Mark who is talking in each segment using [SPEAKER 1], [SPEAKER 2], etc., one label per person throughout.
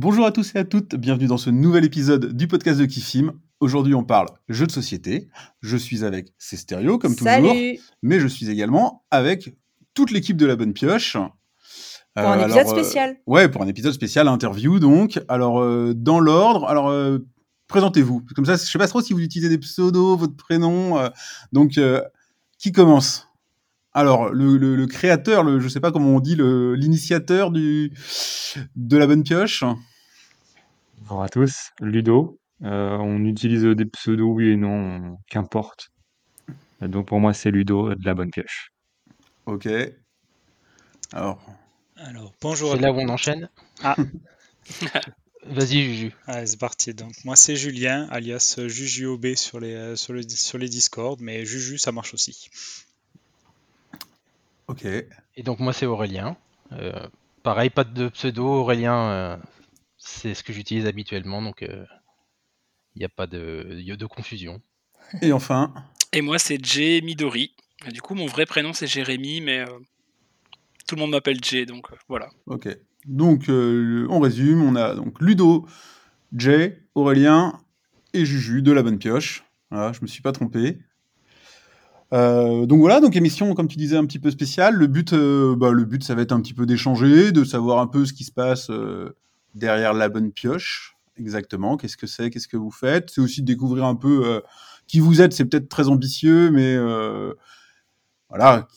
[SPEAKER 1] Bonjour à tous et à toutes, bienvenue dans ce nouvel épisode du podcast de Kifim. Aujourd'hui, on parle jeux de société. Je suis avec Cestério, comme toujours,
[SPEAKER 2] Salut
[SPEAKER 1] mais je suis également avec toute l'équipe de la Bonne Pioche.
[SPEAKER 2] Pour un
[SPEAKER 1] Euh,
[SPEAKER 2] épisode
[SPEAKER 1] alors, euh,
[SPEAKER 2] spécial.
[SPEAKER 1] ouais, pour un épisode spécial interview, donc. Alors, euh, dans l'ordre, alors, euh, présentez-vous. Comme ça, je sais pas trop si vous utilisez des pseudos, votre prénom. euh, donc, euh, qui commence? Alors, le, le- le créateur, le, je sais pas comment on dit, le- l'initiateur du de la bonne pioche.
[SPEAKER 3] Bonjour à tous, Ludo. Euh, on utilise des pseudos, oui et non, qu'importe. Euh, Donc pour moi, c'est Ludo de la bonne pioche.
[SPEAKER 1] Ok. Alors,
[SPEAKER 4] Alors, bonjour.
[SPEAKER 5] C'est
[SPEAKER 4] à
[SPEAKER 5] là où on enchaîne.
[SPEAKER 4] Ah.
[SPEAKER 5] Vas-y, Juju.
[SPEAKER 4] Allez, c'est parti. Donc, moi, c'est Julien, alias JujuOB sur les, sur, le, sur les Discord, mais Juju, ça marche aussi.
[SPEAKER 1] Ok.
[SPEAKER 5] Et donc moi c'est Aurélien. Euh, pareil, pas de pseudo. Aurélien, euh, c'est ce que j'utilise habituellement, donc il n'y a pas de, y a de confusion.
[SPEAKER 1] Et enfin,
[SPEAKER 6] Et moi, c'est Jay Midori. Et du coup, mon vrai prénom, c'est Jérémy, mais euh, tout le monde m'appelle Jay, donc euh, voilà.
[SPEAKER 1] ok. Donc, euh, on résume. On a donc Ludo, Jay, Aurélien et Juju de la bonne pioche. Voilà, je me suis pas trompé. Euh, donc voilà, donc émission, comme tu disais, un petit peu spéciale. Le but, euh, bah, le but, ça va être un petit peu d'échanger, de savoir un peu ce qui se passe euh, derrière la bonne pioche. Exactement. Qu'est-ce que c'est? Qu'est-ce que vous faites? C'est aussi de découvrir un peu qui vous êtes. C'est peut-être très ambitieux, mais voilà,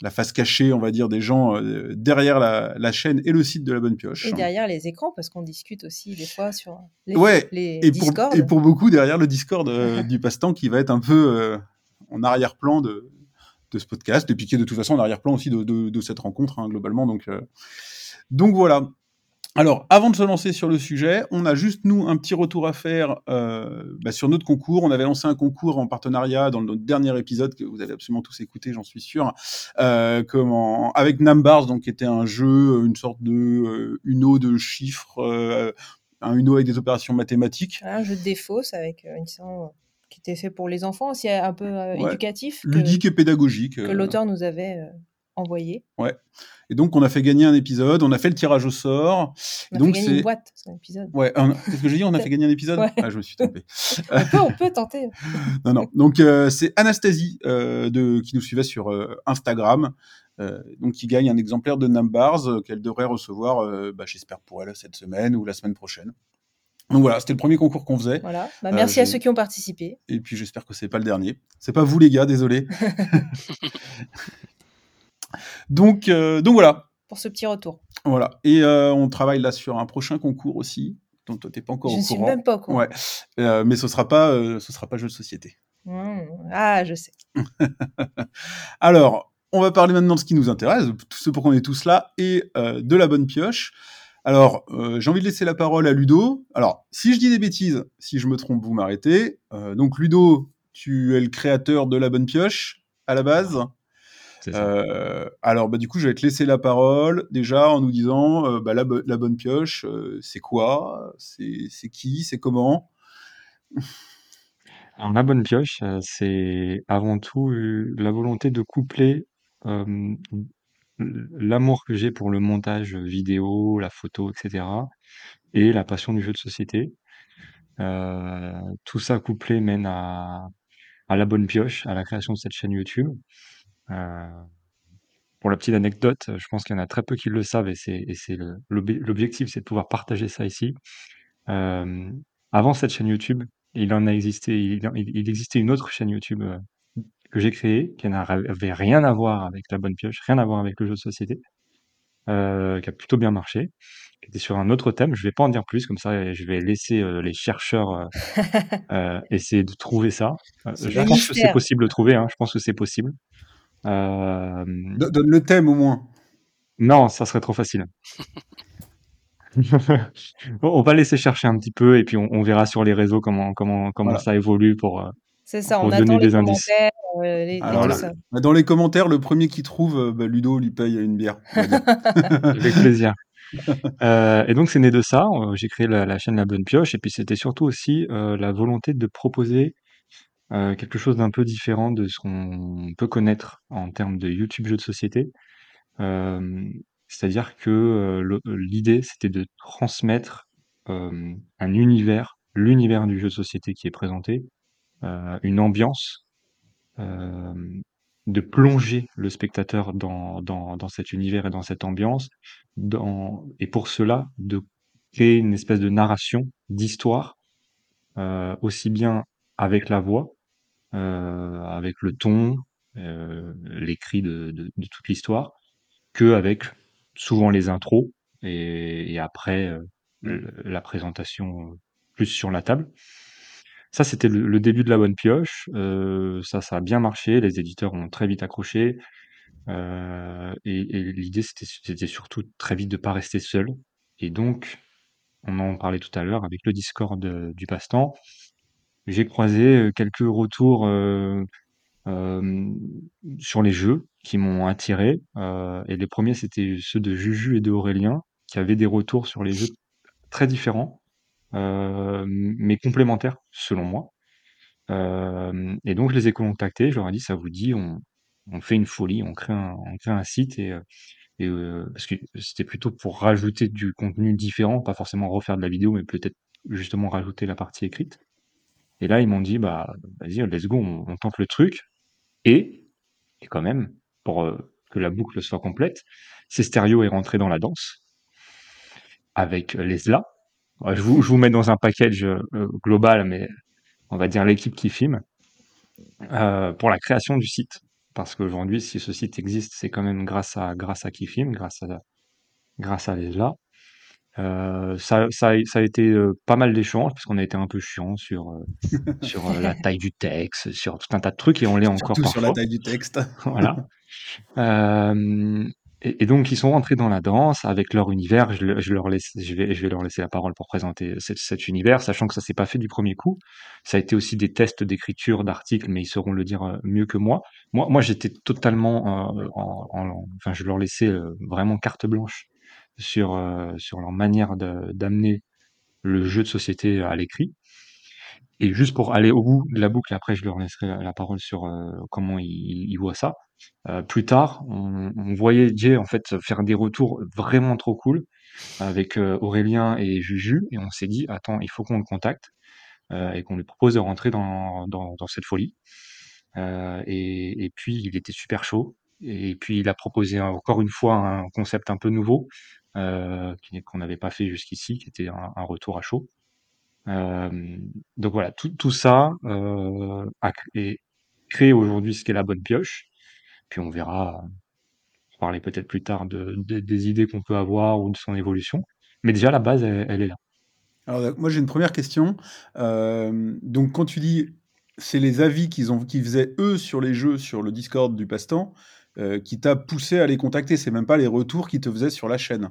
[SPEAKER 1] la face cachée, on va dire, des gens derrière la, la chaîne et le site de la bonne pioche.
[SPEAKER 2] Et derrière les écrans, parce qu'on discute aussi des fois sur les,
[SPEAKER 1] Ouais,
[SPEAKER 2] les
[SPEAKER 1] Et pour,
[SPEAKER 2] Discord.
[SPEAKER 1] et pour beaucoup, derrière le Discord du passe-temps qui va être un peu en arrière-plan de, ce podcast, et puis qui est de toute façon en arrière-plan aussi de, cette rencontre, hein, globalement. Donc, euh, donc voilà. Alors, avant de se lancer sur le sujet, on a juste, nous, un petit retour à faire euh, bah, sur notre concours. On avait lancé un concours en partenariat dans notre dernier épisode, que vous avez absolument tous écouté, j'en suis sûr, euh, avec Numbers, donc, qui était un jeu, une sorte de euh, de chiffres, un Uno avec des opérations mathématiques.
[SPEAKER 2] Voilà, un jeu de défausse avec une licence qui était fait pour les enfants, aussi un peu euh,
[SPEAKER 1] Ouais.
[SPEAKER 2] éducatif, que,
[SPEAKER 1] ludique et pédagogique.
[SPEAKER 2] que
[SPEAKER 1] euh,
[SPEAKER 2] l'auteur nous avait euh, envoyé.
[SPEAKER 1] Et donc, on a fait gagner un épisode, on a fait le tirage au sort.
[SPEAKER 2] On a
[SPEAKER 1] Donc,
[SPEAKER 2] fait gagner une boîte, c'est un épisode.
[SPEAKER 1] Ouais, qu'est-ce que j'ai dit On a fait gagner un épisode
[SPEAKER 2] Ouais.
[SPEAKER 1] Ah, je me suis trompé.
[SPEAKER 2] On peut, on peut tenter.
[SPEAKER 1] Non, non. Donc, euh, c'est Anastasie euh, de, qui nous suivait sur euh, Instagram, euh, donc qui gagne un exemplaire de Numbars euh, qu'elle devrait recevoir, euh, bah, j'espère pour elle, cette semaine ou la semaine prochaine. Donc voilà, c'était le premier concours qu'on faisait.
[SPEAKER 2] Voilà. Bah,
[SPEAKER 1] Euh,
[SPEAKER 2] merci à ceux qui ont participé.
[SPEAKER 1] Et puis j'espère que c'est pas le dernier. C'est pas vous les gars, désolé. donc, euh, donc voilà.
[SPEAKER 2] Pour ce petit retour.
[SPEAKER 1] Voilà. Et euh, on travaille là sur un prochain concours aussi, dont toi t'es pas encore
[SPEAKER 2] Je
[SPEAKER 1] au
[SPEAKER 2] ne suis
[SPEAKER 1] courant.
[SPEAKER 2] même pas au courant.
[SPEAKER 1] Ouais. Mais ce sera pas, ce sera pas jeu de société.
[SPEAKER 2] Mmh. Ah, je sais.
[SPEAKER 1] Alors, on va parler maintenant de ce qui nous intéresse, ce pour qu'on est tous là, et de la bonne pioche. Alors, euh, j'ai envie de laisser la parole à Ludo. Alors, si je dis des bêtises, si je me trompe, vous m'arrêtez. Euh, donc, Ludo, tu es le créateur de la bonne pioche à la base. Euh, alors, bah, du coup, je vais te laisser la parole déjà en nous disant bah, la, bo- la bonne pioche, c'est quoi? C'est qui? C'est comment?
[SPEAKER 3] Alors la bonne pioche, c'est avant tout la volonté de coupler l'amour que j'ai pour le montage vidéo, la photo, etc. et la passion du jeu de société. Euh, tout ça couplé mène à, à la bonne pioche, à la création de cette chaîne YouTube. Euh, pour la petite anecdote, je pense qu'il y en a très peu qui le savent et c'est l'objectif, c'est de pouvoir partager ça ici. Euh, avant cette chaîne YouTube, il en a existé, il, existait une autre chaîne YouTube que j'ai créée, qui n'avait rien à voir avec la bonne pioche, rien à voir avec le jeu de société, euh, qui a plutôt bien marché, qui était sur un autre thème. Je vais pas en dire plus, comme ça, je vais laisser euh, les chercheurs euh, euh, essayer de trouver ça. Euh,
[SPEAKER 1] C'est
[SPEAKER 3] je pense que c'est possible de trouver, hein, je pense que c'est possible. Euh,
[SPEAKER 1] Do- Donne le thème au moins.
[SPEAKER 3] non, ça serait trop facile. On va laisser chercher un petit peu et puis on, on verra sur les réseaux comment comment comment
[SPEAKER 1] Voilà.
[SPEAKER 3] ça évolue pour
[SPEAKER 2] ça,
[SPEAKER 3] Pour
[SPEAKER 2] on
[SPEAKER 3] donner
[SPEAKER 2] attend les
[SPEAKER 3] des indices.
[SPEAKER 2] Euh, les, et
[SPEAKER 1] Alors
[SPEAKER 2] tout
[SPEAKER 1] là-
[SPEAKER 2] ça.
[SPEAKER 1] Bah, Dans les commentaires, le premier qui trouve, euh, bah, Ludo lui paye une bière.
[SPEAKER 3] avec plaisir. Euh, et donc c'est né de ça. J'ai créé la, la chaîne La Bonne Pioche et puis c'était surtout aussi euh, la volonté de proposer euh, quelque chose d'un peu différent de ce qu'on peut connaître en termes de YouTube jeux de société. Euh, C'est-à-dire que euh, l'idée c'était de transmettre euh, un univers, l'univers du jeu de société qui est présenté, euh, une ambiance, euh, de plonger le spectateur dans, dans, dans cet univers et dans cette ambiance, et pour cela, de créer une espèce de narration, d'histoire, euh, aussi bien avec la voix, euh, avec le ton, euh, l'écrit de, toute l'histoire, que avec souvent les intros et, après la présentation plus sur la table. Ça, c'était le, début de la bonne pioche. Euh, ça, ça a bien marché. Les éditeurs ont très vite accroché. Euh, et, l'idée, c'était, surtout très vite de pas rester seul. Et donc, on en parlait tout à l'heure avec le Discord euh, du passe-temps. J'ai croisé quelques retours sur les jeux qui m'ont attiré. Et les premiers, c'était ceux de Juju et de Aurélien, qui avaient des retours sur les jeux très différents, euh, mais complémentaires, selon moi. Euh, et donc, je les ai contactés, je leur ai dit, ça vous dit, on, fait une folie, on crée un, on crée un site et, euh, parce que c'était plutôt pour rajouter du contenu différent, pas forcément refaire de la vidéo, mais peut-être justement rajouter la partie écrite. Et là, ils m'ont dit, bah, vas-y, let's go, on, tente le truc. Et, et quand même, pour que la boucle soit complète, c'est Stereo est rentré dans la danse avec Lesla. Je vous, je vous mets dans un package euh, global, mais on va dire l'équipe qui filme, euh, pour la création du site. Parce qu'aujourd'hui, si ce site existe, c'est quand même grâce à, grâce à qui filme, grâce à, grâce à Lesla. Euh, ça, ça, a- ça a été euh, pas mal d'échanges parce qu'on a été un peu chiant sur euh, sur euh, la taille du texte, sur tout un tas de trucs et on l'est encore
[SPEAKER 1] Surtout sur la
[SPEAKER 3] parfois.
[SPEAKER 1] taille du texte.
[SPEAKER 3] Voilà. Et, donc ils sont rentrés dans la danse avec leur univers. Je, le- je leur laisse, je vais, je vais leur laisser la parole pour présenter cet, cet univers, sachant que ça s'est pas fait du premier coup. Ça a été aussi des tests d'écriture d'articles, mais ils sauront le dire euh, mieux que moi. Moi, moi j'étais totalement, euh, en, en- enfin, je leur laissais euh, vraiment carte blanche sur sur leur manière d'amener le jeu de société à l'écrit. Et juste pour aller au bout de la boucle, après je leur laisserai la, parole sur euh, comment ils, ils voient ça. Euh, plus tard, on, voyait Jay en fait faire des retours vraiment trop cool avec euh, Aurélien et Juju, et on s'est dit attends, il faut qu'on le contacte et qu'on lui propose de rentrer dans, dans, cette folie. Et, puis il était super chaud. Et puis il a proposé encore une fois un concept un peu nouveau qu'on n'avait pas fait jusqu'ici, qui était un retour à chaud. Euh, donc voilà, tout, tout ça euh, a créé, créé aujourd'hui ce qu'est la bonne pioche. Puis on verra, on parler peut-être plus tard de, de- des idées qu'on peut avoir ou de son évolution. Mais déjà, la base, elle, est là.
[SPEAKER 1] Alors, d'ac- moi, j'ai une première question. Euh, donc, quand tu dis c'est les avis qu'ils ont, faisaient eux sur les jeux sur le Discord du passe-temps euh, qui t'a poussé à les contacter, c'est même pas les retours qu'ils te faisaient sur la chaîne.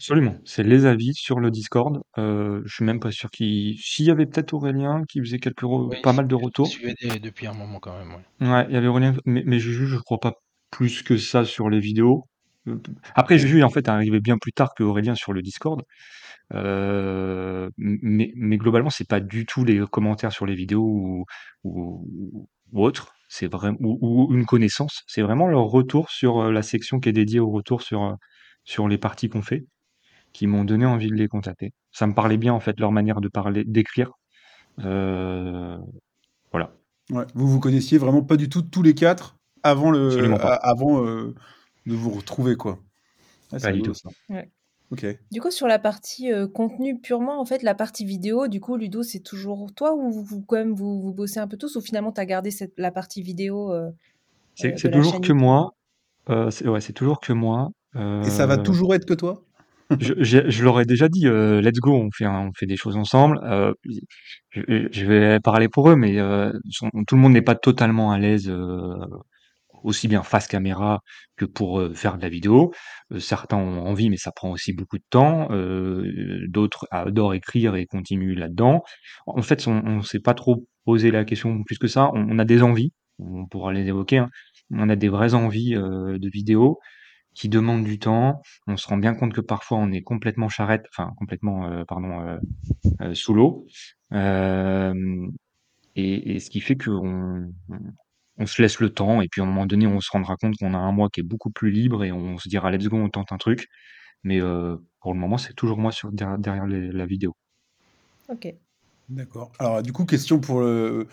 [SPEAKER 3] Absolument. C'est les avis sur le Discord. Euh, je suis même pas sûr qu'il... S'il y avait peut-être Aurélien qui faisait quelques re-
[SPEAKER 5] Oui,
[SPEAKER 3] pas mal de retours.
[SPEAKER 5] des- depuis un moment quand même. ouais.
[SPEAKER 3] Ouais, il y avait Aurélien, mais, mais Juju, je crois pas plus que ça sur les vidéos. Euh, Après, Juju, en fait, est arrivé bien plus tard que Aurélien sur le Discord. Euh, mais, mais globalement, c'est pas du tout les commentaires sur les vidéos ou, ou, ou autre. C'est vraiment ou, ou une connaissance. C'est vraiment leur retour sur euh, la section qui est dédiée au retour sur sur les parties qu'on fait, qui m'ont donné envie de les contacter. Ça me parlait bien en fait leur manière de parler, d'écrire. Euh, voilà,
[SPEAKER 1] Ouais. Vous vous connaissiez vraiment pas du tout tous les quatre avant le, avant euh, de vous retrouver quoi. Ah,
[SPEAKER 3] Pas du tout.
[SPEAKER 1] ça. Ok.
[SPEAKER 2] Du coup, sur la partie euh, contenu purement, en fait, la partie vidéo, du coup, Ludo, c'est toujours toi ou vous, vous- quand même vous, vous bossez un peu tous ou finalement tu as gardé cette, la partie vidéo euh,
[SPEAKER 3] C'est
[SPEAKER 2] euh,
[SPEAKER 3] toujours que moi. C'est ouais, c'est toujours que moi.
[SPEAKER 1] Et ça va toujours être que toi?
[SPEAKER 3] Je, je leur ai déjà dit, euh, let's go, on fait, un- on fait des choses ensemble. Euh, je, je vais parler pour eux, mais euh, tout le monde n'est pas totalement à l'aise, euh, aussi bien face caméra que pour euh, faire de la vidéo. Euh, certains ont envie, mais ça prend aussi beaucoup de temps. Euh, D'autres adorent écrire et continuent là-dedans. En fait, on, on s'est pas trop posé la question plus que ça. On, on a des envies, on pourra les évoquer. hein. On a des vraies envies euh, de vidéo qui demandent du temps. On se rend bien compte que parfois on est complètement charrette, enfin complètement, euh, pardon, euh, euh, sous l'eau. Euh, et, et ce qui fait qu'on on, on se laisse le temps et puis à un moment donné on se rendra compte qu'on a un mois qui est beaucoup plus libre et on se dira let's go on tente un truc Mais euh, pour le moment, c'est toujours moi sur, derrière, derrière les- la vidéo.
[SPEAKER 2] Ok.
[SPEAKER 1] D'accord. Alors, du coup, question pour, le-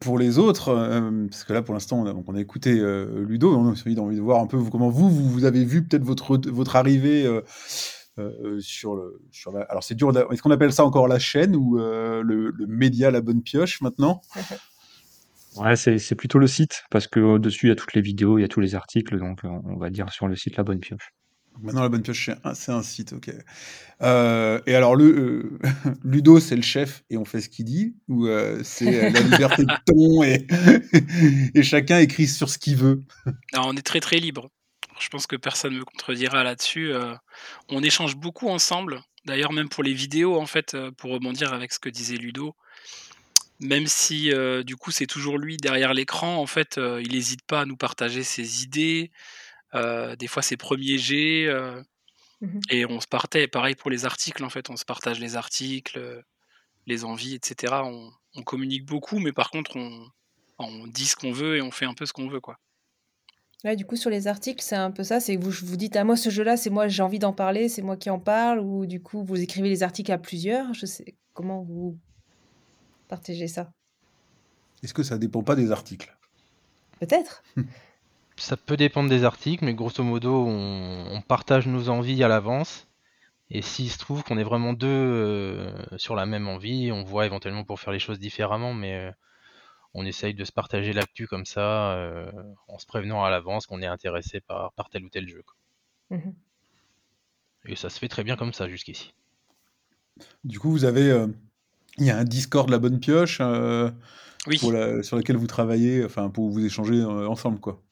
[SPEAKER 1] pour les autres, euh, parce que là, pour l'instant, on a, on a écouté euh, Ludo, on a envie de voir un peu comment vous, vous, vous avez vu peut-être votre, votre arrivée euh, sur, le, sur la... Alors, c'est dur, est-ce qu'on appelle ça encore la chaîne ou le, le média La Bonne Pioche maintenant?
[SPEAKER 3] Ouais, c'est plutôt le site, parce que euh, dessus, il y a toutes les vidéos, il y a tous les articles, donc on va dire sur le site La Bonne Pioche.
[SPEAKER 1] Maintenant, La Bonne Pioche, c'est un, site, ok. Euh, et alors, euh, Ludo, c'est le chef et on fait ce qu'il dit Ou euh, c'est la liberté de ton et, chacun écrit sur ce qu'il veut
[SPEAKER 6] on est très très libre. Je pense que personne ne me contredira là-dessus. on échange beaucoup ensemble. D'ailleurs, même pour les vidéos, en fait, pour rebondir avec ce que disait Ludo, même si du coup c'est toujours lui derrière l'écran, en fait, il n'hésite pas à nous partager ses idées, des fois ses premiers jets, euh,
[SPEAKER 2] Mhm.
[SPEAKER 6] et on se partait. Pareil pour les articles, en fait, on se partage les articles, euh, les envies, etc. On, on communique beaucoup, mais par contre, on, on dit ce qu'on veut et on fait un peu ce qu'on veut, quoi.
[SPEAKER 2] Ouais, du coup, sur les articles, c'est un peu ça. C'est que vous vous dites, à moi, ce jeu-là, c'est moi, j'ai envie d'en parler, c'est moi qui en parle. Ou du coup, vous écrivez les articles à plusieurs. Je sais comment vous partagez ça?
[SPEAKER 1] Est-ce que ça dépend pas des articles?
[SPEAKER 2] Peut-être.
[SPEAKER 5] Ça peut dépendre des articles, mais grosso modo, on, on partage nos envies à l'avance. Et s'il se trouve qu'on est vraiment deux euh, sur la même envie, on voit éventuellement pour faire les choses différemment, mais euh, on essaye de se partager l'actu comme ça, euh, en se prévenant à l'avance qu'on est intéressé par, par tel ou tel jeu. quoi.
[SPEAKER 2] Mhm.
[SPEAKER 5] Et ça se fait très bien comme ça jusqu'ici.
[SPEAKER 1] Du coup, vous avez. euh, Il y a un Discord La Bonne Pioche euh,
[SPEAKER 6] Oui,
[SPEAKER 1] pour la- sur lequel vous travaillez, enfin, pour vous échanger euh, ensemble, quoi.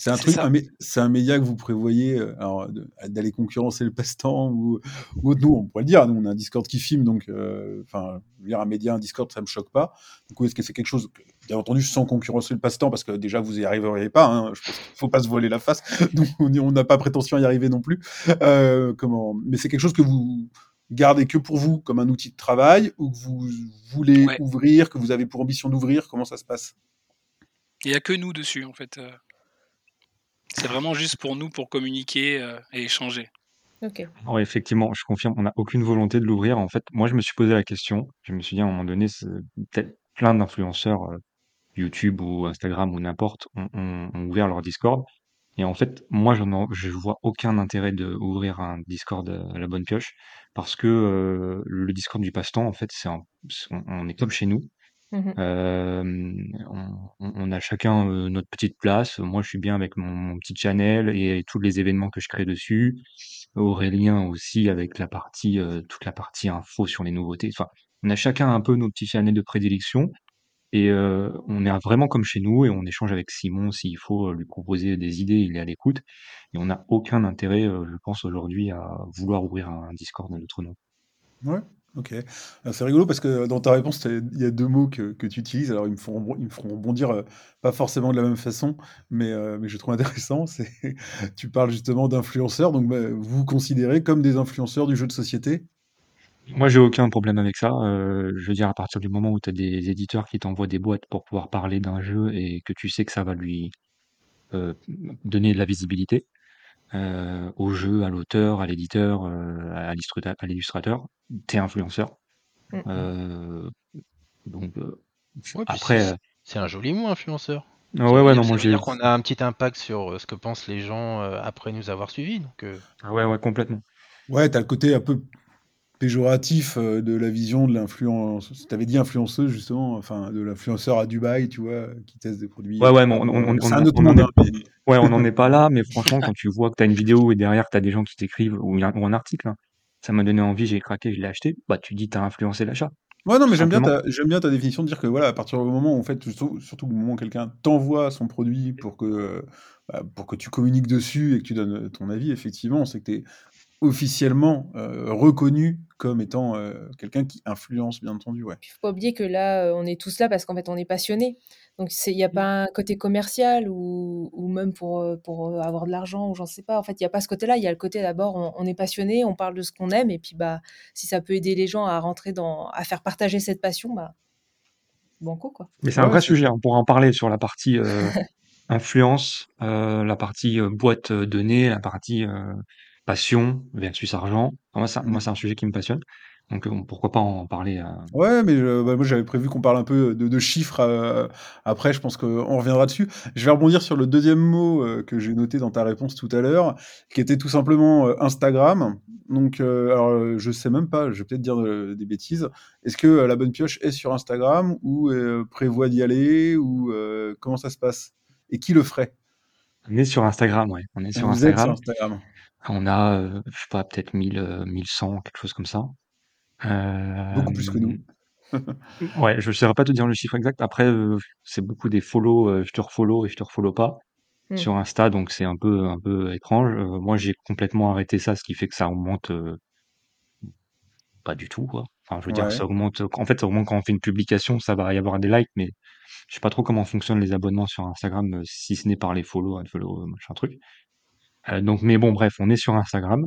[SPEAKER 1] C'est un truc, c'est un média que vous prévoyez euh, alors, d'aller concurrencer le passe-temps ou, ou autre. Nous, on pourrait le dire, nous, on a un Discord qui filme, donc, euh, enfin, dire, un média, un Discord, ça me choque pas. Du coup, est-ce que c'est quelque chose, bien entendu, sans concurrencer le passe-temps, parce que déjà, vous y arriveriez pas, hein, je pense qu'il faut pas se voiler la face, donc on on n'a pas prétention à y arriver non plus. Euh, comment, mais c'est quelque chose que vous gardez que pour vous, comme un outil de travail, ou que vous voulez
[SPEAKER 6] Ouais.
[SPEAKER 1] ouvrir, que vous avez pour ambition d'ouvrir, comment ça se passe?
[SPEAKER 6] Il n'y a que nous dessus, en fait. C'est vraiment juste pour nous, pour communiquer euh, et échanger.
[SPEAKER 2] Ok.
[SPEAKER 3] Alors, effectivement, je confirme, on n'a aucune volonté de l'ouvrir. En fait, moi, je me suis posé la question. Je me suis dit à un moment donné, plein d'influenceurs euh, YouTube ou Instagram ou n'importe ont, ont- ont ouvert leur Discord. Et en fait, moi, je n'en- je vois aucun intérêt de ouvrir un Discord à la bonne pioche parce que euh, le Discord du passe-temps, en fait, c'est un- c'est- on, on est comme chez nous. Euh, on, on- on a chacun notre petite place. Moi, je suis bien avec mon, mon petit channel et tous les événements que je crée dessus. Aurélien aussi avec la partie, toute la partie info sur les nouveautés. Enfin, on a chacun un peu nos petits channels de prédilection et on est vraiment comme chez nous et on échange avec Simon s'il faut lui proposer des idées, il est à l'écoute. Et on n'a aucun intérêt, je pense aujourd'hui, à vouloir ouvrir un Discord à notre nom.
[SPEAKER 1] Ouais, ok. C'est rigolo parce que dans ta réponse, il y a deux mots que, tu utilises. Alors, ils me rebon- ils me feront rebondir, euh, pas forcément de la même façon, mais, euh, je trouve intéressant. Tu parles justement d'influenceurs, donc bah, vous vous considérez comme des influenceurs du jeu de société?
[SPEAKER 3] Moi, j'ai aucun problème avec ça. Euh, je veux dire, à partir du moment où tu as des éditeurs qui t'envoient des boîtes pour pouvoir parler d'un jeu et que tu sais que ça va lui donner de la visibilité euh, au jeu, à l'auteur, à l'éditeur, euh, à l'illustra- à l'illustrateur, t'es influenceur. Euh, donc euh,
[SPEAKER 5] Ouais, puis
[SPEAKER 3] après,
[SPEAKER 5] c'est c'est un joli mot, influenceur. Ça
[SPEAKER 3] ouais,
[SPEAKER 5] veut
[SPEAKER 3] ouais,
[SPEAKER 5] dire,
[SPEAKER 3] non,
[SPEAKER 5] ça
[SPEAKER 3] moi
[SPEAKER 5] veut
[SPEAKER 3] j'ai,
[SPEAKER 5] dire qu'on a un petit impact sur euh, ce que pensent les gens euh, après nous avoir suivis. Donc, euh,
[SPEAKER 3] ah ouais, ouais, complètement.
[SPEAKER 1] Ouais, t'as le côté un peu péjoratif euh, de la vision de l'influence. Tu avais dit influenceuse, justement, enfin, de l'influenceur à Dubaï, tu vois, qui teste des produits.
[SPEAKER 3] Ouais, ouais, mais on, on, on,
[SPEAKER 1] un autre
[SPEAKER 3] on en
[SPEAKER 1] monde,
[SPEAKER 3] est,
[SPEAKER 1] hein,
[SPEAKER 3] ouais, on n'en est pas là, mais franchement, quand tu vois que t'as une vidéo et derrière t'as des gens qui t'écrivent ou, un- article, hein, ça m'a donné envie, j'ai craqué, je l'ai acheté, bah tu dis t'as influencé l'achat,
[SPEAKER 1] Ouais, non, mais j'aime bien, ta, j'aime bien ta définition de dire que voilà, à partir du moment où, en fait, surtout, surtout au moment où quelqu'un t'envoie son produit pour que, bah, pour que tu communiques dessus et que tu donnes ton avis, effectivement, c'est que tu es officiellement euh, reconnu comme étant euh, quelqu'un qui influence, bien entendu, ouais.
[SPEAKER 2] Puis faut pas oublier que là, euh, on est tous là parce qu'en fait, on est passionnés. Donc, il n'y a pas un côté commercial ou, ou même pour, pour avoir de l'argent ou j'en sais pas. En fait, il n'y a pas ce côté-là. Il y a le côté d'abord, on, on est passionné, on parle de ce qu'on aime. Et puis, bah, si ça peut aider les gens à rentrer dans, à faire partager cette passion, bah, banco, quoi.
[SPEAKER 3] Mais c'est un vrai sujet, on pourra en parler sur la partie euh, influence, euh, la partie boîte de nez, la partie euh, passion versus argent. Moi, c'est moi,
[SPEAKER 1] Mmh.
[SPEAKER 3] c'est un sujet qui me passionne, donc heu, pourquoi pas en parler, heu
[SPEAKER 1] Ouais, mais bah, moi j'avais prévu qu'on parle un peu de de chiffres, après je pense qu'on reviendra dessus. Je vais rebondir sur le deuxième mot, que j'ai noté dans ta réponse tout à l'heure, qui était tout simplement, Instagram. Donc alors, je sais même pas, je vais peut-être dire, des bêtises. Est-ce que, La Bonne Pioche est sur Instagram ou prévoit d'y aller ou comment ça se passe? Et qui le ferait?
[SPEAKER 3] On est sur Instagram, ouais, on est sur
[SPEAKER 1] Vous êtes sur
[SPEAKER 3] Instagram. On a, heu, je sais pas, peut-être 1000, heu, 1100, quelque chose comme ça.
[SPEAKER 1] Beaucoup plus que nous.
[SPEAKER 3] Hem, ouais, je saurais pas te dire le chiffre exact. Après, heu, c'est beaucoup des follow, heu, je te refollow et je te refollow pas
[SPEAKER 2] Mmh.
[SPEAKER 3] sur Insta, donc c'est un peu un peu étrange. Heu, moi, j'ai complètement arrêté ça, ce qui fait que ça augmente, heu, pas du tout, quoi. Enfin, je veux dire,
[SPEAKER 1] Ouais.
[SPEAKER 3] ça augmente, en fait, ça augmente quand on fait une publication, ça va y avoir des likes, mais je sais pas trop comment fonctionnent les abonnements sur Instagram, heu, si ce n'est par les follow, unfollow, machin truc. Heu, donc mais bon, bref, on est sur Instagram.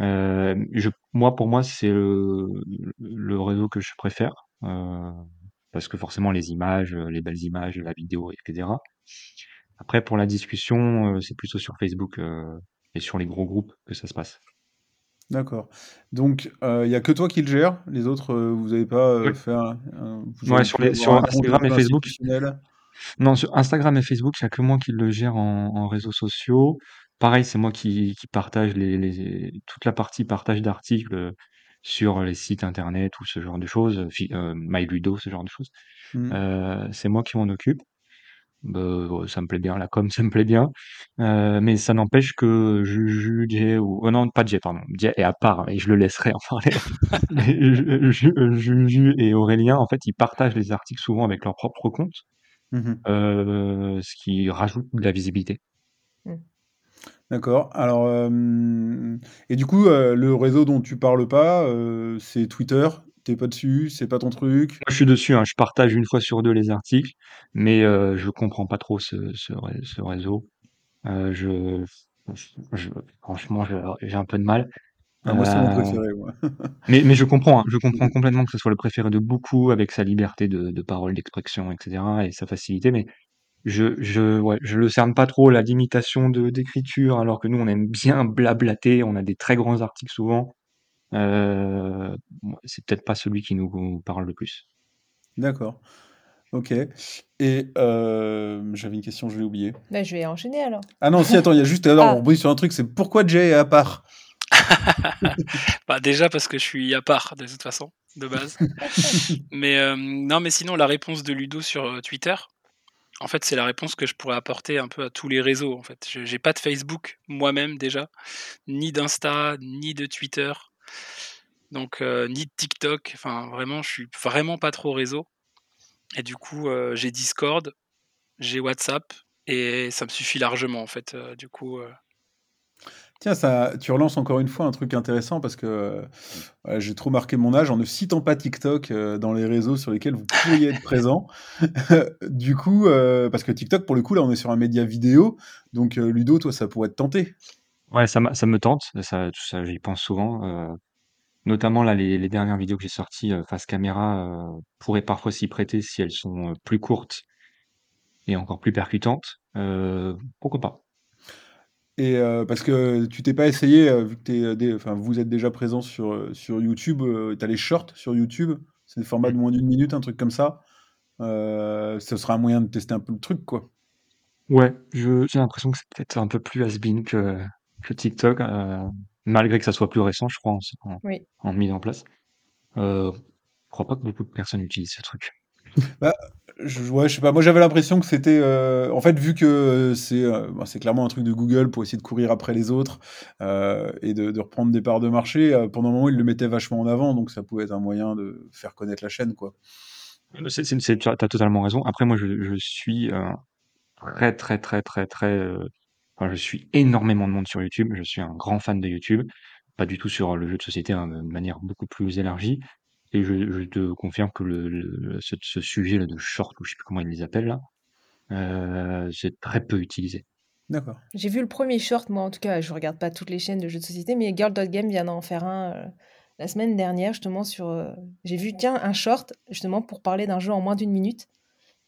[SPEAKER 3] Heu, je moi, pour moi, c'est le le réseau que je préfère, heu, parce que forcément les images, les belles images, la vidéo et cetera. Après pour la discussion, c'est plutôt sur Facebook, et sur les gros groupes que ça se passe.
[SPEAKER 1] D'accord. Donc, il y a que toi qui le gères? Les autres, vous avez pas,
[SPEAKER 3] Oui.
[SPEAKER 1] fait un un vous
[SPEAKER 3] Ouais,
[SPEAKER 1] auriez
[SPEAKER 3] sur les
[SPEAKER 1] avoir
[SPEAKER 3] sur
[SPEAKER 1] un compte un
[SPEAKER 3] Instagram et
[SPEAKER 1] peu
[SPEAKER 3] Facebook
[SPEAKER 1] institutionnel?
[SPEAKER 3] non, sur Instagram et Facebook, il y a que moi qui le gère en en réseaux sociaux. Pareil, c'est moi qui qui partage les les toute la partie partage d'articles, heu, sur les sites internet ou ce genre de choses, fi heu, MyLudo, ce genre de choses.
[SPEAKER 1] Mmh.
[SPEAKER 3] Heu, c'est moi qui m'en occupe. Bah, ça me plaît bien, la com, ça me plaît bien. Heu, mais ça n'empêche que Juju, Jay ou oh non, pas Jay, pardon. Jay est à part et je le laisserai en parler. Mais Ju Ju Juju et Aurélien, en fait, ils partagent les articles souvent avec leur propre compte,
[SPEAKER 1] Mmh mh.
[SPEAKER 3] heu, ce qui rajoute de la visibilité.
[SPEAKER 2] Mmh.
[SPEAKER 1] D'accord. Alors, hem et du coup, heu, le réseau dont tu parles pas, heu, c'est Twitter? Tu es pas dessus? C'est pas ton truc?
[SPEAKER 3] Moi, je suis dessus, hein, je partage une fois sur 2 les articles, mais heu, je comprends pas trop ce ce ré ce réseau. Heu, je je franchement, je j'ai un peu de mal.
[SPEAKER 1] Ah moi, c'est mon
[SPEAKER 3] Heu
[SPEAKER 1] préféré, moi.
[SPEAKER 3] Mais mais je comprends, hein, je comprends complètement que ce soit le préféré de beaucoup avec sa liberté de de parole, d'expression et cetera et sa facilité, mais je je ouais, je le cerne pas trop la limitation de d'écriture alors que nous on aime bien blablater, on a des très grands articles souvent. Mouais, c'est peut-être pas celui qui nous parle le plus.
[SPEAKER 1] D'accord. OK et hem, j'avais une question, je l'ai oubliée.
[SPEAKER 2] Bah, je vais enchaîner alors.
[SPEAKER 1] Ah non, si, attends, il y a juste alors on
[SPEAKER 2] Ah!
[SPEAKER 1] rebondit sur un truc, c'est pourquoi Jay est à part?
[SPEAKER 6] Bah, déjà parce que je suis à part de toute façon, de base. Mais hem, non, mais sinon la réponse de Ludo sur, heu, Twitter, en fait, c'est la réponse que je pourrais apporter un peu à tous les réseaux, en fait. Je j'ai pas de Facebook moi-même déjà, ni d'Insta, ni de Twitter, donc heu, ni de TikTok, enfin vraiment, je suis vraiment pas trop réseau et du coup, heu, j'ai Discord, j'ai WhatsApp et ça me suffit largement, en fait, heu, du coup,
[SPEAKER 1] Tiens, ça tu relances encore une fois un truc intéressant parce que, ouais, j'ai trop marqué mon âge en ne citant pas TikTok, heu, dans les réseaux sur lesquels vous pourriez être présent. Du coup, heu, parce que TikTok, pour le coup, là, on est sur un média vidéo, donc Ludo, toi, ça pourrait te tenter?
[SPEAKER 3] Ouais, ça ça me tente, ça ça j'y pense souvent, notamment là les dernières vidéos que j'ai sorties, face caméra, pourraient parfois s'y prêter si elles sont, plus courtes et encore plus percutantes, pourquoi pas?
[SPEAKER 1] Et heu, parce que tu t'es pas essayé, heu, vu que tu es dé enfin, vous êtes déjà présent sur, sur YouTube, tu as les shorts sur YouTube? C'est des formats de moins d'1 minute, un truc comme ça? Ce sera un moyen de tester un peu le truc, quoi.
[SPEAKER 3] Ouais, je j'ai l'impression que c'est peut-être un peu plus has-been que que TikTok, malgré que ça soit plus récent, je crois, en en
[SPEAKER 2] Oui.
[SPEAKER 3] en mise en place. Je crois pas que beaucoup de personnes utilisent ce truc.
[SPEAKER 1] Bah, je sais pas, moi j'avais l'impression que c'était, heu, en fait, vu que c'est, heu, bah, c'est clairement un truc de Google pour essayer de courir après les autres, et de reprendre des parts de marché, pendant un moment, ils le mettaient vachement en avant, donc ça pouvait être un moyen de faire connaître la chaîne, quoi.
[SPEAKER 3] Tu as totalement raison. Après moi, je suis, très, très, très, très, très, enfin, je suis énormément de monde sur YouTube. Je suis un grand fan de YouTube, pas du tout sur le jeu de société, hein, de manière beaucoup plus élargie et je je te confirme que le le ce ce sujet-là de short ou je sais plus comment ils les appellent là, heu, c'est très peu utilisé.
[SPEAKER 1] D'accord.
[SPEAKER 2] J'ai vu le 1er short, moi en tout cas, je regarde pas toutes les chaînes de jeux de société, mais Girl Dot Game vient d'en faire un, heu, la semaine dernière justement sur, heu j'ai vu, tiens, un short justement pour parler d'un jeu en moins d'1 minute.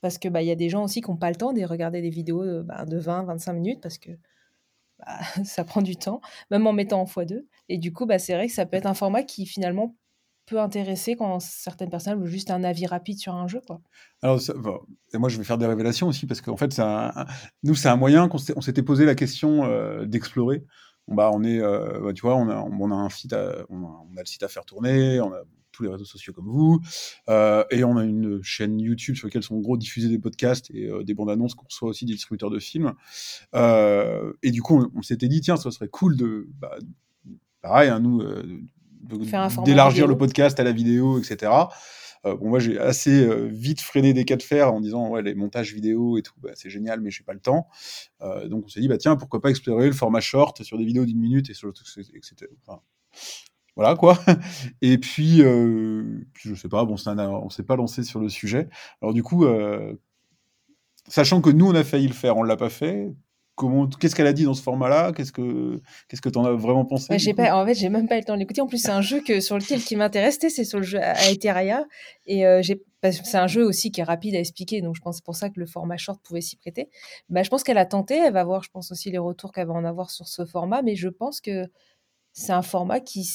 [SPEAKER 2] Parce que, bah, il y a des gens aussi qui ont pas le temps de regarder des vidéos, heu, bah, de 20-25 minutes parce que bah, ça prend du temps, même en mettant en x2. Et du coup, bah, c'est vrai que ça peut être un format qui finalement peut intéresser quand certaines personnes veulent juste un avis rapide sur un jeu. Quoi.
[SPEAKER 1] Alors, moi, je vais faire des révélations aussi, parce qu'en fait, nous, c'est un moyen qu'on s'était posé la question euh, d'explorer. bah, on est, euh, bah, tu vois, on a, un site, on, a, le site à faire tourner, on a tous les réseaux sociaux comme vous, euh, et on a une chaîne YouTube sur laquelle sont gros diffusés des podcasts et des bandes annonces qu'on reçoit aussi des distributeurs de films. et du coup, on, s'était dit, tiens, ça serait cool de, bah, pareil, hein, nous, d'élargir le podcast à la vidéo, etc. Euh, bon, moi, j'ai assez euh, vite freiné des cas de fer en disant, ouais, les montages vidéo et tout, bah, c'est génial, mais je n'ai pas le temps. Euh, donc, on s'est dit, bah, tiens, pourquoi pas explorer le format short sur des vidéos d'une minute et sur le etc. voilà, quoi. Et puis, je sais pas, bon, on s'est pas lancé sur le sujet. Alors, du coup, sachant que nous, on a failli le faire, on l'a pas fait qu'est-ce qu'elle a dit dans ce format-là? Qu'est-ce que qu'est-ce que en as vraiment pensé
[SPEAKER 2] j'ai pas, En fait, j'ai même pas eu le temps de l'écouter. En plus, c'est un jeu que sur lequel qui m'intéressait, c'est sur le jeu Aeteraya, et euh, j'ai c'est un jeu aussi qui est rapide à expliquer, donc je pense c'est pour ça que le format short pouvait s'y prêter. Bah, je pense qu'elle a tenté, elle va voir, je pense aussi les retours qu'elle va en avoir sur ce format, mais je pense que c'est un format qui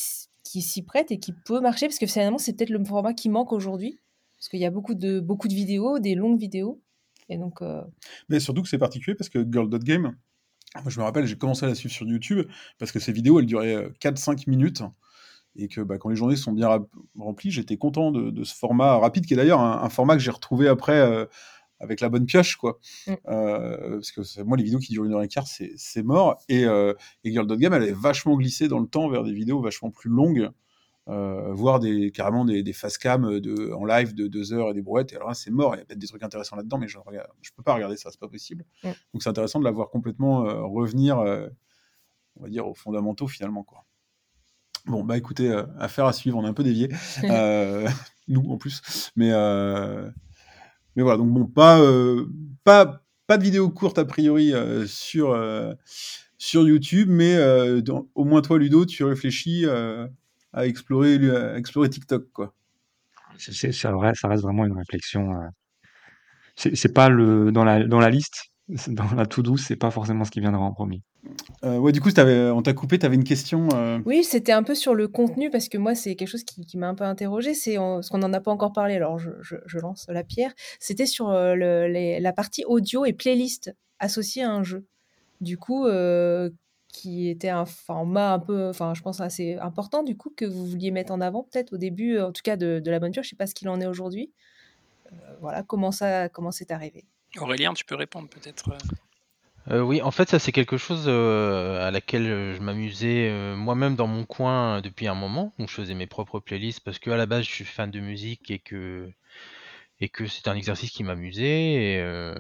[SPEAKER 2] qui s'y prête et qui peut marcher. Parce que finalement c'est peut-être le format qui manque aujourd'hui. Parce qu'il y a beaucoup de beaucoup de vidéos, des longues vidéos et donc, euh,
[SPEAKER 1] Mais surtout que c'est particulier parce que Girl.game, moi je me rappelle, j'ai commencé à la suivre sur YouTube parce que ces vidéos, elles duraient 4-5 euh, minutes et que bah, quand les journées sont bien remplies, j'étais content de, ce format rapide, qui est d'ailleurs un, format que j'ai retrouvé après euh, avec la bonne pioche, quoi. Mm. parce que moi, les vidéos qui durent une heure et quart, c'est mort. Et, et Girl.game, elle est vachement glissée dans le temps vers des vidéos vachement plus longues. Euh, voir des, carrément des, des face cam de, en live de deux heures et des brouettes. Et alors là, c'est mort. Il y a peut-être des trucs intéressants là-dedans, mais je ne peux pas regarder ça, c'est pas possible. Donc c'est intéressant de la voir complètement euh, revenir, euh, on va dire, aux fondamentaux finalement. Quoi. Bon, bah écoutez, affaire à suivre, on est un peu dévié. nous en plus. Mais, mais voilà, donc bon, pas, pas, pas de vidéo courte a priori sur, sur YouTube, mais au moins toi, Ludo, tu réfléchis à explorer, à explorer TikTok, quoi.
[SPEAKER 3] C'est, vrai, ça reste vraiment une réflexion. Euh. C'est, pas le dans la dans la liste, dans la to do, c'est pas forcément ce qui viendra en premier.
[SPEAKER 1] Euh, ouais, du coup, on t'a coupé, tu avais une question. Euh.
[SPEAKER 2] Oui, c'était un peu sur le contenu parce que moi, c'est quelque chose qui, m'a un peu interrogé. C'est ce qu'on n'en a pas encore parlé. Alors, je, lance la pierre. C'était sur la partie audio et playlist associée à un jeu. Du coup, qui était un format un peu, enfin, je pense assez important du coup que vous vouliez mettre en avant peut-être au début, en tout cas de, la bonne pure? Je sais pas ce qu'il en est aujourd'hui. Euh, voilà, comment ça, comment c'est arrivé?
[SPEAKER 6] Aurélien, tu peux répondre peut-être. Euh.
[SPEAKER 5] Euh, oui, en fait, ça c'est quelque chose à laquelle je m'amusais moi-même dans mon coin depuis un moment. Donc, je faisais mes propres playlists parce que à la base, je suis fan de musique et que et que c'est un exercice qui m'amusait. Et,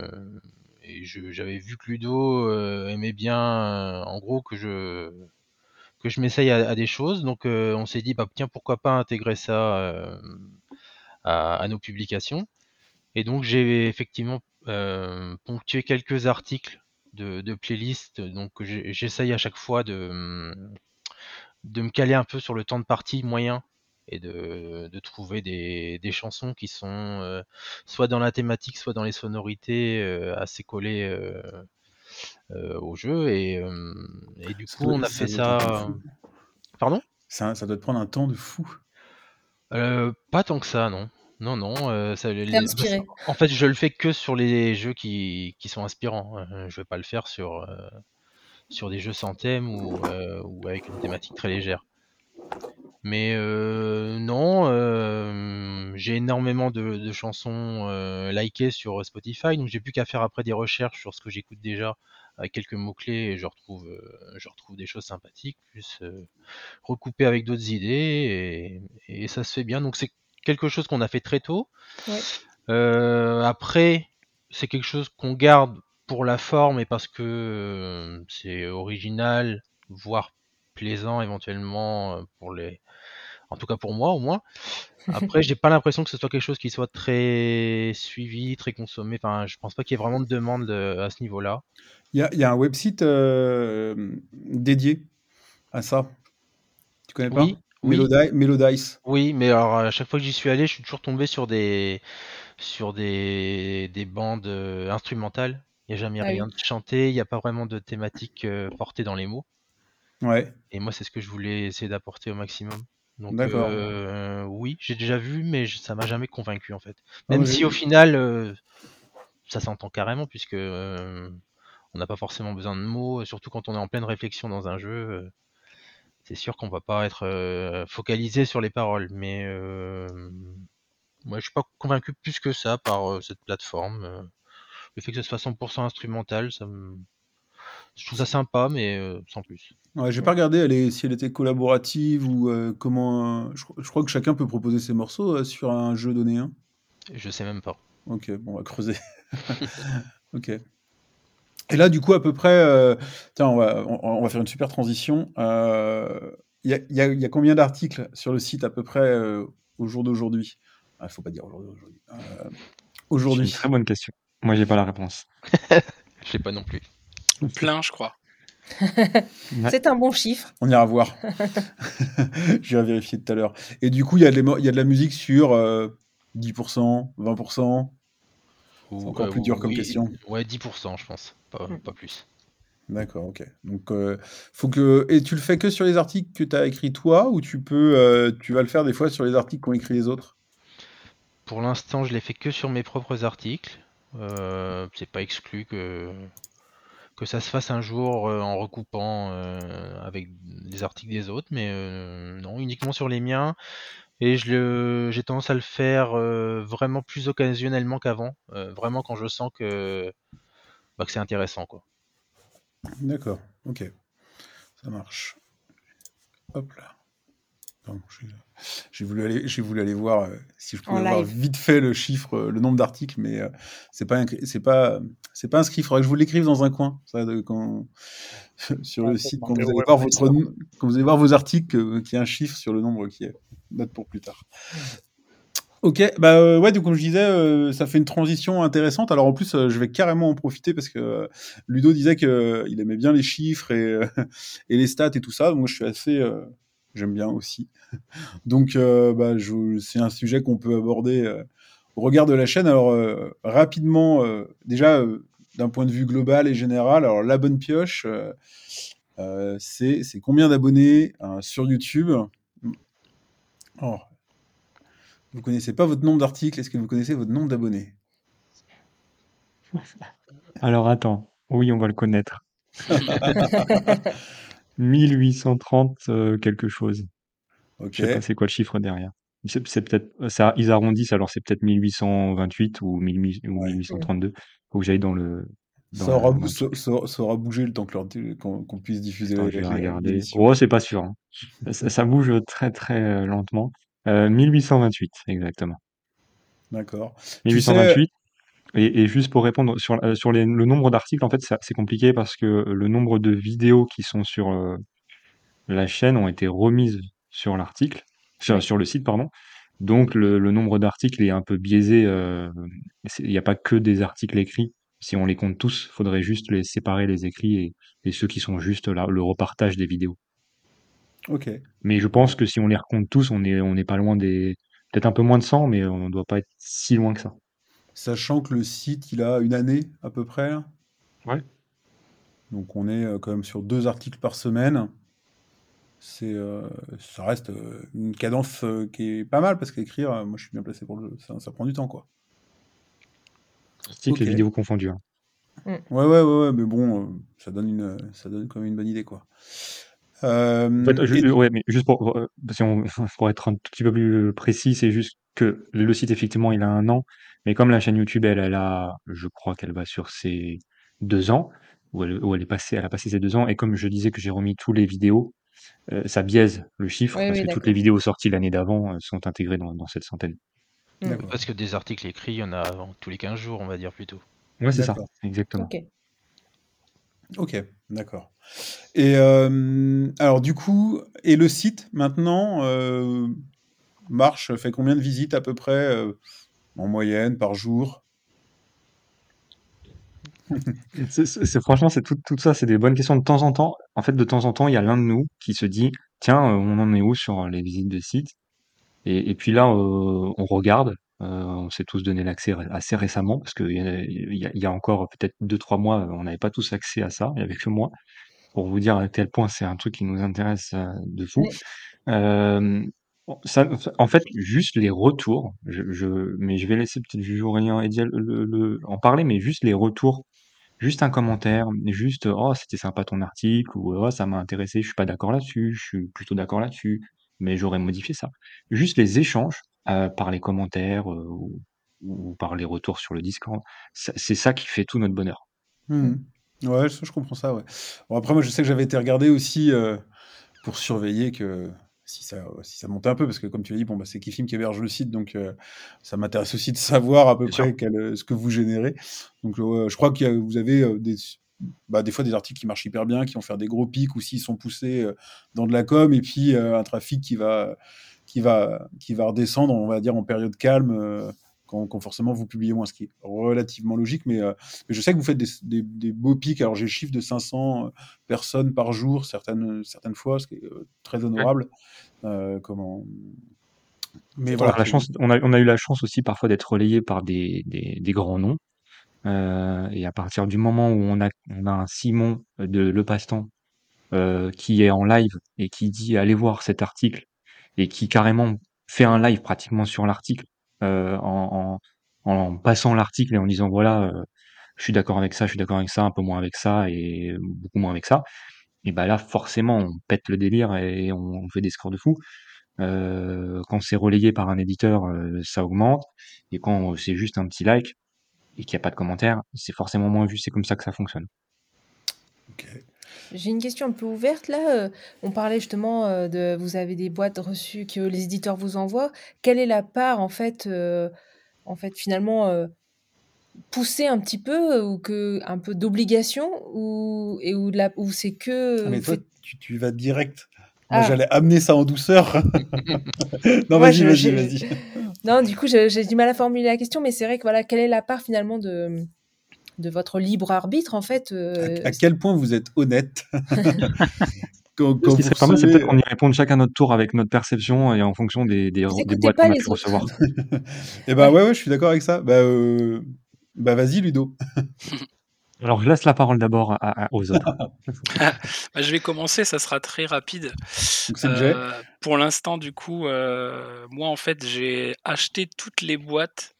[SPEAKER 5] et j'avais vu que Ludo euh, aimait bien, euh, en gros, que je que je m'essaye à, des choses. Donc euh, on s'est dit, bah tiens, pourquoi pas intégrer ça à, nos publications. Et donc j'ai effectivement ponctué quelques articles de, de playlists. Donc j'essaye à chaque fois de, de me caler un peu sur le temps de partie moyen et de, de trouver des, des, chansons qui sont euh, soit dans la thématique, soit dans les sonorités euh, assez collées euh, au jeu. Et, et du coup, on a fait ça. Pardon?
[SPEAKER 1] Ça, ça doit te prendre un temps de fou.
[SPEAKER 5] pas tant que ça, non. Non, non. ça, les... En fait, je le fais que sur les jeux qui, qui sont inspirants. Je vais pas le faire sur, sur des jeux sans thème ou, ou avec une thématique très légère. Mais euh, non, euh, j'ai énormément de, chansons euh, likées sur Spotify, donc j'ai plus qu'à faire après des recherches sur ce que j'écoute déjà avec quelques mots-clés et je retrouve, je retrouve des choses sympathiques, plus recoupées avec d'autres idées et, ça se fait bien. Donc c'est quelque chose qu'on a fait très tôt. après, c'est quelque chose qu'on garde pour la forme et parce que c'est original, voire plaisant éventuellement pour les, en tout cas pour moi au moins. Après, j'ai pas l'impression que ce soit quelque chose qui soit très suivi, très consommé. Enfin, je pense pas qu'il y ait vraiment de demande euh, à ce niveau-là.
[SPEAKER 1] Il y, a un website euh, dédié à ça. Tu connais pas?
[SPEAKER 5] Oui,
[SPEAKER 1] Melodice.
[SPEAKER 5] Oui, mais alors à chaque fois que j'y suis allé, je suis toujours tombé sur des sur des, des bandes euh, instrumentales Il n'y a jamais
[SPEAKER 2] Ah
[SPEAKER 5] rien
[SPEAKER 2] oui.
[SPEAKER 5] de chanté, il n'y a pas vraiment de thématique euh, portée dans les mots.
[SPEAKER 1] Ouais,
[SPEAKER 5] Et moi, c'est ce que je voulais essayer d'apporter au maximum. Donc euh, oui, j'ai déjà vu, mais ça m'a jamais convaincu en fait.
[SPEAKER 1] Non,
[SPEAKER 5] Même si au final, euh, ça s'entend carrément, puisque euh, on n'a pas forcément besoin de mots, surtout quand on est en pleine réflexion dans un jeu. c'est sûr qu'on va pas être focalisé sur les paroles, mais moi je suis pas convaincu plus que ça par cette plateforme. le fait que ce soit 100% instrumental, ça me... je trouve ça sympa, mais euh, sans plus.
[SPEAKER 1] Ouais, j'ai pas regardé elle est, si elle était collaborative ou euh, comment. euh, je, je crois que chacun peut proposer ses morceaux euh, sur un jeu donné. Hein.
[SPEAKER 5] Je sais même pas.
[SPEAKER 1] Ok, bon, on va creuser. ok. Et là, du coup, à peu près, euh, tiens, on va, on, on va faire une super transition. Euh, Il y, a, il y y a combien d'articles sur le site à peu près euh, au jour d'aujourd'hui? Il faut pas dire aujourd'hui. aujourd'hui. Euh,
[SPEAKER 3] C'est une
[SPEAKER 1] aujourd'hui.
[SPEAKER 3] très bonne question. Moi, j'ai pas la réponse.
[SPEAKER 5] Je sais pas non plus.
[SPEAKER 6] Plein, je crois.
[SPEAKER 3] Ouais.
[SPEAKER 2] C'est un bon chiffre.
[SPEAKER 1] On ira voir. J'irai vérifier tout à l'heure. Et du coup, il y, a de l'émo- il y a de la musique sur euh, 10%, 20%. C'est encore
[SPEAKER 5] euh,
[SPEAKER 1] plus dur comme
[SPEAKER 5] oui,
[SPEAKER 1] question.
[SPEAKER 5] Ouais, 10%, je pense, pas,
[SPEAKER 2] Mm.
[SPEAKER 5] pas plus.
[SPEAKER 1] D'accord, ok. Donc, euh, faut que. Et tu le fais que sur les articles que tu as écrits toi, ou tu peux, euh, tu vas le faire des fois sur les articles qu'ont écrit les autres?
[SPEAKER 5] Pour l'instant, je l'ai fait que sur mes propres articles. Euh, c'est pas exclu que, que ça se fasse un jour euh, en recoupant euh, avec les articles des autres, mais euh, non, uniquement sur les miens. Et je le, j'ai tendance à le faire vraiment plus occasionnellement qu'avant, vraiment quand je sens que, bah, que c'est intéressant.
[SPEAKER 1] D'accord, ok. Ça marche. Hop là. Pardon, j'ai- j'ai voulu aller, j'ai voulu aller voir euh, si je pouvais voir vite fait le chiffre, euh, le nombre d'articles, mais euh, c'est pas, c'est pas, c'est pas inscrit. Il faudrait que je vous l'écrive dans un coin, ça, de- quand, sur
[SPEAKER 7] Ouais,
[SPEAKER 1] le site, quand vous allez voir votre, quand vous allez voir vos articles, euh, qu'il y ait un chiffre sur le nombre qui est. Note pour plus tard. Ok, bah euh, ouais, donc comme je disais, euh, ça fait une transition intéressante. Alors en plus, euh, je vais carrément en profiter parce que euh, Ludo disait que euh, il aimait bien les chiffres et, euh, et les stats et tout ça. Donc moi, je suis assez, euh, j'aime bien aussi. Donc euh, bah, je- c'est un sujet qu'on peut aborder euh, au regard de la chaîne. Alors euh, rapidement, euh, déjà euh, d'un point de vue global et général, alors la bonne pioche, euh, euh, c'est c'est combien d'abonnés euh, sur YouTube? Oh, vous connaissez pas votre nombre d'articles, est-ce que vous connaissez votre nombre d'abonnés?
[SPEAKER 3] Alors attends, oui, on va le connaître. 1830 euh, quelque chose. Je sais pas c'est quoi le chiffre derrière. C'est c'est peut-être ça, ils arrondissent alors c'est peut-être 1828 ou, 1000 ou
[SPEAKER 1] ouais.
[SPEAKER 3] 1832. Faut que j'aille dans le dans
[SPEAKER 1] Ça
[SPEAKER 3] la
[SPEAKER 1] aura,
[SPEAKER 3] dans
[SPEAKER 1] bou-
[SPEAKER 3] le
[SPEAKER 1] ça,
[SPEAKER 3] truc.
[SPEAKER 1] ça- ça aura bougé le temps que leur- qu'on qu'on puisse diffuser
[SPEAKER 3] Attends, je vais regarder.
[SPEAKER 1] l'émission.
[SPEAKER 3] Oh, c'est pas sûr. hein. Ça, ça bouge très très euh, lentement. Euh, 1828 exactement.
[SPEAKER 1] D'accord. Tu sais,
[SPEAKER 3] 1828. Et, et juste pour répondre sur, euh, sur les- le nombre d'articles, en fait, c'est compliqué parce que le nombre de vidéos qui sont sur euh, la chaîne ont été remises sur l'article, sur, le site, pardon. Donc le, le nombre d'articles est un peu biaisé. euh, Il n'y a pas que des articles écrits. Si on les compte tous, faudrait juste les séparer les écrits et, et ceux qui sont juste là, le repartage des vidéos.
[SPEAKER 1] ok.
[SPEAKER 3] Mais je pense que si on les recompte tous, on n'est pas loin des, peut-être un peu moins de 100, mais on ne doit pas être si loin que ça.
[SPEAKER 1] Sachant que le site, il a une année à peu près. là.
[SPEAKER 3] Ouais.
[SPEAKER 1] Donc on est euh, quand même sur deux articles par semaine. C'est, euh, ça reste euh, une cadence euh, qui est pas mal parce qu'écrire, euh, moi je suis bien placé pour le jeu. Ça, ça prend du temps quoi.
[SPEAKER 3] Articles
[SPEAKER 1] Ok.
[SPEAKER 3] et vidéos confondus. hein.
[SPEAKER 1] Ouais, ouais, ouais, ouais, mais bon, euh, ça donne une, ça donne quand même une bonne idée quoi. Euh,
[SPEAKER 3] En fait, ju-
[SPEAKER 1] et-
[SPEAKER 3] ouais, mais juste pour, euh, si on- pour être un tout petit peu plus précis, c'est juste que le site, effectivement, il a un an, mais comme la chaîne YouTube, elle, elle a, je crois qu'elle va sur ses deux ans, où elle, où elle est passée, elle a passé ses deux ans, et comme je disais que j'ai remis tous les vidéos, euh, ça biaise le chiffre,
[SPEAKER 2] Oui,
[SPEAKER 3] parce
[SPEAKER 2] oui,
[SPEAKER 3] que toutes les
[SPEAKER 2] d'accord.
[SPEAKER 3] vidéos sorties l'année d'avant euh, sont intégrées dans, dans cette centaine.
[SPEAKER 2] Mm.
[SPEAKER 1] D'accord.
[SPEAKER 5] Parce que des articles écrits, il y en a tous les 15 jours, on va dire plutôt.
[SPEAKER 3] Ouais, c'est ça,
[SPEAKER 1] D'accord.
[SPEAKER 3] exactement.
[SPEAKER 2] Ok.
[SPEAKER 1] Ok, d'accord. Et euh, alors du coup, et le site maintenant euh, marche, fait combien de visites à peu près euh, en moyenne par jour?
[SPEAKER 3] C'est, franchement, c'est tout, tout ça, c'est des bonnes questions. De temps en temps, en fait, de temps en temps, il y a l'un de nous qui se dit, tiens, euh, on en est où sur les visites de sites? Et, et puis là, euh, on regarde on s'est tous donné l'accès assez récemment parce qu'il y y a encore peut-être 2-3 mois, on n'avait pas tous accès à ça, il y avait que moi. Pour vous dire à quel point c'est un truc qui nous intéresse, de fou. En fait, juste les retours, mais je vais laisser peut-être Juju, Aurélien et le en parler, mais juste les retours, juste un commentaire, juste: «Oh c'était sympa ton article» ou «Oh ça m'a intéressé, je suis pas d'accord là-dessus, je suis plutôt d'accord là-dessus, mais j'aurais modifié ça». Juste les échanges, heu, par les commentaires, heu, ou par les retours sur le Discord, c'est ça qui fait tout notre bonheur.
[SPEAKER 1] Mmh Ouais, je comprends ça, ouais. Bon après moi je sais que j'avais été regarder aussi, heu, pour surveiller que si ça si ça montait un peu parce que comme tu l'as dit, bon, bah, c'est Kifim qui héberge le site donc heu, ça m'intéresse aussi de savoir à peu
[SPEAKER 3] Bien
[SPEAKER 1] près quel, heu, ce que vous générez. Donc ouais, je crois a vous avez, des bah, des fois des articles qui marchent hyper bien, qui vont faire des gros pics ou s'ils sont poussés, dans de la com et puis, un trafic qui va qui va qui va redescendre, on va dire en période calme, quand quand forcément vous publiez moins, ce qui est relativement logique. Mais mais je sais que vous faites des s des des beaux pics. Alors j'ai le chiffre de 500, heu, personnes par jour certaines, certaines fois, ce qui est, heu, très honorable. Comment mais
[SPEAKER 3] On
[SPEAKER 1] voilà,
[SPEAKER 3] a la chance on a on a eu la chance aussi parfois d'être relayés par des des des grands noms, et à partir du moment où on a on a un Simon de Le Passe-Temps, qui est en live et qui dit: «Allez voir cet article» et qui carrément fait un live pratiquement sur l'article, heu, en passant l'article et en disant: «Voilà, heu, je suis d'accord avec ça, je suis d'accord avec ça, un peu moins avec ça et beaucoup moins avec ça» et bah, là forcément on pète le délire et on fait des scores de fou. Heu, quand c'est relayé par un éditeur, ça augmente et quand c'est juste un petit like et qu'il y a pas de commentaire, c'est forcément moins vu. C'est comme ça que ça fonctionne.
[SPEAKER 2] J'ai une question un peu ouverte là, heu, on parlait justement, heu, de vous avez des boîtes reçues que les éditeurs vous envoient. Quelle est la part en fait, heu, en fait finalement, poussée un petit peu ou que un peu d'obligation ou et la où c'est que
[SPEAKER 1] Ah mais toi, tu tu vas direct. Moi
[SPEAKER 2] ah!
[SPEAKER 1] j'allais amener ça en douceur. Non
[SPEAKER 2] Moi
[SPEAKER 1] vas-y,
[SPEAKER 2] je
[SPEAKER 1] vas-y,
[SPEAKER 2] j'ai
[SPEAKER 1] vas-y.
[SPEAKER 2] non du coup je j'ai du mal à formuler la question, mais c'est vrai que voilà, quelle est la part finalement de, de votre libre arbitre en fait,
[SPEAKER 1] À
[SPEAKER 2] s
[SPEAKER 1] quel point vous êtes honnête quand
[SPEAKER 3] Ce qui serait pas mal, c'est peut-être qu'on y réponde chacun notre tour avec notre perception et en fonction des des boîtes qu'on a pu recevoir.
[SPEAKER 1] et bah,
[SPEAKER 2] Ouais.
[SPEAKER 1] ouais, ouais, je suis d'accord avec ça. Bah, heu, bah, vas-y Ludo.
[SPEAKER 3] Alors je laisse la parole d'abord à à aux autres.
[SPEAKER 6] Bah, je vais commencer, ça sera très rapide. Heu, pour l'instant du coup, heu, moi en fait j'ai acheté toutes les boîtes,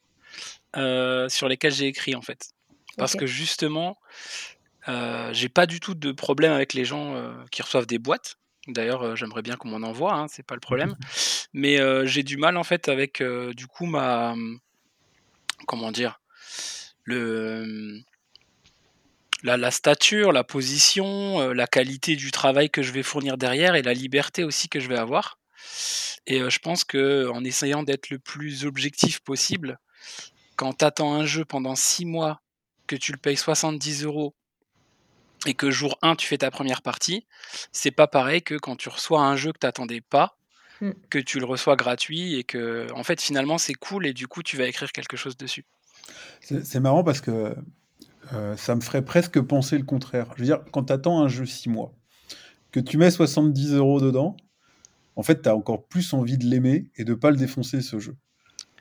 [SPEAKER 6] sur lesquelles j'ai écrit en fait. Parce que justement, heu, j'ai pas du tout de problème avec les gens, heu, qui reçoivent des boîtes. D'ailleurs, heu, j'aimerais bien qu'on m'en envoie, hein, c'est pas le problème. Mais, heu, j'ai du mal en fait avec, du coup ma, comment dire? Le, la la stature, la position, la qualité du travail que je vais fournir derrière et la liberté aussi que je vais avoir et je pense qu'en essayant d'être le plus objectif possible, quand tu attends un jeu pendant 6 mois, que tu le payes 70 € et que jour 1 tu fais ta première partie, c'est pas pareil que quand tu reçois un jeu que tu attendais pas,
[SPEAKER 2] Mmh.
[SPEAKER 6] que tu le reçois gratuit et que en fait finalement c'est cool et du coup tu vas écrire quelque chose dessus.
[SPEAKER 1] C'est marrant parce que, heu, ça me ferait presque penser le contraire. Je veux dire, quand tu attends un jeu 6 mois, que tu mets 70 € dedans, en fait, tu as encore plus envie de l'aimer et de pas le défoncer ce jeu.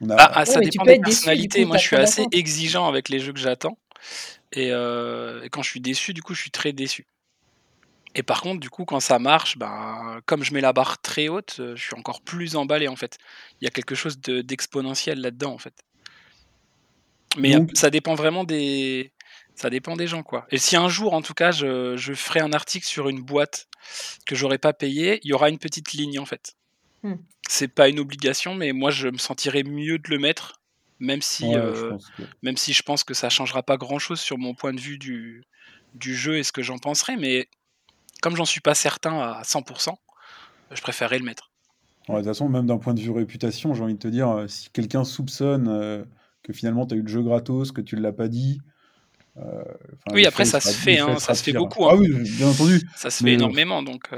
[SPEAKER 1] On
[SPEAKER 6] Bah,
[SPEAKER 1] a
[SPEAKER 6] ah,
[SPEAKER 2] Ouais,
[SPEAKER 6] ça dépend des personnalités. Moi, je suis assez exigeant avec les jeux que j'attends et heu et quand je suis déçu, du coup, je suis très déçu. Et par contre, du coup, quand ça marche, ben, comme je mets la barre très haute, heu, je suis encore plus emballé, en fait. Il y a quelque chose de d'exponentiel là-dedans, en fait. Mais,
[SPEAKER 1] donc
[SPEAKER 6] ça dépend vraiment des ça dépend des gens, quoi. Et si un jour, en tout cas, je je ferai un article sur une boîte que j'aurais pas payée, il y aura une petite ligne, en fait.
[SPEAKER 2] Mmh.
[SPEAKER 6] C'est pas une obligation, mais moi, je me sentirais mieux de le mettre, même si,
[SPEAKER 1] ouais, que
[SPEAKER 6] même si je pense que ça changera pas grand-chose sur mon point de vue du du jeu et ce que j'en penserai, mais comme j'en suis pas certain à 100% je préférerais le mettre.
[SPEAKER 1] ouais, de toute façon, même d'un point de vue réputation, j'ai envie de te dire, heu, si quelqu'un soupçonne, heu, que finalement tu as eu le jeu gratos, que tu l'as pas dit,
[SPEAKER 6] Oui, après ça
[SPEAKER 1] sera
[SPEAKER 6] se fait, hein, ça se fait beaucoup,
[SPEAKER 1] Ah
[SPEAKER 6] hein.
[SPEAKER 1] oui, bien entendu,
[SPEAKER 6] Ça se fait énormément donc.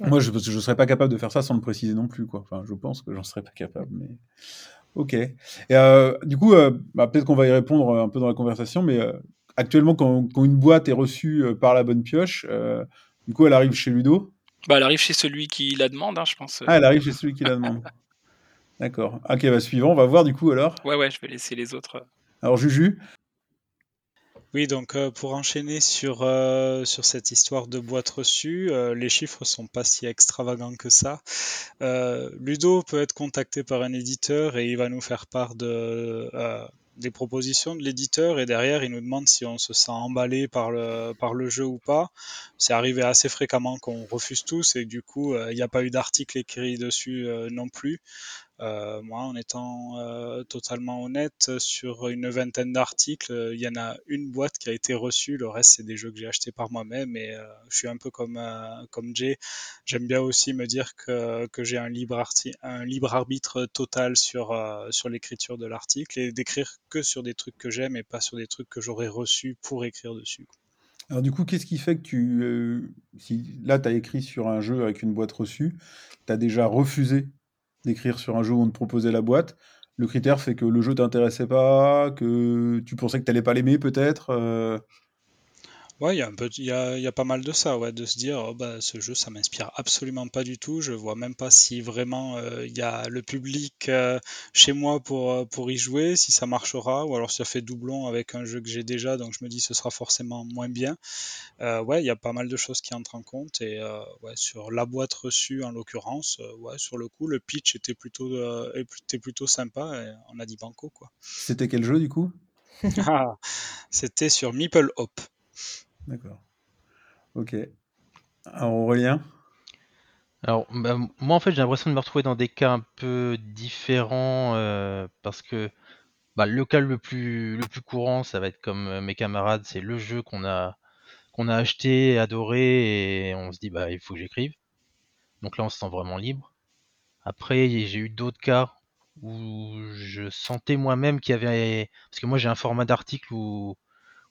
[SPEAKER 1] Moi, je je serais pas capable de faire ça sans le préciser non plus, quoi. Enfin, je pense que j'en serais pas capable, mais OK. Et heu, du coup, heu, bah, peut-être qu'on va y répondre, heu, un peu dans la conversation, mais actuellement, quand quand une boîte est reçue, par La Bonne Pioche, du coup, elle arrive chez Ludo?
[SPEAKER 6] bah, elle arrive chez celui qui la demande, hein, je pense,
[SPEAKER 1] Ah, elle arrive chez celui qui la demande. D'accord. Ok, bah suivant, on va voir du coup alors.
[SPEAKER 6] Ouais, ouais, je vais laisser les autres. euh.
[SPEAKER 1] Alors Juju,
[SPEAKER 4] Oui, donc euh, pour enchaîner sur, euh, sur cette histoire de boîte reçue, euh, les chiffres sont pas si extravagants que ça. Ludo peut être contacté par un éditeur et il va nous faire part de, des propositions de l'éditeur et derrière il nous demande si on se sent emballé par le, par le jeu ou pas. C'est arrivé assez fréquemment qu'on refuse tous et du coup il n'y a pas eu d'article écrit dessus non plus. Euh, moi, en étant euh, totalement honnête, sur une vingtaine d'articles, euh, il y en a une boîte qui a été reçue. Le reste, c'est des jeux que j'ai achetés par moi-même. Et euh, je suis un peu comme, euh, comme Jay. J'aime bien aussi me dire que, que j'ai un libre, un libre arbitre total sur, euh, sur l'écriture de l'article et d'écrire que sur des trucs que j'aime et pas sur des trucs que j'aurais reçus pour écrire dessus.
[SPEAKER 1] alors du coup, qu'est-ce qui fait que tu... euh, si là, tu as écrit sur un jeu avec une boîte reçue, tu as déjà refusé d'écrire sur un jeu où on te proposait la boîte. Le critère fait que le jeu t'intéressait pas, que tu pensais que tu n'allais pas l'aimer peut-être.
[SPEAKER 4] Ouais, il y a un peu, il y a, il y a pas mal de ça, ouais, de se dire, oh, bah, ce jeu, ça m'inspire absolument pas du tout. Je vois même pas si vraiment euh, il y a le public euh, chez moi pour, euh, pour y jouer, si ça marchera, ou alors si ça fait doublon avec un jeu que j'ai déjà, donc je me dis ce sera forcément moins bien. Ouais, il y a pas mal de choses qui entrent en compte, et ouais, sur la boîte reçue en l'occurrence, ouais, sur le coup, le pitch était plutôt, était plutôt sympa, et on a dit banco, quoi.
[SPEAKER 1] C'était quel jeu du coup?
[SPEAKER 4] Ah, C'était sur Meeple Hop.
[SPEAKER 1] D'accord. Ok. Alors Aurélien?
[SPEAKER 5] Alors, bah, moi, en fait, j'ai l'impression de me retrouver dans des cas un peu différents euh, parce que bah, le cas le plus, le plus courant, ça va être comme euh, mes camarades, c'est le jeu qu'on a, qu'on a acheté, adoré, et on se dit, bah, il faut que j'écrive. Donc là, on se sent vraiment libre. Après, j'ai eu d'autres cas où je sentais moi-même qu'il y avait... Parce que moi, j'ai un format d'article où,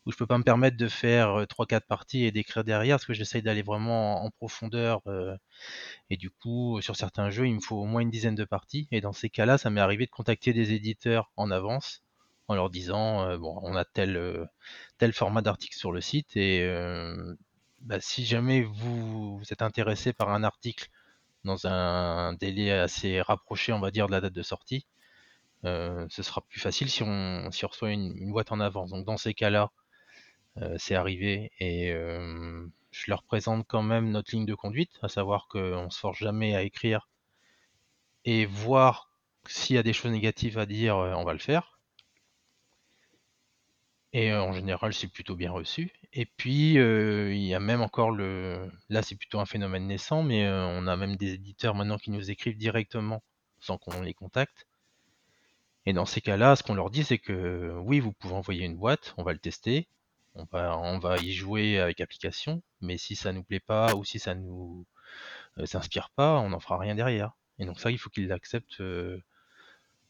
[SPEAKER 5] où je peux pas me permettre de faire euh, 3-4 parties et d'écrire derrière, parce que j'essaye d'aller vraiment en profondeur. et du coup, sur certains jeux, il me faut au moins une dizaine de parties. Et dans ces cas-là, ça m'est arrivé de contacter des éditeurs en avance en leur disant bon, on a tel, tel format d'article sur le site et bah, si jamais vous, vous êtes intéressé par un article dans un délai assez rapproché, on va dire, de la date de sortie, ce sera plus facile si on, si on reçoit une, boîte en avance. Donc dans ces cas-là, c'est arrivé et euh, je leur présente quand même notre ligne de conduite, à savoir qu'on se force jamais à écrire et voir s'il y a des choses négatives à dire, euh, on va le faire. Et euh, en général, c'est plutôt bien reçu. Et puis, euh, il y a même encore le... Là, c'est plutôt un phénomène naissant, mais euh, on a même des éditeurs maintenant qui nous écrivent directement sans qu'on les contacte. Et dans ces cas-là, ce qu'on leur dit, c'est que oui, vous pouvez envoyer une boîte, on va le tester, on va, on va y jouer avec application, mais si ça nous plaît pas ou si ça nous euh, s'inspire pas, on n'en fera rien derrière. Et donc ça, il faut qu'ils l'acceptent euh,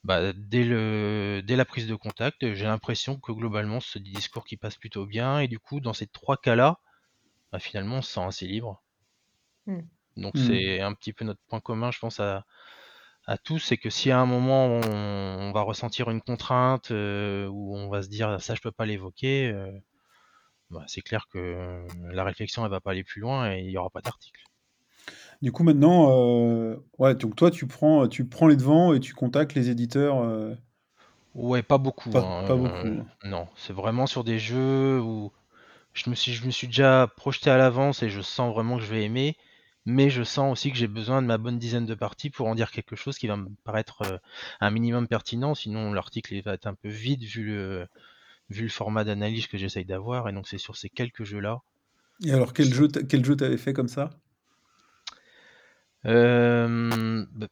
[SPEAKER 5] bah, dès, le, dès la prise de contact. J'ai l'impression que globalement, c'est des discours qui passent plutôt bien. Et du coup, dans ces trois cas-là, bah, finalement, on se sent assez libre.
[SPEAKER 2] Hmm.
[SPEAKER 5] Donc
[SPEAKER 1] Hmm.
[SPEAKER 5] c'est un petit peu notre point commun, je pense, à, à tous, c'est que si à un moment on, on va ressentir une contrainte euh, où on va se dire ça je peux pas l'évoquer, euh, bah, c'est clair que euh, la réflexion elle va pas aller plus loin et il y aura pas d'article.
[SPEAKER 1] Du coup, maintenant, euh, ouais, donc toi, tu prends, tu prends les devants et tu contactes les éditeurs. euh,
[SPEAKER 5] Ouais, pas beaucoup.
[SPEAKER 1] Pas-
[SPEAKER 5] hein,
[SPEAKER 1] pas
[SPEAKER 5] euh,
[SPEAKER 1] beaucoup.
[SPEAKER 5] non, c'est vraiment sur des jeux où je me suis, je me suis déjà projeté à l'avance et je sens vraiment que je vais aimer, mais je sens aussi que j'ai besoin de ma bonne dizaine de parties pour en dire quelque chose qui va me paraître euh, un minimum pertinent, sinon l'article va être un peu vide vu le, vu le format d'analyse que j'essaye d'avoir, et donc c'est sur ces quelques jeux-là.
[SPEAKER 1] Et alors, quel jeu, t'a- quel jeu t'avais fait comme ça?
[SPEAKER 5] Euh, bah,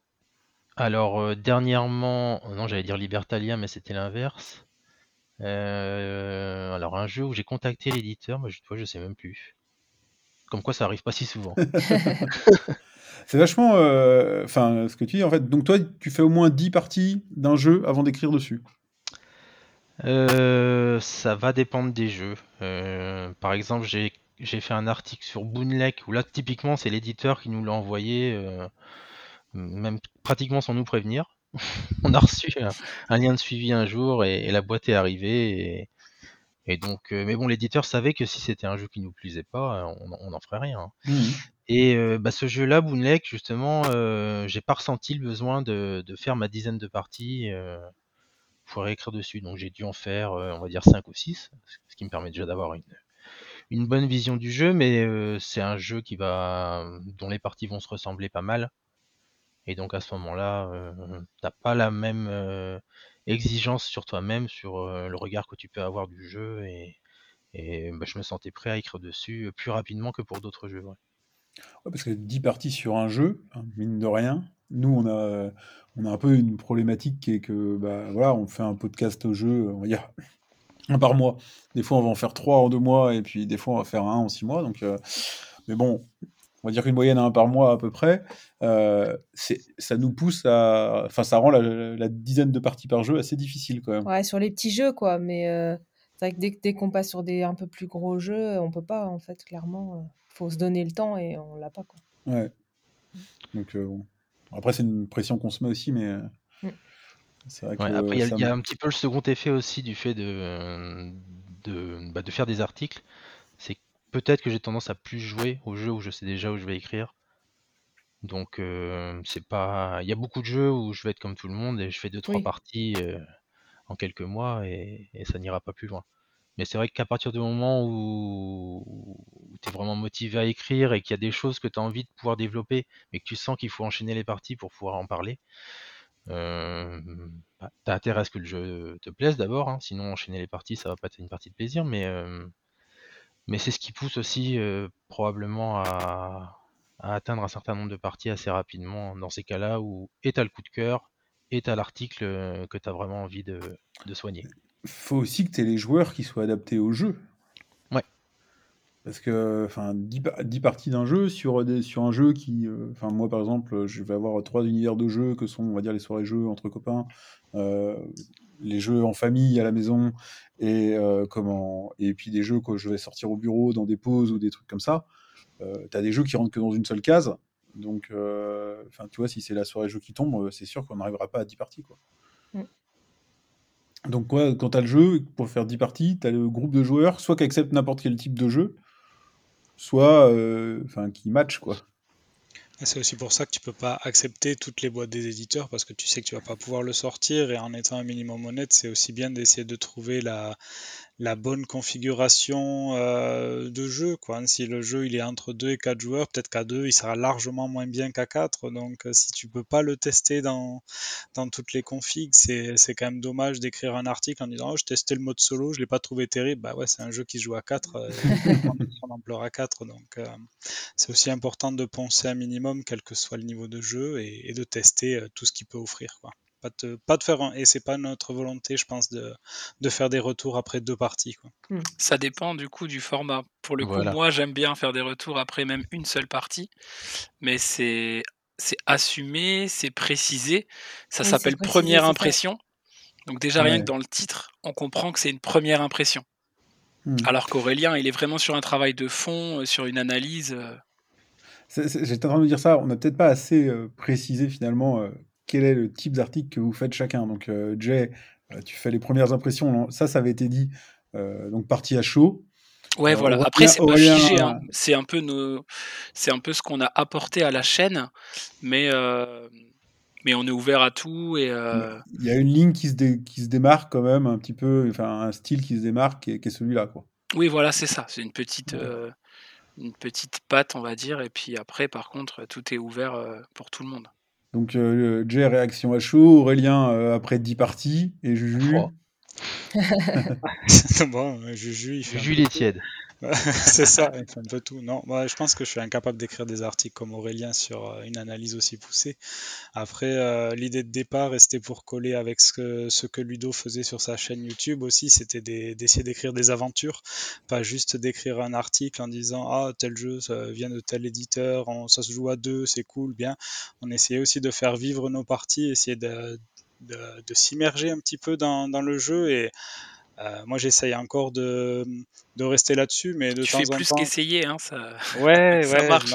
[SPEAKER 5] alors, euh, dernièrement, non, j'allais dire Libertalia, mais c'était l'inverse. Euh, alors, un jeu où j'ai contacté l'éditeur, mais je, je sais même plus. Comme quoi, ça arrive pas si souvent.
[SPEAKER 1] C'est vachement. euh, Enfin, ce que tu dis, en fait. Donc, toi, tu fais au moins 10 parties d'un jeu avant d'écrire dessus?
[SPEAKER 5] Euh, ça va dépendre des jeux. Euh, par exemple, j'ai j'ai fait un article sur Boonlek où là, typiquement, c'est l'éditeur qui nous l'a envoyé, euh, même pratiquement sans nous prévenir. On a reçu un, un lien de suivi un jour et, et la boîte est arrivée. Et, Et donc, euh, mais bon, l'éditeur savait que si c'était un jeu qui nous plaisait pas, on on n'en ferait rien, hein.
[SPEAKER 1] Mmh
[SPEAKER 5] Et euh, bah, ce jeu-là, Boonlake, justement, euh, j'ai pas ressenti le besoin de de faire ma dizaine de parties, heu, pour réécrire dessus. Donc j'ai dû en faire, heu, on va dire 5 ou 6, ce qui me permet déjà d'avoir une bonne vision du jeu, mais heu, c'est un jeu qui va dont les parties vont se ressembler pas mal. Et donc à ce moment-là, heu, tu pas la même, heu, exigence sur toi-même, sur, le regard que tu peux avoir du jeu et bah, je me sentais prêt à écrire dessus, plus rapidement que pour d'autres jeux. Ouais,
[SPEAKER 1] parce que 10 parties sur un jeu, hein, mine de rien, nous on a on a un peu une problématique qui est que, bah, voilà, on fait un podcast au jeu, on va dire un par mois. Des fois on va en faire 3 en 2 mois et puis des fois on va faire un en 6 mois donc heu, mais bon, on va dire une moyenne à un par mois à peu près, euh, ça nous pousse à. Enfin, ça rend la, dizaine de parties par jeu assez difficile quand même.
[SPEAKER 2] Ouais, sur les petits jeux, quoi. Mais euh, c'est vrai que dès, dès qu'on passe sur des un peu plus gros jeux, on peut pas, en fait, clairement. Il faut se donner le temps et on l'a pas, quoi.
[SPEAKER 1] Ouais. Donc, euh, Après, c'est une pression qu'on se met aussi, mais. Mm.
[SPEAKER 5] C'est vrai que, après, il y, a un petit peu le second effet aussi du fait de, de, bah, de faire des articles. C'est peut-être que j'ai tendance à plus jouer aux jeux où je sais déjà où je vais écrire. Donc c'est pas. Il y a beaucoup de jeux où je vais être comme tout le monde et je fais deux trois parties en quelques mois et, ça n'ira pas plus loin. Mais c'est vrai qu'à partir du moment où, tu es vraiment motivé à écrire et qu'il y a des choses que tu as envie de pouvoir développer, mais que tu sens qu'il faut enchaîner les parties pour pouvoir en parler, euh, bah, intérêt à ce que le jeu te plaise d'abord, hein, sinon enchaîner les parties ça va pas être une partie de plaisir, mais mais c'est ce qui pousse aussi probablement à, atteindre un certain nombre de parties assez rapidement dans ces cas-là où et tu as le coup de cœur et tu as l'article que tu as vraiment envie de soigner.
[SPEAKER 1] Faut aussi que tu aies les joueurs qui soient adaptés au jeu.
[SPEAKER 5] Ouais.
[SPEAKER 1] Parce que enfin 10, parties d'un jeu sur, des, sur un jeu qui. Enfin, moi par exemple, je vais avoir trois univers de jeux que sont, on va dire, les soirées jeux entre copains les jeux en famille à la maison et euh, comment et puis des jeux que je vais sortir au bureau dans des pauses ou des trucs comme ça. Euh, tu as des jeux qui rentrent que dans une seule case. Donc, euh, enfin, tu vois, si c'est la soirée jeu qui tombe, c'est sûr qu'on n'arrivera pas à 10 parties, quoi. Donc, quoi, quand tu le jeu, pour faire 10 parties, tu as le groupe de joueurs, soit qui acceptent n'importe quel type de jeu, soit enfin qui match, quoi.
[SPEAKER 4] C'est aussi pour ça que tu peux pas accepter toutes les boîtes des éditeurs parce que tu sais que tu vas pas pouvoir le sortir et en étant un minimum honnête, c'est aussi bien d'essayer de trouver la, la bonne configuration euh, de jeu. Quoi. Si le jeu il est entre 2 et 4 joueurs, peut-être qu'à 2 il sera largement moins bien qu'à 4. Donc euh, si tu peux pas le tester dans, dans toutes les configs, c'est, quand même dommage d'écrire un article en disant oh, je testais le mode solo, je l'ai pas trouvé terrible. Bah ouais, c'est un jeu qui joue à 4, euh, son ampleur à 4. Donc euh, c'est aussi important de penser un minimum, quel que soit le niveau de jeu, et, et de tester tout ce qu'il peut offrir. Quoi pas de, faire un, et c'est pas notre volonté, je pense, de, de faire des retours après deux parties. Quoi.
[SPEAKER 6] Hmm. Ça dépend du coup du format. Pour le coup, moi j'aime bien faire des retours après même une seule partie, mais c'est c'est assumé, c'est précisé. Ça s'appelle première impression. Donc déjà rien que dans le titre, on comprend que c'est une première impression. Hmm. Alors qu'Aurélien, il est vraiment sur un travail de fond, euh, sur une analyse. Euh.
[SPEAKER 1] J'étais en train de me dire ça, on n'a peut-être pas assez euh, précisé finalement quel est le type d'article que vous faites chacun. Donc, euh, Jay, euh, tu fais les premières impressions. Ça, ça avait été dit. Euh, donc, partie à chaud.
[SPEAKER 6] Ouais, voilà. Après, c'est pas figé. Hein. C'est un peu nos... c'est un peu ce qu'on a apporté à la chaîne, mais mais on est ouvert à tout et.
[SPEAKER 1] Il y a une ligne qui se, qui se démarque quand même un petit peu, enfin un style qui se démarque, qui est, celui-là, quoi.
[SPEAKER 6] Oui, voilà, c'est ça. C'est une petite. Une petite patte, on va dire, et puis après, par contre, tout est ouvert pour tout le monde.
[SPEAKER 1] Donc, euh, Jay, réaction à chaud. Aurélien, euh, après 10 parties. Et Juju.
[SPEAKER 4] bon, Juju, il fait.
[SPEAKER 5] Juju, il est tiède.
[SPEAKER 4] c'est ça, un peu tout. Non, moi, je pense que je suis incapable d'écrire des articles comme Aurélien sur euh, une analyse aussi poussée. Après, euh, l'idée de départ, restait pour coller avec ce que, Ludo faisait sur sa chaîne YouTube aussi, c'était d'essayer d'écrire des aventures, pas juste d'écrire un article en disant Ah, tel jeu ça vient de tel éditeur, ça se joue à deux, c'est cool, bien. On essayait aussi de faire vivre nos parties, essayer de, de, s'immerger un petit peu dans, dans le jeu et euh, moi, j'essaye encore de, de rester là-dessus, mais de
[SPEAKER 6] tu
[SPEAKER 4] temps
[SPEAKER 6] fais plus qu'essayer, hein, ça,
[SPEAKER 4] ouais, ça marche.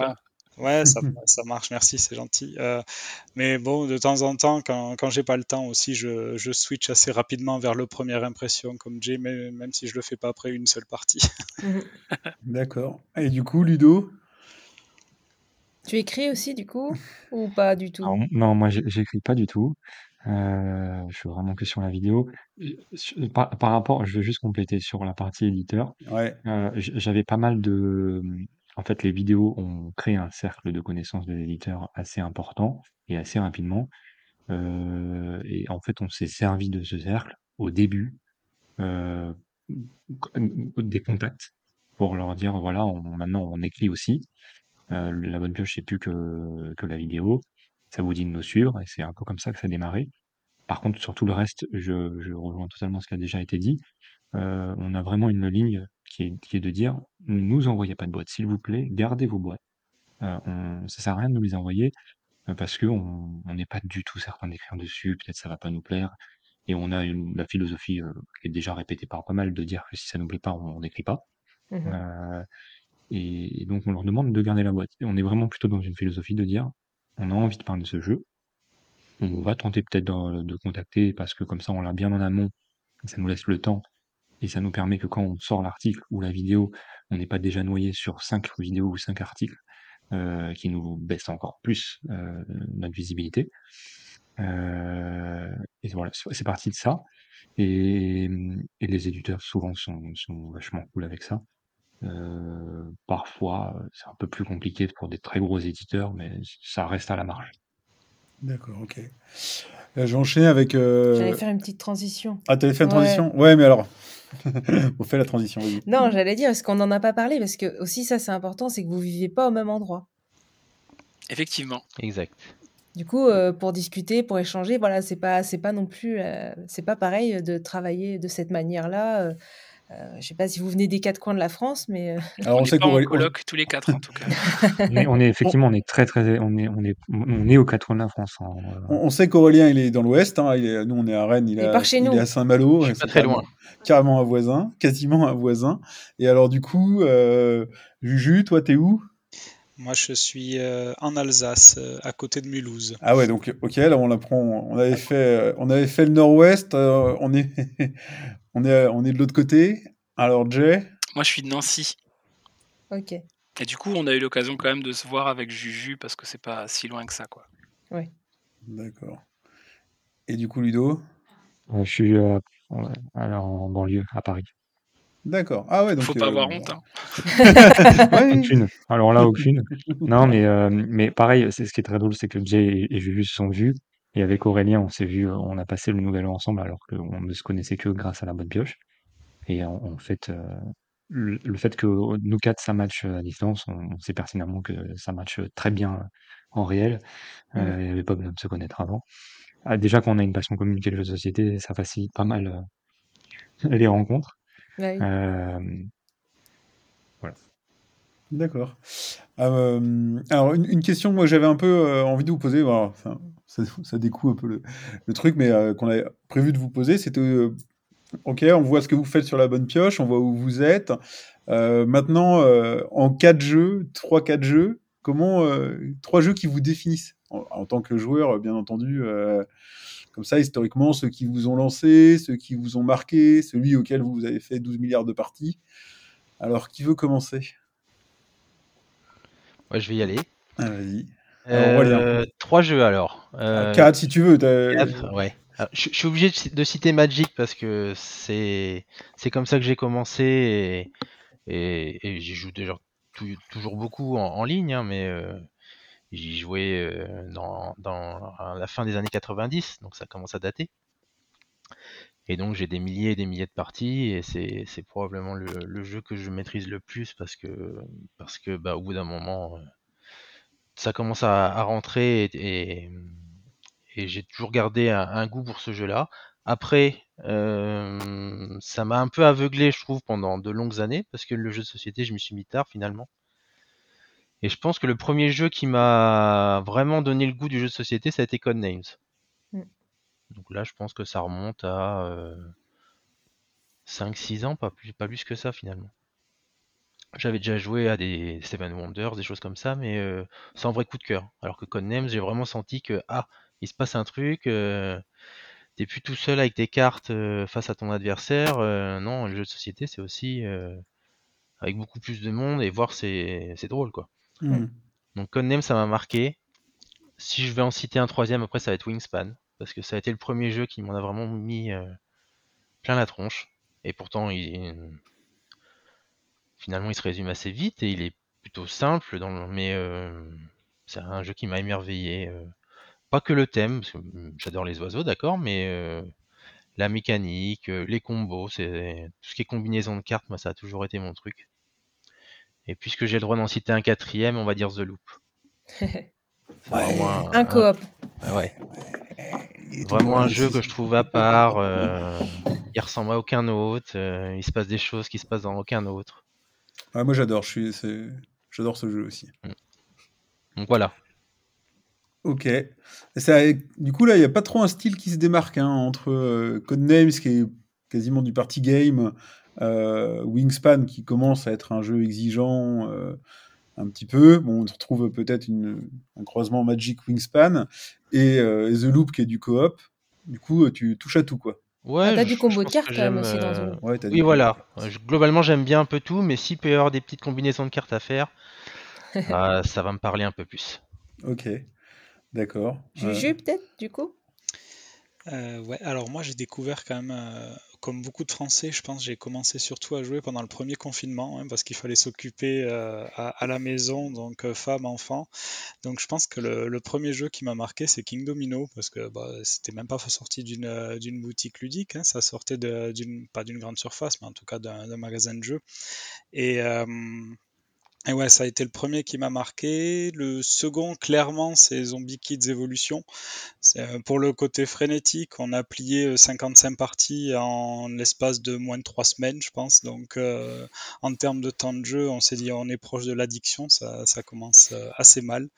[SPEAKER 4] Ouais, ça, ça marche, merci, c'est gentil. Euh, mais bon, de temps en temps, quand, quand j'ai pas le temps aussi, je, je switch assez rapidement vers le première impression comme Jay, même, même si je le fais pas après une seule partie.
[SPEAKER 2] Mhm.
[SPEAKER 1] D'accord. Et du coup, Ludo?
[SPEAKER 2] Tu écris aussi, du coup, ou pas du tout?
[SPEAKER 3] Alors, non, moi, j'écris pas du tout. Euh, je suis vraiment que sur la vidéo. Par, par rapport, je vais juste compléter sur la partie éditeur.
[SPEAKER 1] Ouais.
[SPEAKER 3] Euh, j- j'avais pas mal de... En fait, les vidéos ont créé un cercle de connaissances de l'éditeur assez important et assez rapidement. Euh, et en fait, on s'est servi de ce cercle au début euh, des contacts pour leur dire, voilà, on- maintenant on écrit aussi. La bonne pioche, c'est plus que, que la vidéo. Ça vous dit de nous suivre et c'est un peu comme ça que ça a démarré. Par contre, sur tout le reste, je, je rejoins totalement ce qui a déjà été dit. Euh, on a vraiment une ligne qui est, qui est de dire ne nous envoyez pas de boîtes, s'il vous plaît, gardez vos boîtes. Euh, on, ça sert à rien de nous les envoyer euh, parce que on on n'est pas du tout certain d'écrire dessus, peut-être ça va pas nous plaire. Et on a une, la philosophie euh, qui est déjà répétée par pas mal de dire que si ça nous plaît pas, on n'écrit pas.
[SPEAKER 2] Mhm.
[SPEAKER 3] Euh, et, et donc on leur demande de garder la boîte. Et on est vraiment plutôt dans une philosophie de dire on a envie de parler de ce jeu, on va tenter peut-être de, contacter parce que comme ça on l'a bien en amont, ça nous laisse le temps et ça nous permet que quand on sort l'article ou la vidéo, on n'est pas déjà noyé sur cinq vidéos ou cinq articles euh, qui nous baissent encore plus euh, notre visibilité. Euh, et voilà, c'est parti de ça. Et, les éditeurs souvent sont vachement cool avec ça. Euh, parfois, euh, c'est un peu plus compliqué pour des très gros éditeurs, mais ça reste à la marge.
[SPEAKER 1] D'accord, ok. Là, je vais enchaîner avec. euh,
[SPEAKER 2] J'allais faire une petite transition.
[SPEAKER 1] Ah, t'avais fait une
[SPEAKER 2] Ouais.
[SPEAKER 1] transition? Ouais, mais alors. on fait la transition, vas-y.
[SPEAKER 2] Non, j'allais dire, parce qu'on n'en a pas parlé, parce que aussi ça c'est important, c'est que vous vivez pas au même endroit.
[SPEAKER 6] Effectivement.
[SPEAKER 5] Exact.
[SPEAKER 2] Du coup, euh, pour discuter, pour échanger, voilà, c'est pas, c'est pas non plus, euh, c'est pas pareil de travailler de cette manière-là. Euh, euh, je sais pas si vous venez des quatre coins de la France, mais euh,
[SPEAKER 1] Alors, on,
[SPEAKER 6] on
[SPEAKER 1] sait
[SPEAKER 6] n'est pas en
[SPEAKER 1] qu'Aurélie-
[SPEAKER 6] coloc tous les quatre en tout cas.
[SPEAKER 3] On est, on est effectivement, on est très très, on est, on est, on est aux quatre coins de la France. hein.
[SPEAKER 1] on, on sait qu'Aurélien, il est dans l'ouest. Hein, est- nous, on est à Rennes. Il,
[SPEAKER 2] Il
[SPEAKER 1] est à-
[SPEAKER 2] part chez
[SPEAKER 1] il
[SPEAKER 2] nous.
[SPEAKER 1] est à Saint-Malo.
[SPEAKER 5] Pas
[SPEAKER 1] c'est
[SPEAKER 5] très
[SPEAKER 1] carrément-
[SPEAKER 5] loin.
[SPEAKER 1] Carrément un voisin, quasiment un voisin. Et alors, du coup, euh, Juju, toi, t'es où?
[SPEAKER 4] Moi, je suis euh, en Alsace, euh, à côté de Mulhouse.
[SPEAKER 1] Ah ouais, donc ok, là on l'apprend. On avait fait, euh, on avait fait le Nord-Ouest. euh, on est, on est, on est de l'autre côté. Alors Jay,
[SPEAKER 6] Moi, je suis de Nancy.
[SPEAKER 2] ok.
[SPEAKER 6] Et du coup, on a eu l'occasion quand même de se voir avec Juju parce que c'est pas si loin que ça, quoi.
[SPEAKER 1] d'accord. Et du coup Ludo,
[SPEAKER 3] Euh, Je suis euh, en- alors, en banlieue, à Paris.
[SPEAKER 1] d'accord. Ah ouais, donc.
[SPEAKER 6] Faut pas
[SPEAKER 1] euh,
[SPEAKER 6] avoir honte. Hein.
[SPEAKER 1] ouais,
[SPEAKER 3] Aucune. Alors là, aucune. Non, mais, euh, mais pareil, c'est ce qui est très drôle, c'est que Jay et, et Juju se sont vus. Et avec Aurélien, on s'est vu, on a passé le nouvel an ensemble alors qu'on ne se connaissait que grâce à la bonne pioche. Et en, en fait, euh, le, le fait que nous quatre, ça match à distance, on, on sait pertinemment que ça match très bien en réel. Euh. Il n'y avait pas besoin de se connaître avant. Ah, déjà, quand on a une passion commune qui est le jeu de société, ça facilite pas mal euh, les rencontres. Euh,
[SPEAKER 1] D'accord. Euh, alors une, une question, moi j'avais un peu euh, envie de vous poser. voilà, enfin, ça, ça découle un peu le, le truc, mais euh, qu'on avait prévu de vous poser, c'était euh, ok, on voit ce que vous faites sur la bonne pioche, on voit où vous êtes. Euh, maintenant, en quatre jeux, trois quatre jeux, comment trois jeux qui vous définissent? En, en tant que joueur, bien entendu. comme ça, historiquement, ceux qui vous ont lancé, ceux qui vous ont marqué, celui auquel vous avez fait 12 milliards de parties. Alors, qui veut commencer?
[SPEAKER 5] Ouais, je vais y aller.
[SPEAKER 1] ah, Vas-y.
[SPEAKER 5] Euh, trois jeux alors. Euh,
[SPEAKER 1] 4 si tu veux.
[SPEAKER 5] Quatre, ouais. Alors, je, je suis obligé de, ci- de citer Magic parce que c'est c'est comme ça que j'ai commencé et, et, et j'y joue déjà tou- toujours beaucoup en, en ligne, hein, mais euh, j'y jouais euh, dans, dans la fin des années 90, donc ça commence à dater. Et donc j'ai des milliers et des milliers de parties et c'est c'est probablement le, le jeu que je maîtrise le plus parce que parce que bah, au bout d'un moment euh, ça commence à, à rentrer et, et, et j'ai toujours gardé un, un goût pour ce jeu-là. Après, euh, ça m'a un peu aveuglé, je trouve, pendant de longues années, parce que le jeu de société, je m'y suis mis tard finalement. Et je pense que le premier jeu qui m'a vraiment donné le goût du jeu de société, ça a été Codenames.
[SPEAKER 2] Mm.
[SPEAKER 5] Donc là, je pense que ça remonte à euh, 5-6 ans, pas plus, pas plus que ça finalement. J'avais déjà joué à des Seven Wonders, des choses comme ça, mais euh, sans vrai coup de cœur. Alors que Codenames, j'ai vraiment senti que ah, il se passe un truc. T'es plus tout seul avec tes cartes face à ton adversaire. non, le jeu de société, c'est aussi avec beaucoup plus de monde et voir c'est c'est drôle quoi.
[SPEAKER 1] Hmm.
[SPEAKER 5] Donc Codenames, ça m'a marqué. Si je vais en citer un troisième, après ça va être Wingspan parce que ça a été le premier jeu qui m'en a vraiment mis plein la tronche. Et pourtant, il, finalement, il se résume assez vite et il est plutôt simple, dans le- mais euh, c'est un jeu qui m'a émerveillé. euh. Pas que le thème, parce que mm, j'adore les oiseaux, d'accord, mais euh, la mécanique, les combos, c'est tout ce qui est combinaison de cartes, moi, ça a toujours été mon truc. Et puisque j'ai le droit d'en citer un quatrième, on va dire The Loop.
[SPEAKER 2] Un coop.
[SPEAKER 5] un- ouais, vraiment un jeu que je trouve à part. euh, il ressemble à aucun autre. euh, il se passe des choses qui se passent dans aucun autre.
[SPEAKER 1] Ah, moi j'adore, je suis, c'est- j'adore ce jeu aussi.
[SPEAKER 5] Donc voilà.
[SPEAKER 1] Ok. Ça, du coup, là, il n'y a pas trop un style qui se démarque hein, entre euh, Codenames, qui est quasiment du party game, euh, Wingspan, qui commence à être un jeu exigeant euh, un petit peu. Bon, on retrouve peut-être une- un croisement Magic Wingspan, et, et The Loop, qui est du coop. Du coup, tu touches à tout, quoi.
[SPEAKER 5] Ouais,
[SPEAKER 2] Ah, t'as
[SPEAKER 5] je-
[SPEAKER 2] du
[SPEAKER 5] je
[SPEAKER 2] combo de
[SPEAKER 5] pense
[SPEAKER 2] cartes quand même
[SPEAKER 5] j'aime,
[SPEAKER 2] aussi dans
[SPEAKER 5] euh,
[SPEAKER 2] Loop.
[SPEAKER 1] Ouais, t'as
[SPEAKER 5] Oui,
[SPEAKER 1] du-
[SPEAKER 5] voilà. Euh, je- Globalement, j'aime bien un peu tout, mais s'il peut y avoir des petites combinaisons de cartes à faire, bah, ça va me parler un peu plus.
[SPEAKER 1] Ok. D'accord. Euh,
[SPEAKER 2] Juju, peut-être, du coup?
[SPEAKER 4] Euh, ouais, alors moi j'ai découvert quand même, euh, comme beaucoup de Français, je pense, j'ai commencé surtout à jouer pendant le premier confinement, hein, parce qu'il fallait s'occuper euh, à, la maison, donc euh, femme, enfant. Donc je pense que le, premier jeu qui m'a marqué, c'est King Domino, parce que bah, c'était même pas sorti d'une boutique ludique, hein, ça sortait pas d'une grande surface, mais en tout cas d'un d'un magasin de jeux. Et, euh, et ouais, ça a été le premier qui m'a marqué. Le second, clairement, c'est Zombie Kids Evolution. Euh, pour le côté frénétique, on a plié euh, 55 parties en l'espace de moins de 3 semaines, je pense. Donc, euh, en termes de temps de jeu, on s'est dit on est proche de l'addiction, ça, ça commence euh, assez mal.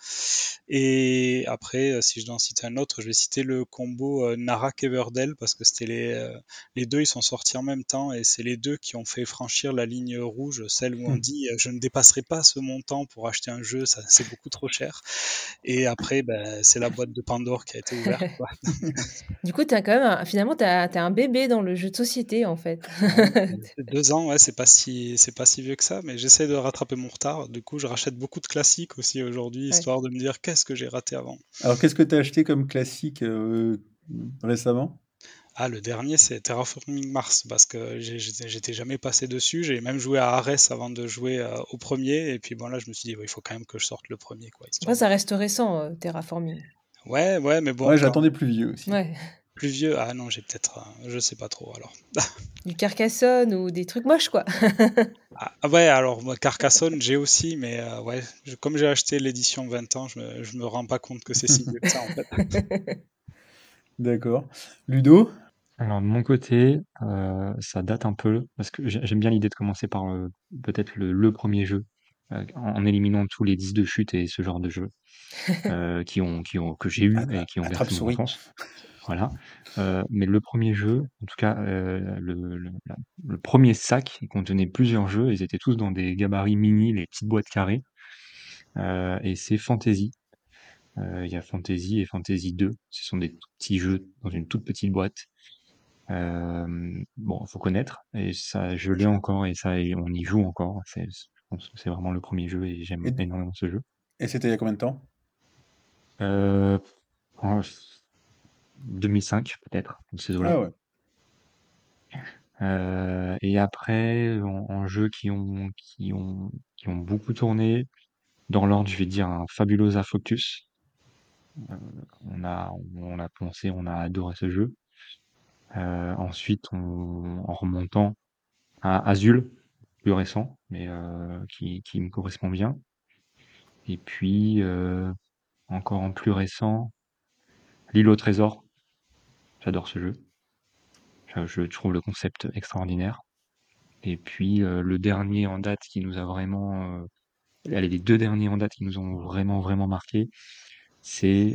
[SPEAKER 4] Et après, euh, si je dois en citer un autre, je vais citer le combo euh, Narak Everdell parce que c'était les, euh, les deux, ils sont sortis en même temps et c'est les deux qui ont fait franchir la ligne rouge, celle où on
[SPEAKER 1] Hmm.
[SPEAKER 4] dit euh, je ne dépasserai pas ce montant pour acheter un jeu, ça c'est beaucoup trop cher. Et après, ben, c'est la boîte de Pandore qui a été ouverte. quoi.
[SPEAKER 2] Du coup, t'as quand même un- finalement, tu as, un bébé dans le jeu de société, en fait.
[SPEAKER 4] Deux ans, ouais, c'est pas si c'est pas si vieux que ça, mais j'essaie de rattraper mon retard. Du coup, je rachète beaucoup de classiques aussi aujourd'hui,
[SPEAKER 2] Ouais.
[SPEAKER 4] histoire de me dire qu'est-ce que j'ai raté avant.
[SPEAKER 1] Alors, qu'est-ce que tu as acheté comme classique euh, récemment?
[SPEAKER 4] Ah, le dernier, c'est Terraforming Mars, parce que j'étais jamais passé dessus. J'ai même joué à Ares avant de jouer euh, au premier, et puis bon, là, je me suis dit, ouais, il faut quand même que je sorte le premier, quoi.
[SPEAKER 2] Après, ça reste récent, euh, Terraforming.
[SPEAKER 4] Ouais, ouais, mais bon,
[SPEAKER 1] Ouais, j'attendais plus vieux aussi.
[SPEAKER 2] Ouais.
[SPEAKER 4] plus vieux. Ah non, j'ai peut-être, euh, je sais pas trop alors.
[SPEAKER 2] Du Carcassonne ou des trucs moches, quoi.
[SPEAKER 4] Ah ah ouais, alors moi, Carcassonne, j'ai aussi, mais euh, ouais, je- comme j'ai acheté l'édition 20 ans, je me, je me rends pas compte que c'est si vieux que ça en fait.
[SPEAKER 1] D'accord. Ludo?
[SPEAKER 3] Alors de mon côté, euh, ça date un peu parce que j'ai- j'aime bien l'idée de commencer par euh, peut-être le, le premier jeu euh, en, en éliminant tous les 10 de chute et ce genre de jeux euh, qui ont, qui ont, que j'ai eu et qui ont bercé mon
[SPEAKER 1] attrape-souris.
[SPEAKER 3] enfance. Voilà. Euh, mais le premier jeu, en tout cas euh, le, le, la- le premier sac, il contenait plusieurs jeux. Ils étaient tous dans des gabarits mini, les petites boîtes carrées. Euh, et c'est Fantasy. Euh, Il y a Fantasy et Fantasy 2. Ce sont des tout petits jeux dans une toute petite boîte. Euh, bon, faut connaître. Et ça, je l'ai encore et ça, et on y joue encore. C'est, je pense que c'est vraiment le premier jeu et j'aime
[SPEAKER 1] Et-
[SPEAKER 3] énormément ce jeu.
[SPEAKER 1] Et c'était il y a combien de temps?
[SPEAKER 3] Euh, en 2005 peut-être, dans ces eaux-là.
[SPEAKER 1] Ah ouais.
[SPEAKER 3] Euh, et après, en, en jeux qui ont, qui ont, qui ont beaucoup tourné, dans l'ordre, je vais dire un Fabulosa Focus. Euh, on a, on a pensé, on a adoré ce jeu. Euh, ensuite, on, en remontant à Azul, plus récent, mais euh, qui, qui me correspond bien. Et puis, euh, encore en plus récent, L'île au trésor. J'adore ce jeu. Je, je trouve le concept extraordinaire. Et puis, le dernier en date qui nous a vraiment... allez, les deux derniers en date qui nous ont vraiment, vraiment marqué, c'est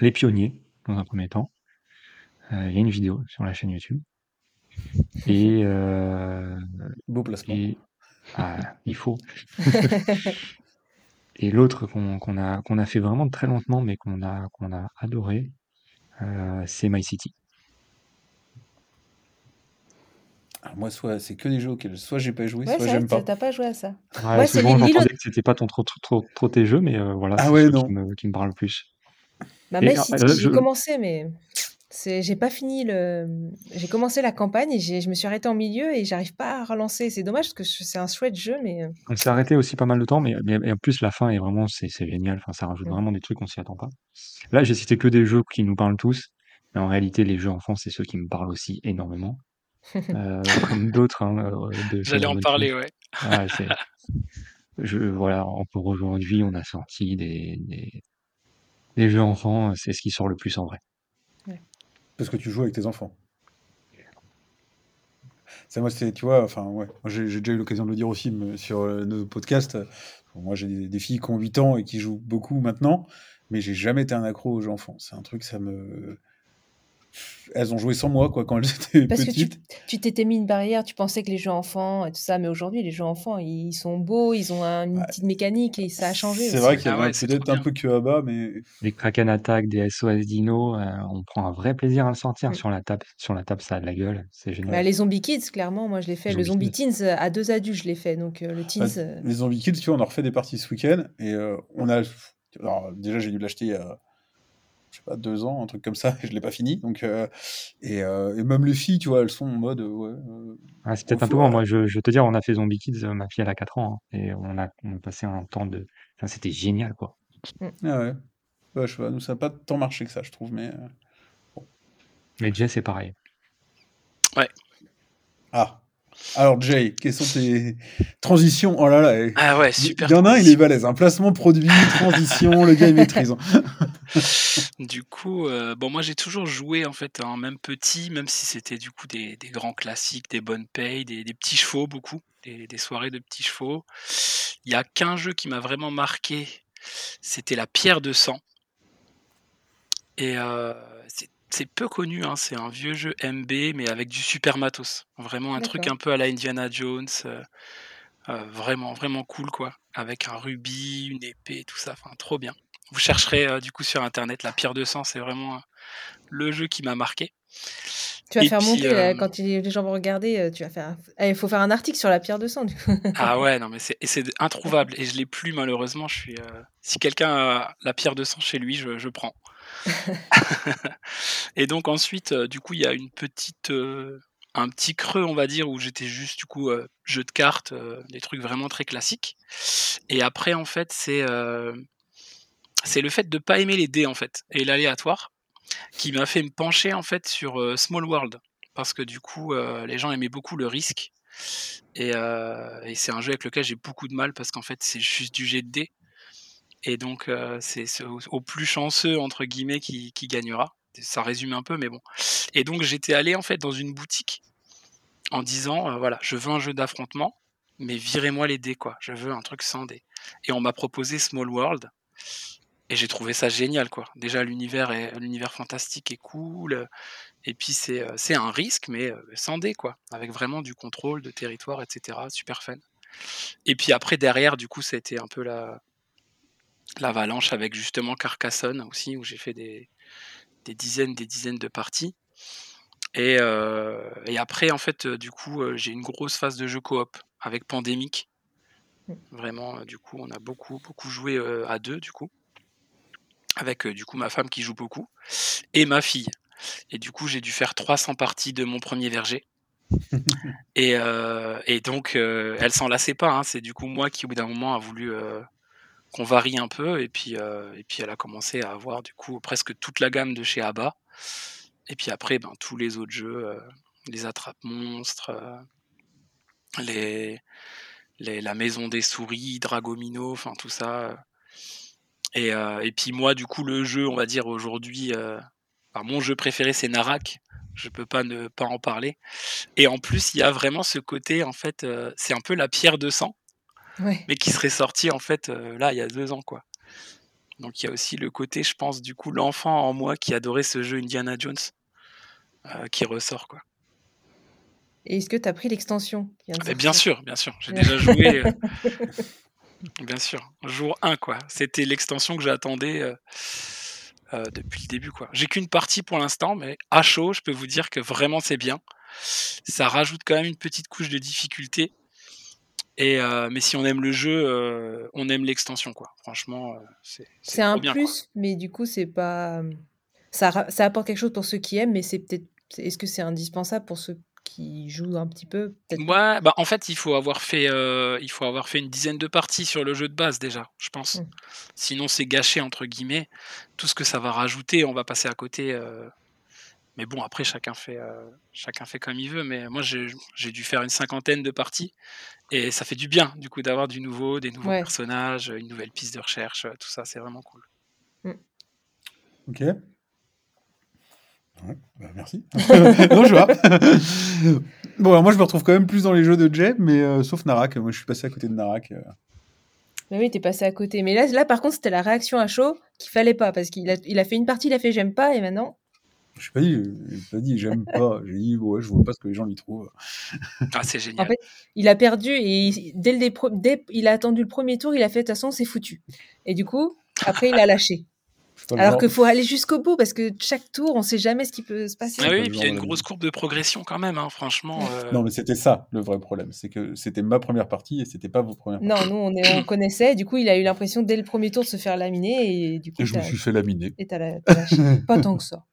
[SPEAKER 3] Les Pionniers, dans un premier temps. Euh, Il y a une vidéo sur la chaîne YouTube. Et, euh,
[SPEAKER 1] Beau placement.
[SPEAKER 3] et Ah, il faut. Et l'autre qu'on a, qu'on a fait vraiment très lentement, mais qu'on a, qu'on a adoré, euh, c'est My City.
[SPEAKER 1] Alors moi, soit c'est que des jeux auxquels soit j'ai pas joué,
[SPEAKER 2] Ouais,
[SPEAKER 1] soit j'aime pas.
[SPEAKER 2] t'as pas joué à ça.
[SPEAKER 3] Ouais,
[SPEAKER 2] Ouais, c'est
[SPEAKER 3] souvent j'entendais que c'était pas ton- trop, trop, trop, trop tes jeux, mais euh, voilà,
[SPEAKER 1] Ah
[SPEAKER 3] c'est
[SPEAKER 1] ouais,
[SPEAKER 3] qui me, qui me parlent le plus.
[SPEAKER 2] Bah, My City, j'ai
[SPEAKER 3] je,
[SPEAKER 2] commencé, mais j'ai pas fini le. J'ai commencé la campagne et j'ai, je me suis arrêtée en milieu et j'arrive pas à relancer. C'est dommage parce que c'est un chouette jeu, mais. euh,
[SPEAKER 3] on s'est arrêté aussi pas mal de temps, mais, mais et en plus la fin est vraiment, c'est c'est génial. Enfin, ça rajoute vraiment des trucs qu'on s'y attend pas. Là, j'ai cité que des jeux qui nous parlent tous, mais en réalité, les jeux enfants, c'est ceux qui me parlent aussi énormément. Euh, comme d'autres hein, euh,
[SPEAKER 6] J'allais en parler, ouais.
[SPEAKER 3] Je, voilà, pour aujourd'hui, on a sorti des, des, des jeux enfants, c'est ce qui sort le plus en vrai.
[SPEAKER 1] Parce que tu joues avec tes enfants. Ça, moi, c'est, tu vois, enfin, ouais. J'ai déjà eu l'occasion de le dire aussi me- sur euh, nos podcasts. Moi, j'ai des, filles qui ont 8 ans et qui jouent beaucoup maintenant, mais j'ai jamais été un accro aux enfants. C'est un truc, ça me. Elles ont joué sans moi, quoi, quand elles étaient
[SPEAKER 2] Parce que tu
[SPEAKER 1] petites.
[SPEAKER 2] tu t'étais mis une barrière, tu pensais que les jeux enfants et tout ça, mais aujourd'hui, les jeux enfants, ils sont beaux, ils ont un- une
[SPEAKER 1] Ouais.
[SPEAKER 2] petite mécanique et ça a changé
[SPEAKER 1] C'est vrai qu'il y
[SPEAKER 6] Ah
[SPEAKER 1] avait
[SPEAKER 6] ouais,
[SPEAKER 1] un-
[SPEAKER 6] c'est
[SPEAKER 1] peut-être un peu que à bas, mais.
[SPEAKER 3] Les Kraken Attack, des SOS Dino, euh, on prend un vrai plaisir à le sortir
[SPEAKER 2] Mm.
[SPEAKER 3] sur la table. Sur la table, ça a de la gueule, c'est
[SPEAKER 2] Bah,
[SPEAKER 3] génial.
[SPEAKER 2] les Zombie Kids, clairement, moi je l'ai fait.
[SPEAKER 3] Les
[SPEAKER 2] Le
[SPEAKER 3] Zombie Kids.
[SPEAKER 2] Teens, euh, à deux adultes, je l'ai fait. Donc euh, le
[SPEAKER 1] Bah,
[SPEAKER 2] Teens, euh,
[SPEAKER 1] les Zombie Kids, tu vois, on a refait des parties ce week-end et euh, on a. Alors, déjà, j'ai dû l'acheter a, je sais pas, deux ans, un truc comme ça, et je l'ai pas fini. Donc, euh, et, euh, et même les filles, tu vois, elles sont en mode, euh, ouais. euh,
[SPEAKER 3] Ah, c'est peut-être un peu Moi, je, je vais te dire, on a fait Zombie Kids, ma fille, elle a 4 ans, hein, et on a, on a passé un temps de. Enfin, c'était génial, quoi.
[SPEAKER 2] mm.
[SPEAKER 1] ah ouais. Ouais, je sais pas, nous, ça n'a pas tant marché que ça, je trouve, mais. euh, bon.
[SPEAKER 3] Mais Jess, c'est pareil.
[SPEAKER 6] Ouais.
[SPEAKER 1] Ah. Alors, Jay, quelles sont tes transitions? Oh là là.
[SPEAKER 6] Ah ouais,
[SPEAKER 1] il
[SPEAKER 6] super
[SPEAKER 1] y en a un, il est balèze. Un placement produit, transition, le gars, il maîtrise. hein.
[SPEAKER 6] Du coup, euh, bon, moi j'ai toujours joué en fait, hein, même petit, même si c'était du coup des, des grands classiques, des bonnes payes, des, des petits chevaux, beaucoup, des, des soirées de petits chevaux. Il y a qu'un jeu qui m'a vraiment marqué, c'était la pierre de sang. Et euh, c'est peu connu, hein, c'est un vieux jeu MB, mais avec du super matos. Vraiment un truc un peu à la Indiana Jones, euh, euh, vraiment, vraiment cool quoi. Avec un rubis, une épée, tout ça, enfin trop bien. Vous chercherez euh, du coup sur internet la pierre de sang, c'est vraiment le jeu qui m'a marqué.
[SPEAKER 2] Tu vas
[SPEAKER 6] Et
[SPEAKER 2] faire
[SPEAKER 6] puis,
[SPEAKER 2] monter, là, quand les gens vont regarder, tu vas faire. Eh, Il faut faire un article sur la pierre de sang, du coup.
[SPEAKER 6] ah ouais, non mais c'est et c'est introuvable et je l'ai plus malheureusement. Je suis, si quelqu'un a la pierre de sang chez lui, je, je prends. Et donc ensuite, euh, du coup, il y a une petite, euh, un petit creux, on va dire, où j'étais juste du coup euh, jeu de cartes, des trucs vraiment très classiques. Et après, en fait, c'est le fait de pas aimer les dés en fait et l'aléatoire qui m'a fait me pencher en fait sur Small World parce que du coup, les gens aimaient beaucoup le risque. Et, et c'est un jeu avec lequel j'ai beaucoup de mal parce qu'en fait, c'est juste du jet de dés. Et donc, c'est au, plus chanceux, entre guillemets, qui, gagnera. Ça résume un peu, mais bon. Et donc, j'étais allé, en fait, dans une boutique en disant, voilà, je veux un jeu d'affrontement, mais virez-moi les dés, quoi. Je veux un truc sans dés. Et on m'a proposé Small World. Et j'ai trouvé ça génial, quoi. Déjà, l'univers est l'univers fantastique est cool. Et puis, c'est c'est un risque, mais sans dés, quoi. Avec vraiment du contrôle de territoire, etc. Super fun. Et puis après, derrière, du coup, ça a été un peu la, l'avalanche avec justement Carcassonne aussi, où j'ai fait des, des dizaines, des dizaines de parties. Et, euh, et après, en fait, du coup, euh, j'ai une grosse phase de jeu coop avec Pandémique. Vraiment, euh, du coup, on a beaucoup, beaucoup joué à deux, du coup. Avec, du coup, ma femme qui joue beaucoup. Et ma fille. Et du coup, j'ai dû faire 300 parties de mon premier verger. Et, euh, et donc, euh, elle s'en lassait pas. hein. C'est du coup moi qui, au bout d'un moment, a voulu euh, varie un peu. Et puis, euh, et puis, elle a commencé à avoir du coup presque toute la gamme de chez ABBA. Et puis après, ben, tous les autres jeux, euh, les attrape-monstres, euh, les, la maison des souris, Dragomino, enfin tout ça. Et, et puis moi, du coup, le jeu, on va dire aujourd'hui, mon jeu préféré, c'est Narak. Je peux pas ne pas en parler. Et en plus, il y a vraiment ce côté, en fait, c'est un peu la pierre de sang,
[SPEAKER 2] Ouais.
[SPEAKER 6] mais qui serait sortie en fait euh, là il y a deux ans, quoi. Donc il y a aussi le côté, je pense, du coup, l'enfant en moi qui adorait ce jeu Indiana Jones, euh, qui ressort, quoi.
[SPEAKER 2] Et est-ce que tu as pris l'extension
[SPEAKER 6] Mais bien sûr, bien sûr. J'ai déjà joué. euh, bien sûr. Jour 1, quoi. C'était l'extension que j'attendais euh, depuis le début, quoi. J'ai qu'une partie pour l'instant, mais à chaud, je peux vous dire que vraiment c'est bien. Ça rajoute quand même une petite couche de difficulté. Et euh, mais si on aime le jeu, euh, on aime l'extension, quoi. Franchement, euh, c'est
[SPEAKER 2] C'est un
[SPEAKER 6] bien, quoi.
[SPEAKER 2] plus, mais du coup, c'est pas. Ça, ça apporte quelque chose pour ceux qui aiment, mais c'est peut-être. Est-ce que c'est indispensable pour ceux qui jouent un petit peu.
[SPEAKER 6] Ouais, bah en fait, il faut avoir fait, il faut avoir fait une dizaine de parties sur le jeu de base déjà, je pense.
[SPEAKER 2] Mm.
[SPEAKER 6] Sinon, c'est gâché entre guillemets. Tout ce que ça va rajouter, on va passer à côté. Mais bon, après, chacun fait, euh, chacun fait comme il veut. Mais moi, j'ai dû faire une cinquantaine de parties et ça fait du bien, du coup, d'avoir du nouveau, des nouveaux
[SPEAKER 2] Ouais.
[SPEAKER 6] personnages, une nouvelle piste de recherche, euh, tout ça, c'est vraiment cool.
[SPEAKER 1] Ok. Ouais, bah, merci. non, je vois. bon, alors moi, je me retrouve quand même plus dans les jeux de Jay, mais euh, sauf Narak. Moi, je suis passé à côté de Narak. euh.
[SPEAKER 2] Mais oui, t'es passé à côté. Mais là, là par contre, c'était la réaction à chaud qu'il fallait pas, parce qu'il a, il a fait une partie, il a fait j'aime pas, et maintenant.
[SPEAKER 1] Je suis pas dit, pas dit, j'aime pas. J'ai dit, ouais, je vois pas ce que les gens y trouvent.
[SPEAKER 6] Ah, c'est génial.
[SPEAKER 2] En fait, il a perdu et il- dès le dès, il a attendu le premier tour, il a fait de toute façon, c'est foutu. Et du coup, après, il a lâché.
[SPEAKER 1] Le
[SPEAKER 2] Alors qu'il faut aller jusqu'au bout parce que chaque tour, on sait jamais ce qui peut se passer.
[SPEAKER 6] Ah oui,
[SPEAKER 1] le
[SPEAKER 6] et puis il y a une grosse courbe de progression quand même, hein, franchement. euh,
[SPEAKER 1] Non, mais c'était ça le vrai problème. C'est que c'était ma première partie et c'était pas vos premières
[SPEAKER 2] Non,
[SPEAKER 1] parties.
[SPEAKER 2] nous, on, est, on connaissait. Du coup, il a eu l'impression dès le premier tour de se faire laminer et du coup,
[SPEAKER 1] Et je me suis fait laminer.
[SPEAKER 2] et t'as la-. Pas tant que ça.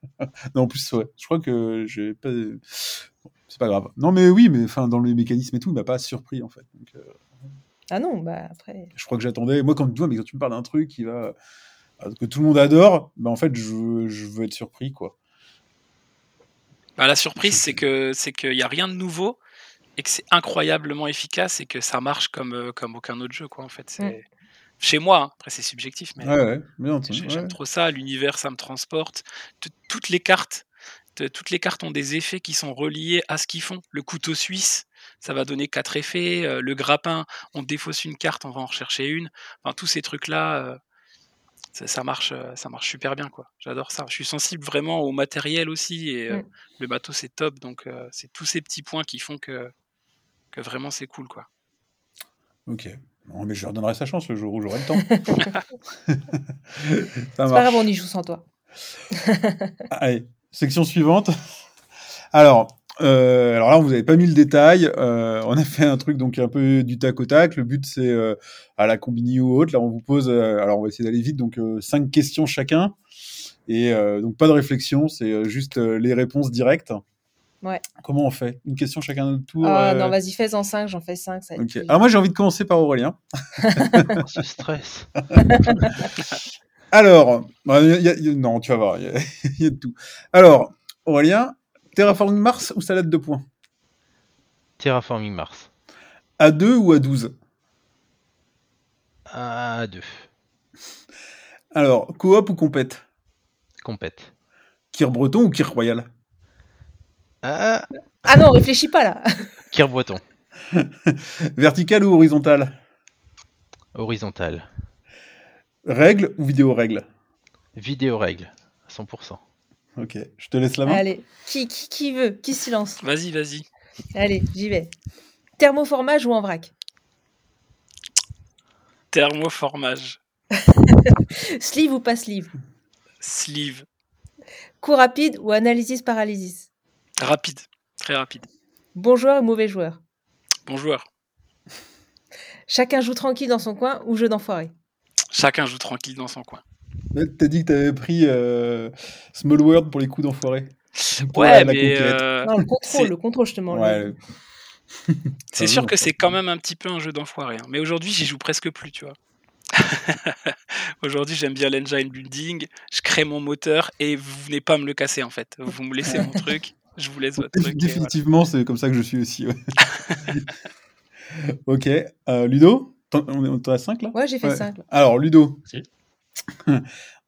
[SPEAKER 1] Non, en plus, ouais. Je crois que j'ai pas. Bon, c'est pas grave. Non, mais oui, mais enfin, dans les mécanismes et tout, il m'a pas surpris en fait. Donc, euh,
[SPEAKER 2] Ah non, bah après.
[SPEAKER 1] je crois que j'attendais. Moi, quand tu vois, mais quand tu me parles d'un truc qui va euh, que tout le monde adore, bah en fait, je veux, je veux être surpris, quoi.
[SPEAKER 6] Bah, la surprise, c'est que c'est qu'il n'y a rien de nouveau et que c'est incroyablement efficace et que ça marche comme, euh, comme aucun autre jeu, quoi. En fait, c'est chez moi. hein. Après, c'est subjectif, mais
[SPEAKER 1] Ouais, ouais,
[SPEAKER 6] j'aime trop ça. L'univers, ça me transporte. T- Toutes les cartes, toutes les cartes ont des effets qui sont reliés à ce qu'ils font. Le couteau suisse, ça va donner quatre effets. euh, le grappin, on défausse une carte, on va en rechercher une. Enfin, tous ces trucs-là. euh, ça, ça marche, euh, ça marche super bien, quoi. J'adore ça. Je suis sensible vraiment au matériel aussi, et euh,
[SPEAKER 2] Mm.
[SPEAKER 6] le bateau c'est top, donc euh, c'est tous ces petits points qui font que, que vraiment c'est cool, quoi.
[SPEAKER 1] Ok. Non, mais je leur donnerai sa chance le jour où j'aurai le temps. ça
[SPEAKER 2] C'est pas grave, on y joue sans toi.
[SPEAKER 1] Allez, section suivante. Alors, euh, alors là, vous n'avez pas mis le détail. Euh, on a fait un truc donc un peu du tac au tac. Le but, c'est euh, à la combini ou autre. Là, on vous pose. euh, alors, on va essayer d'aller vite. Donc, euh, cinq questions chacun. Et euh, donc, pas de réflexion. C'est juste euh, les réponses directes.
[SPEAKER 2] Ouais.
[SPEAKER 1] Comment on fait? Une question chacun notre tour.
[SPEAKER 2] Ah
[SPEAKER 1] euh,
[SPEAKER 2] non, vas-y, fais-en 5, j'en fais 5. Ça
[SPEAKER 1] Alors moi j'ai envie de commencer par Aurélien.
[SPEAKER 5] Ce stress.
[SPEAKER 1] Alors, bah, il y a- il y a- il y a- non, tu vas voir, il y, y a de tout. Alors, Aurélien, Terraforming Mars ou salade de points?
[SPEAKER 5] Terraforming Mars.
[SPEAKER 1] À 2 ou à 12
[SPEAKER 5] À deux.
[SPEAKER 1] Alors, coop ou compète?
[SPEAKER 5] Compète.
[SPEAKER 1] Kir breton ou Kir royal?
[SPEAKER 5] Ah,
[SPEAKER 2] Ah non, réfléchis pas là.
[SPEAKER 5] Kir Breton.
[SPEAKER 1] Vertical ou horizontal?
[SPEAKER 5] Horizontal.
[SPEAKER 1] Règle ou vidéo règle?
[SPEAKER 5] Vidéo règle. 100%.
[SPEAKER 1] Ok, je te laisse la main.
[SPEAKER 2] Allez, qui, qui, qui veut Qui se lance
[SPEAKER 6] Vas-y, vas-y.
[SPEAKER 2] Allez, j'y vais. Thermoformage ou en vrac
[SPEAKER 6] Thermoformage,
[SPEAKER 2] Sleeve ou pas sleeve
[SPEAKER 6] sleeve,
[SPEAKER 2] Coup rapide ou analysis paralysis
[SPEAKER 6] rapide, très rapide.
[SPEAKER 2] Bon joueur ou mauvais joueur
[SPEAKER 6] Bon joueur.
[SPEAKER 2] Chacun joue tranquille dans son coin ou jeu d'enfoiré
[SPEAKER 6] Chacun joue tranquille dans son coin.
[SPEAKER 1] T'as dit que t'avais pris euh, Small World pour les coups d'enfoiré.
[SPEAKER 6] Ouais, mais euh,
[SPEAKER 2] Non, le contrôle,
[SPEAKER 6] c'est-
[SPEAKER 2] le contrôle, je te demande.
[SPEAKER 1] Ouais,
[SPEAKER 6] c'est
[SPEAKER 1] Ah
[SPEAKER 6] sûr que c'est quand même un petit peu un jeu d'enfoiré. hein. Mais aujourd'hui, j'y joue presque plus, tu vois. aujourd'hui, j'aime bien l'engine building. Je crée mon moteur et vous venez pas me le casser en fait. Vous me laissez mon truc, je vous laisse votre truc. voilà.
[SPEAKER 1] Définitivement, c'est comme ça que je suis aussi. ouais. ok, euh, Ludo on est- on a 5 là?
[SPEAKER 2] Ouais, j'ai fait
[SPEAKER 1] Ouais.
[SPEAKER 2] 5.
[SPEAKER 1] Alors, Ludo,
[SPEAKER 3] Si.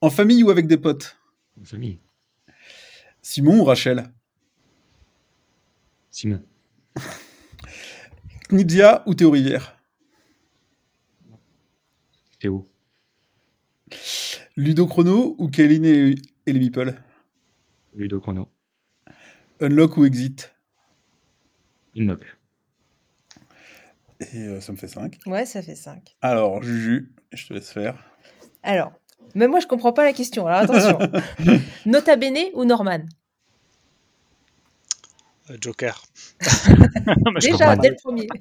[SPEAKER 1] En famille ou avec des potes?
[SPEAKER 3] Famille.
[SPEAKER 1] Simon ou Rachel?
[SPEAKER 3] Simon.
[SPEAKER 1] Knizia ou Théo Rivière?
[SPEAKER 3] Théo.
[SPEAKER 1] Ludo Chrono ou Kéline et, et les Meeple
[SPEAKER 3] Ludo Chrono.
[SPEAKER 1] Unlock ou Exit?
[SPEAKER 3] Plus.
[SPEAKER 1] Et euh, ça me fait 5.
[SPEAKER 2] Ouais, ça fait 5.
[SPEAKER 1] Alors, Juju, je te laisse faire.
[SPEAKER 2] Alors, même moi, je comprends pas la question. Alors attention. Nota Bene ou Norman?
[SPEAKER 4] Euh, Joker.
[SPEAKER 2] Déjà, dès le premier.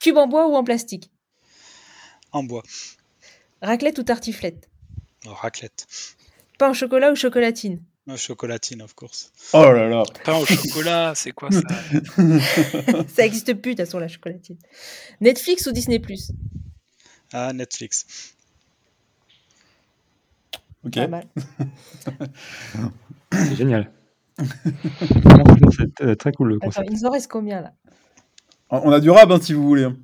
[SPEAKER 2] Cube en bois ou en plastique?
[SPEAKER 4] En bois.
[SPEAKER 2] Raclette ou tartiflette?
[SPEAKER 4] Oh, raclette.
[SPEAKER 2] Pain au chocolat ou chocolatine?
[SPEAKER 4] Oh, chocolatine, of course.
[SPEAKER 1] Oh là là.
[SPEAKER 6] Pain au chocolat, c'est quoi ça?
[SPEAKER 2] Ça existe plus, de toute façon, la chocolatine. Netflix ou Disney
[SPEAKER 4] Ah, Netflix.
[SPEAKER 1] Ok.
[SPEAKER 2] Pas mal.
[SPEAKER 3] C'est génial. C'est euh, très cool le
[SPEAKER 2] Attends,
[SPEAKER 3] concept.
[SPEAKER 2] il nous en reste combien là?
[SPEAKER 1] On a du rab hein, si vous voulez. hein.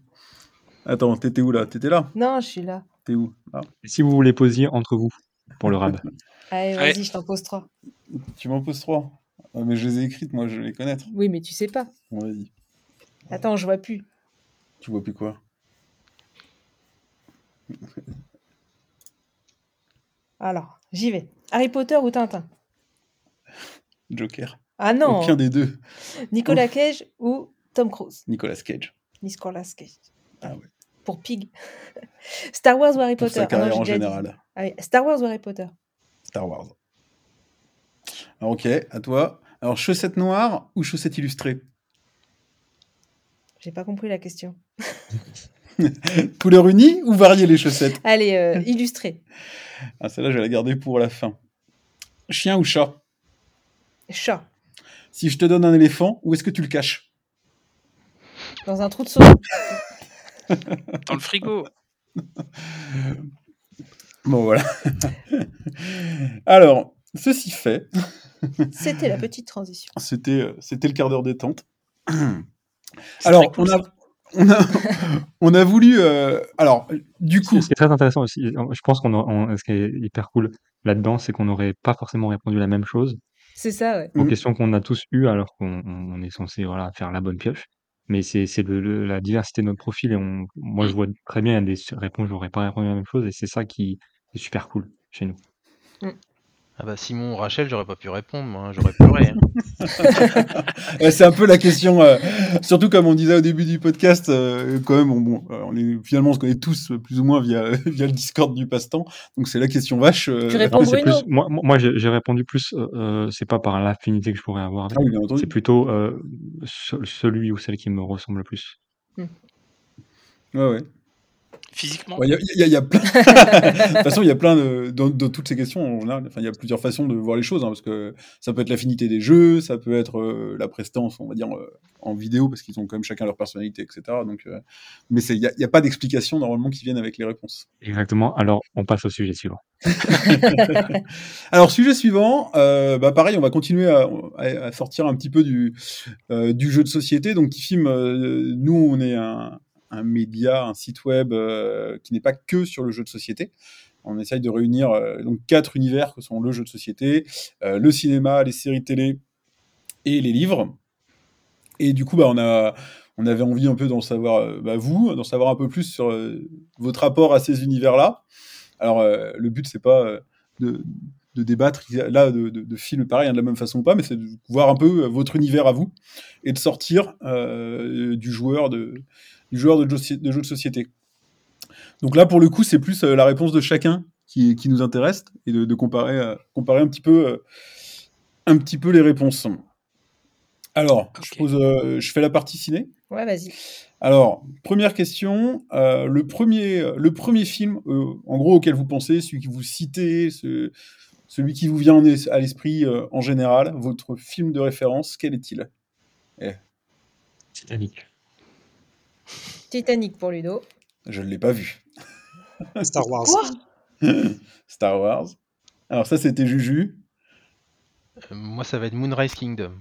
[SPEAKER 1] Attends, t'étais où là? T'étais là?
[SPEAKER 2] Non, je suis là.
[SPEAKER 1] T'es où? Ah,
[SPEAKER 3] Et si vous voulez poser entre vous pour le rab.
[SPEAKER 2] Allez,
[SPEAKER 6] Ouais.
[SPEAKER 2] vas-y, je t'en pose trois.
[SPEAKER 1] Tu m'en poses trois? Ah, mais je les ai écrites, moi, je vais les connaître.
[SPEAKER 2] Oui, mais tu sais pas.
[SPEAKER 1] Bon, vas-y.
[SPEAKER 2] Attends, je vois plus.
[SPEAKER 1] Tu vois plus quoi?
[SPEAKER 2] Alors, j'y vais. Harry Potter ou Tintin?
[SPEAKER 1] Joker.
[SPEAKER 2] Ah non
[SPEAKER 1] Aucun des deux.
[SPEAKER 2] Nicolas Cage ou Tom Cruise?
[SPEAKER 1] Nicolas Cage.
[SPEAKER 2] Nicolas Cage.
[SPEAKER 1] Ah ouais.
[SPEAKER 2] Pour Pig. Star Wars ou Harry
[SPEAKER 1] Pour
[SPEAKER 2] Potter?
[SPEAKER 1] Sa
[SPEAKER 2] Ah non,
[SPEAKER 1] carrière
[SPEAKER 2] j'ai
[SPEAKER 1] en
[SPEAKER 2] déjà dit.
[SPEAKER 1] général.
[SPEAKER 2] Star Wars ou Harry Potter?
[SPEAKER 1] Star Wars. Alors, ok, à toi. Alors, chaussettes noires ou chaussettes illustrées?
[SPEAKER 2] J'ai pas compris la question.
[SPEAKER 1] Couleur unie ou varier les chaussettes?
[SPEAKER 2] Allez, euh, illustré.
[SPEAKER 1] Ah, celle-là, je vais la garder pour la fin. Chien ou chat?
[SPEAKER 2] Chat.
[SPEAKER 1] Si je te donne un éléphant, où est-ce que tu le caches?
[SPEAKER 2] Dans un trou de saumon.
[SPEAKER 6] Dans le frigo.
[SPEAKER 1] Bon, voilà. Alors, ceci fait,
[SPEAKER 2] C'était la petite transition.
[SPEAKER 1] c'était euh, c'était le quart d'heure détente.
[SPEAKER 6] C'est
[SPEAKER 1] Alors, on a. on, a, on a voulu... euh, alors, du coup...
[SPEAKER 3] Ce qui est très intéressant aussi, je pense qu'on ce qui est hyper cool là-dedans, c'est qu'on n'aurait pas forcément répondu la même chose
[SPEAKER 2] C'est ça, ouais.
[SPEAKER 3] aux
[SPEAKER 1] Mhm.
[SPEAKER 3] questions qu'on a tous eues alors qu'on on- on est censé voilà, faire la bonne pioche. Mais c'est c'est le- le- la diversité de notre profil et on, moi je vois très bien il y a des réponses, j'aurais pas répondu à la même chose et c'est ça qui est super cool chez nous.
[SPEAKER 5] Ah bah Simon ou Rachel, j'aurais pas pu répondre, moi, hein, j'aurais pleuré. hein.
[SPEAKER 1] C'est un peu la question, euh, surtout comme on disait au début du podcast, euh, quand même, on, bon, euh, on est, finalement, on se connaît tous plus ou moins via, via le Discord du passe-temps, donc c'est la question vache. euh,
[SPEAKER 2] Tu réponds
[SPEAKER 3] plus, moi, moi j'ai répondu plus, c'est pas par l'affinité que je pourrais avoir
[SPEAKER 1] Ah oui,
[SPEAKER 3] c'est plutôt euh, ce- celui ou celle qui me ressemble le plus.
[SPEAKER 1] Ouais, ouais.
[SPEAKER 6] Physiquement.
[SPEAKER 1] Ouais, Il y, a- y y plein. de toute façon, il y a plein de. Dans, dans toutes ces questions, on a, enfin, il y a plusieurs façons de voir les choses, hein, parce que ça peut être l'affinité des jeux, ça peut être euh, la prestance, on va dire, euh, en vidéo, parce qu'ils ont quand même chacun leur personnalité, etc. Donc, euh, mais il n'y a, il y a pas d'explication normalement qui viennent avec les réponses.
[SPEAKER 3] Exactement. Alors, on passe au sujet suivant.
[SPEAKER 1] Alors, sujet suivant, euh, bah pareil, on va continuer à, à- à sortir un petit peu du, euh, du jeu de société. Donc, qui filme, euh, nous, on est un, un média, un site web euh, qui n'est pas que sur le jeu de société. On essaye de réunir euh, donc quatre univers que sont le jeu de société, euh, le cinéma, les séries télé et les livres. Et du coup, bah, on, a, on avait envie un peu d'en savoir, bah, vous, d'en savoir un peu plus sur votre rapport à ces univers-là. Alors, le but, c'est pas de, de débattre là de, de, de films pareil hein, de la même façon ou pas, mais c'est de voir un peu euh, votre univers à vous et de sortir euh, du joueur de du joueur de, jeu- de société. Donc là, pour le coup, c'est plus euh, la réponse de chacun qui, qui nous intéresse et de, comparer, euh, comparer un petit peu, un petit peu les réponses. Alors, je,
[SPEAKER 6] Ok.
[SPEAKER 1] pose, je fais la partie ciné.
[SPEAKER 2] Ouais, vas-y.
[SPEAKER 1] Alors, première question, euh, le, premier, le premier film, euh, en gros, auquel vous pensez, celui que vous citez, ce- celui qui vous vient à l'esprit euh, en général, votre film de référence, quel est-il?
[SPEAKER 3] Titanic.
[SPEAKER 2] Titanic pour Ludo.
[SPEAKER 1] Je ne l'ai pas vu.
[SPEAKER 4] Star Wars.
[SPEAKER 2] Quoi?
[SPEAKER 1] Star Wars. Alors ça, c'était Juju.
[SPEAKER 5] Euh, moi, ça va être Moonrise Kingdom.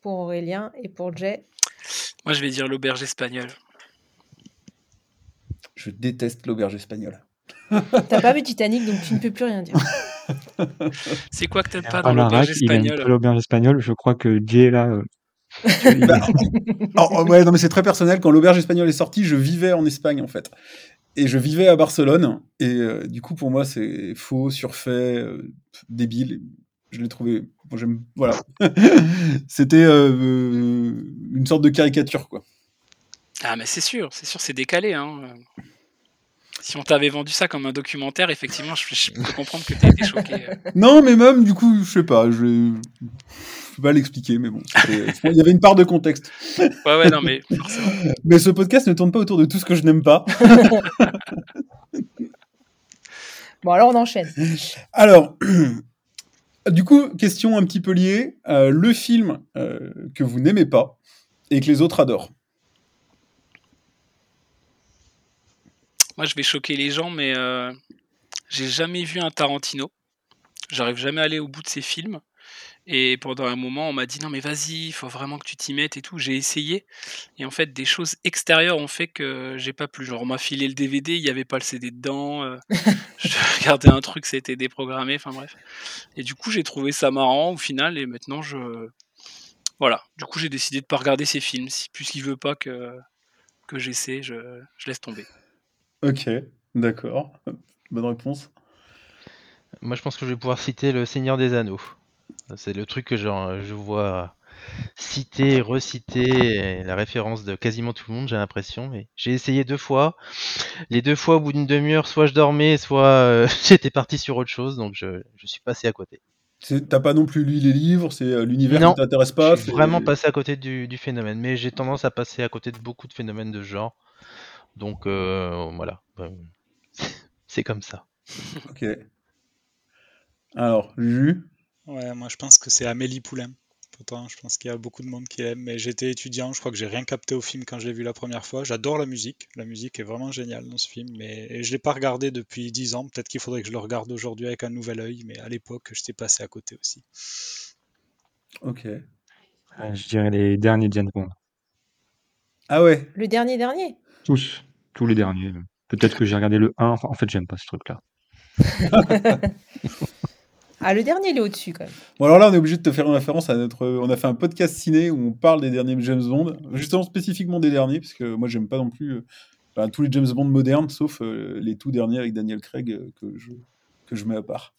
[SPEAKER 2] Pour Aurélien et pour Jay.
[SPEAKER 6] Moi, je vais dire l'auberge espagnole.
[SPEAKER 1] Je déteste l'auberge espagnole.
[SPEAKER 2] T'as pas vu Titanic, donc tu ne peux plus rien dire.
[SPEAKER 6] C'est quoi que t'aimes pas dans l'auberge espagnole
[SPEAKER 3] l'auberge espagnole. Je crois que Jay là, euh,
[SPEAKER 1] Bah, oh, oh, ouais, non, mais c'est très personnel. Quand l'auberge espagnole est sortie, je vivais en Espagne, en fait. Et je vivais à Barcelone. Et euh, du coup, pour moi, c'est faux, surfait, euh, débile. je l'ai trouvé. Moi, j'aime. Voilà. C'était euh, une sorte de caricature, quoi.
[SPEAKER 6] Ah, mais c'est sûr, c'est sûr, c'est décalé. Hein. Si on t'avait vendu ça comme un documentaire, effectivement, je, je peux comprendre que t'as été choqué. euh.
[SPEAKER 1] Non, mais même, du coup, je sais pas. Je peux pas l'expliquer, mais bon. Il y avait une part de contexte.
[SPEAKER 6] Ouais, ouais, non, mais forcément.
[SPEAKER 1] Mais ce podcast ne tourne pas autour de tout ce que je n'aime pas.
[SPEAKER 2] Bon, alors on enchaîne.
[SPEAKER 1] Alors, du coup, question un petit peu liée. euh, le film euh, que vous n'aimez pas et que les autres adorent.
[SPEAKER 6] Moi, je vais choquer les gens, mais euh, j'ai jamais vu un Tarantino. J'arrive jamais à aller au bout de ses films. Et pendant un moment, on m'a dit non, mais vas-y, il faut vraiment que tu t'y mettes et tout. J'ai essayé. Et en fait, des choses extérieures ont fait que j'ai pas pu. Genre, on m'a filé le DVD, il n'y avait pas le CD dedans. euh, je regardais un truc, c'était déprogrammé. Enfin bref. Et du coup, j'ai trouvé ça marrant au final. Et maintenant, je. Voilà. Du coup, j'ai décidé de pas regarder ses films. Si, puisqu'il veut pas que, que j'essaie, je, je laisse tomber.
[SPEAKER 1] Ok, d'accord. Bonne réponse.
[SPEAKER 5] Moi, je pense que je vais pouvoir citer Le Seigneur des Anneaux. C'est le truc que genre, je vois citer, reciter, et la référence de quasiment tout le monde, j'ai l'impression. Mais j'ai essayé deux fois. Les deux fois, au bout d'une demi-heure, soit je dormais, soit euh, j'étais parti sur autre chose, donc je, je suis passé à côté.
[SPEAKER 1] T'as pas non plus lu les livres, c'est euh, l'univers qui t'intéresse pas.
[SPEAKER 5] je suis vraiment passé à côté du, du phénomène, mais j'ai tendance à passer à côté de beaucoup de phénomènes de genre. Donc euh, voilà, Ben, c'est comme ça.
[SPEAKER 1] Ok. Alors, Juju
[SPEAKER 4] Ouais, moi je pense que c'est Amélie Poulain. Pourtant, je pense qu'il y a beaucoup de monde qui l'aime, mais j'étais étudiant, je crois que j'ai rien capté au film quand je l'ai vu la première fois. J'adore la musique, la musique est vraiment géniale dans ce film, mais et je l'ai pas regardé depuis 10 ans. Peut-être qu'il faudrait que je le regarde aujourd'hui avec un nouvel œil, mais à l'époque, j'étais passé à côté aussi.
[SPEAKER 1] Ok.
[SPEAKER 3] Euh, Je dirais les derniers James Bond.
[SPEAKER 1] Ah ouais
[SPEAKER 2] Le dernier dernier?
[SPEAKER 3] Tous, tous les derniers. Peut-être que j'ai regardé le 1, enfin, en fait j'aime pas ce truc-là.
[SPEAKER 2] Ah, le dernier, il est au-dessus quand même.
[SPEAKER 1] Bon, alors là, on est obligé de te faire une référence à notre. On a fait un podcast ciné où on parle des derniers James Bond, justement spécifiquement des derniers, parce que moi, j'aime pas non plus euh, tous les James Bond modernes, sauf euh, les tout derniers avec Daniel Craig euh, que, je, que je mets à part.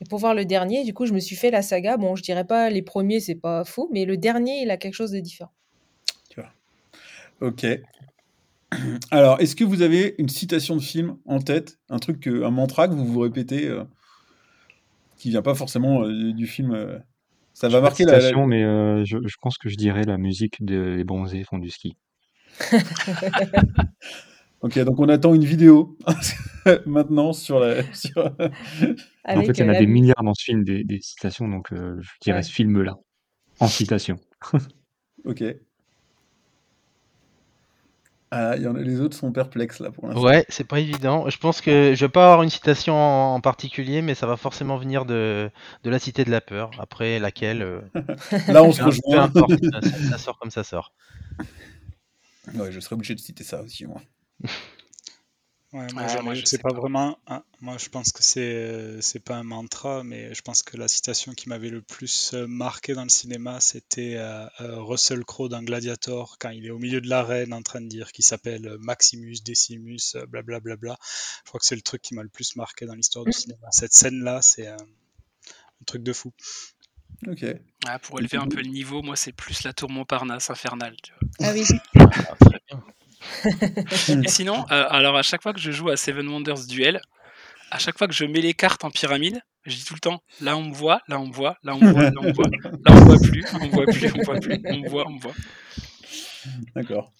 [SPEAKER 2] Et pour voir le dernier, du coup, je me suis fait la saga. Bon, je dirais pas les premiers, c'est pas fou, mais le dernier, il a quelque chose de différent.
[SPEAKER 1] Ok. Alors, est-ce que vous avez une citation de film en tête, un truc, que- un mantra que vous vous répétez, euh, qui vient pas forcément euh, du film euh, Ça va
[SPEAKER 3] pas de
[SPEAKER 1] marquer la, la-
[SPEAKER 3] citation, mais euh, je, je pense que je dirais la musique des bronzés font du ski.
[SPEAKER 1] Ok, donc on attend une vidéo maintenant sur la. sur-
[SPEAKER 3] en fait, il y en a
[SPEAKER 2] la
[SPEAKER 3] des milliards dans ce film, des, des citations, donc euh, je dirais
[SPEAKER 2] Ouais.
[SPEAKER 3] ce film-là, en citation.
[SPEAKER 1] Ok. Ah, y en a, les autres sont perplexes là pour l'instant.
[SPEAKER 5] Ouais, c'est pas évident. Je pense que je vais pas avoir une citation en, en particulier, mais ça va forcément venir de, de la Cité de la Peur. Après laquelle, euh,
[SPEAKER 1] Là, on se
[SPEAKER 5] peu
[SPEAKER 1] rejoint.
[SPEAKER 5] importe, ça, ça sort comme ça sort.
[SPEAKER 1] Ouais, je serais obligé de citer ça aussi, moi.
[SPEAKER 4] Ouais, moi,
[SPEAKER 6] Ah, moi,
[SPEAKER 4] c'est pas,
[SPEAKER 6] pas.
[SPEAKER 4] vraiment. moi, je pense que c'est euh, c'est pas un mantra, mais je pense que la citation qui m'avait le plus euh, marqué dans le cinéma, c'était euh, Russell Crowe dans Gladiator, quand il est au milieu de l'arène en train de dire qu'il s'appelle Maximus Decimus, blablabla. Je crois que c'est le truc qui m'a le plus marqué dans l'histoire du
[SPEAKER 2] Mm.
[SPEAKER 4] cinéma. Cette scène-là, c'est euh, un truc de fou.
[SPEAKER 1] Ok.
[SPEAKER 6] Ah, pour élever un peu le niveau, moi, c'est plus la tour Montparnasse infernale. Tu vois.
[SPEAKER 2] Ah oui.
[SPEAKER 6] Et sinon, euh, alors à chaque fois que je joue à Seven Wonders Duel, à chaque fois que je mets les cartes en pyramide, je dis tout le temps là on me voit, là on me voit, là on me voit, là on me voit, là on me voit plus, on me voit plus, on me voit plus, on me voit, on me voit.
[SPEAKER 1] D'accord.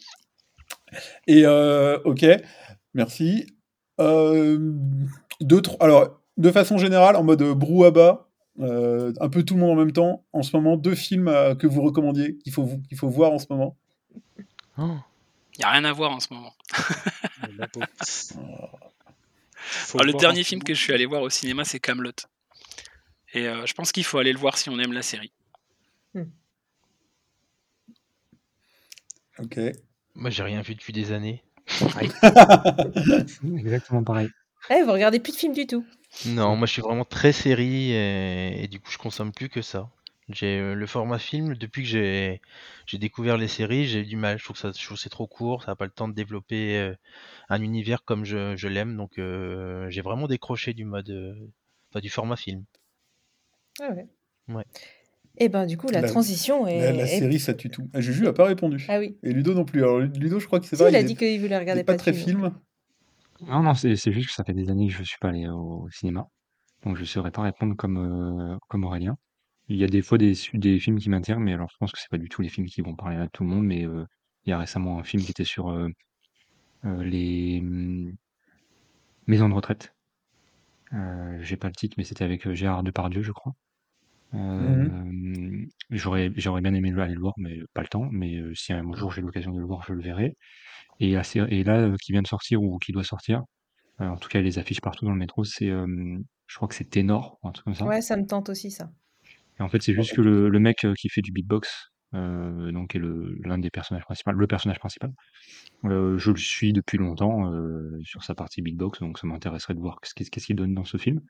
[SPEAKER 1] Et euh, ok, merci. Euh, deux, trois- alors, de façon générale, en mode brouhaha, euh, un peu tout le monde en même temps, en ce moment, deux films euh, que vous recommandiez, qu'il faut, qu'il faut voir en ce moment?
[SPEAKER 5] Oh.
[SPEAKER 6] Il n'y a rien à voir en ce moment. Alors, le
[SPEAKER 4] voir
[SPEAKER 6] dernier film que je suis allé voir au cinéma, c'est Camelot. Et euh, je pense qu'il faut aller le voir si on aime la série.
[SPEAKER 1] Ok.
[SPEAKER 5] Moi, j'ai rien vu depuis des années.
[SPEAKER 3] Exactement pareil.
[SPEAKER 2] Eh, vous regardez plus de films du tout.
[SPEAKER 5] Non, moi, je suis vraiment très série et, et du coup, je consomme plus que ça. J'ai euh, le format film depuis que j'ai j'ai découvert les séries, j'ai eu du mal. Je trouve que ça, je trouve que c'est trop court, ça n'a pas le temps de développer euh, un univers comme je, je l'aime. Donc, euh, j'ai vraiment décroché du mode, euh, enfin, du format film.
[SPEAKER 2] Ah ouais.
[SPEAKER 5] Ouais.
[SPEAKER 2] Et ben du coup, la,
[SPEAKER 1] La-
[SPEAKER 2] transition est.
[SPEAKER 1] La, la
[SPEAKER 2] est-
[SPEAKER 1] série, ça tue tout. Ah, Juju a pas répondu.
[SPEAKER 2] Ah oui.
[SPEAKER 1] Et Ludo non plus. Alors Ludo, je crois que c'est
[SPEAKER 2] Si,
[SPEAKER 1] pas.
[SPEAKER 2] il a
[SPEAKER 1] est-
[SPEAKER 2] dit qu'il voulait
[SPEAKER 1] il
[SPEAKER 2] regarder
[SPEAKER 1] est pas très film.
[SPEAKER 3] Non, non, c'est c'est juste que ça fait des années que je suis pas allé au cinéma. Donc je saurais pas répondre comme, euh, comme Aurélien. Il y a des fois des, su- des films qui m'attirent, mais alors je pense que c'est pas du tout les films qui vont parler à tout le monde. Mais il y a récemment un film qui était sur les hum, maisons de retraite. Euh, J'ai pas le titre, mais c'était avec Gérard Depardieu, je crois. Euh, J'aurais j'aurais bien aimé aller le voir, mais pas le temps. Mais si un jour j'ai l'occasion de le voir, je le verrai. Et, sé- et là, qui vient de sortir ou qui doit sortir, en tout cas, les affiches partout dans le métro, c'est, je crois que c'est Ténor, ou un truc comme ça.
[SPEAKER 2] Ouais, ça me tente aussi, ça.
[SPEAKER 3] Et en fait, c'est juste que le, le mec euh, qui fait du beatbox, euh, donc est l'un des personnages principaux, le personnage principal. euh, je le suis depuis longtemps euh, sur sa partie beatbox, donc ça m'intéresserait de voir qu'est-ce qu'il donne dans ce film.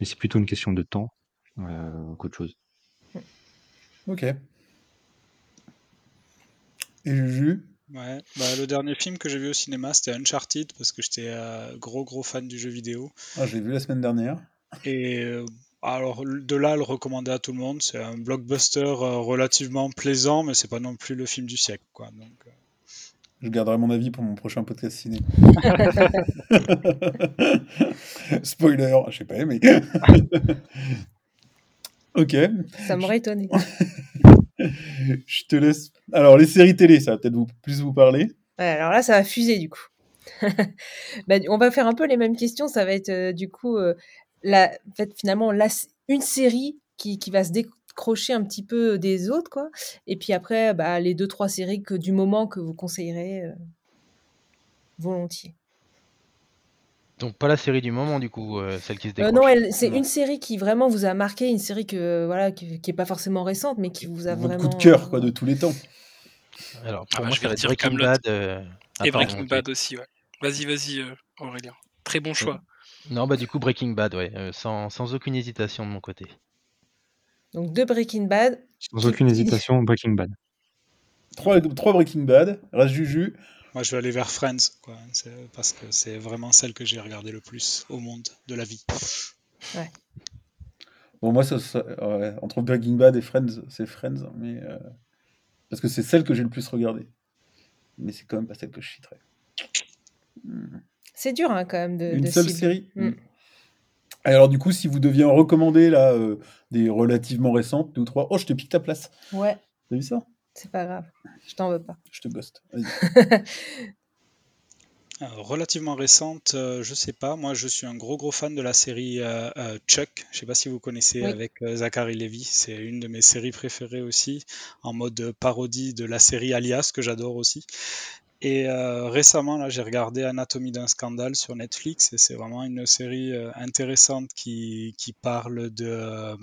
[SPEAKER 3] Mais c'est plutôt une question de temps euh, qu'autre chose.
[SPEAKER 1] Ok. Et Juju?
[SPEAKER 4] Ouais, bah, le dernier film que j'ai vu au cinéma, c'était Uncharted, parce que j'étais euh, gros gros fan du jeu vidéo.
[SPEAKER 1] Ah, je l'ai vu la semaine dernière.
[SPEAKER 4] Et euh, alors, de là, à le recommander à tout le monde. C'est un blockbuster euh, relativement plaisant, mais c'est pas non plus le film du siècle, quoi. Donc, euh,
[SPEAKER 1] Je garderai mon avis pour mon prochain podcast ciné. Spoiler, j'ai pas aimé. ok,
[SPEAKER 2] Ça m'aurait étonné.
[SPEAKER 1] je te laisse. Alors, les séries télé, ça va peut-être vous, plus vous parler.
[SPEAKER 2] Ouais, alors là, ça va fuser du coup. Bah, on va faire un peu les mêmes questions. Ça va être euh, du coup euh, la, en fait, finalement la, une série qui, qui va se décrocher un petit peu des autres, quoi. Et puis après, bah, les deux trois séries que, du moment que vous conseillerez euh, volontiers.
[SPEAKER 5] Donc pas la série du moment du coup, euh, celle qui se
[SPEAKER 2] Euh,
[SPEAKER 5] décroche.
[SPEAKER 2] non, c'est une série qui vraiment vous a marqué, une série que voilà qui, qui est pas forcément récente, mais qui vous a
[SPEAKER 1] Votre
[SPEAKER 2] vraiment.
[SPEAKER 1] coup de cœur, quoi, de tous les temps.
[SPEAKER 5] Alors
[SPEAKER 6] Ah
[SPEAKER 5] pour
[SPEAKER 6] bah,
[SPEAKER 5] moi
[SPEAKER 6] je vais dire
[SPEAKER 5] Breaking. Bad. euh,
[SPEAKER 6] Et Breaking Bad aussi, ouais. Vas-y, vas-y, Aurélien. Très bon choix.
[SPEAKER 5] Non bah du coup Breaking Bad ouais, euh, sans, sans aucune hésitation de mon côté.
[SPEAKER 2] Donc deux Breaking Bad.
[SPEAKER 3] Sans aucune hésitation, Breaking Bad.
[SPEAKER 1] Trois, trois Breaking Bad, reste Juju.
[SPEAKER 4] moi, je vais aller vers Friends, quoi. Parce que c'est vraiment celle que j'ai regardée le plus au monde de la vie.
[SPEAKER 1] Bon, moi, ça, ça- ouais, entre Breaking Bad et Friends, c'est Friends, mais. euh, Parce que c'est celle que j'ai le plus regardée. Mais c'est quand même pas celle que je citerai. Hmm.
[SPEAKER 2] C'est dur hein, quand même de.
[SPEAKER 1] Une
[SPEAKER 2] de
[SPEAKER 1] seule série
[SPEAKER 2] Mm.
[SPEAKER 1] Et Alors, du coup, si vous deviez en recommander là, euh, des relativement récentes, deux ou trois. Oh, je te pique ta place.
[SPEAKER 2] Ouais,
[SPEAKER 1] T'as vu ça?
[SPEAKER 2] C'est pas grave. Je t'en veux pas.
[SPEAKER 1] Je te ghost.
[SPEAKER 4] Euh, relativement récente, euh, je sais pas. Moi, je suis un gros gros fan de la série euh, euh, Chuck. Je sais pas si vous connaissez
[SPEAKER 2] Oui.
[SPEAKER 4] avec euh, Zachary Levi. C'est une de mes séries préférées aussi, en mode parodie de la série Alias que j'adore aussi. Et euh, récemment, là, j'ai regardé Anatomie d'un scandale sur Netflix et c'est vraiment une série euh, intéressante qui, qui parle de, euh,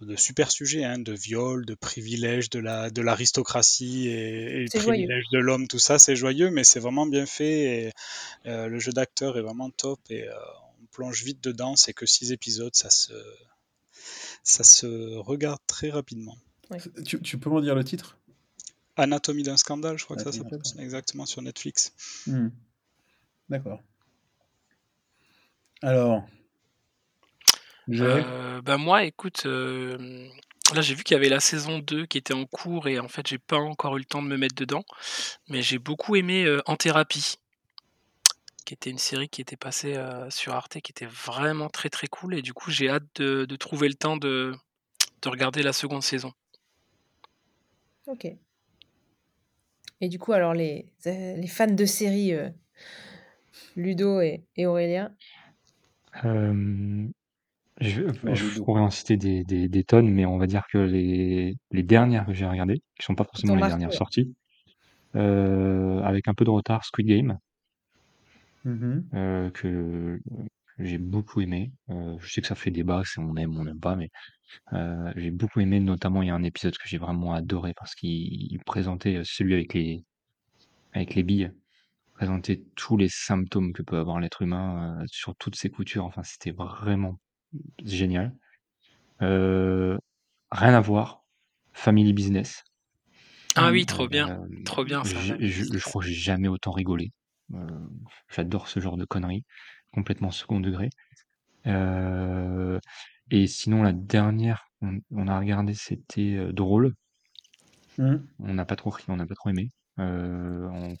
[SPEAKER 4] de super sujets, hein, de viol, de privilèges de la de l'aristocratie et, privilèges de l'homme. Tout ça, c'est joyeux, mais c'est vraiment bien fait. Et, euh, le jeu d'acteur est vraiment top et euh, on plonge vite dedans. C'est que six épisodes, ça se ça se regarde très rapidement.
[SPEAKER 1] Tu, tu peux m'en dire le titre?
[SPEAKER 4] Anatomie d'un scandale, je crois que ça s'appelle exactement sur Netflix.
[SPEAKER 1] Hmm. D'accord. Alors.
[SPEAKER 6] Euh, bah moi, écoute, euh, là j'ai vu qu'il y avait la saison 2 qui était en cours et en fait j'ai pas encore eu le temps de me mettre dedans, mais j'ai beaucoup aimé euh, En thérapie, qui était une série qui était passée euh, sur Arte, qui était vraiment très très cool et du coup j'ai hâte de, de trouver le temps de, de regarder la seconde saison.
[SPEAKER 2] Ok. Et du coup, alors les, euh, les fans de séries euh, Ludo et, et Aurélien.
[SPEAKER 3] Euh, je, pourrais en citer des, des, des tonnes, mais on va dire que les, les dernières que j'ai regardées, qui sont pas forcément les
[SPEAKER 2] marqué,
[SPEAKER 3] dernières
[SPEAKER 2] ouais.
[SPEAKER 3] sorties, euh, avec un peu de retard, Squid Game, euh, que, que j'ai beaucoup aimé. Euh, je sais que ça fait débat, si on aime ou on n'aime pas, mais euh, j'ai beaucoup aimé. Notamment, il y a un épisode que j'ai vraiment adoré parce qu'il il présentait celui avec les avec les billes, présentait tous les symptômes que peut avoir l'être humain euh, sur toutes ses coutures. Enfin, c'était vraiment génial. Euh, rien à voir. Family Business.
[SPEAKER 6] Ah oui, trop bien,
[SPEAKER 3] Euh,
[SPEAKER 6] trop bien ça.
[SPEAKER 3] j'ai-
[SPEAKER 6] Family
[SPEAKER 3] je, je
[SPEAKER 6] Business.
[SPEAKER 3] crois que j'ai jamais autant rigolé. Euh, J'adore ce genre de conneries, complètement second degré. Euh, et sinon, la dernière on, on a regardé, c'était euh, drôle.
[SPEAKER 1] Hmm.
[SPEAKER 3] On n'a pas trop ri, on n'a pas trop aimé. Euh, on-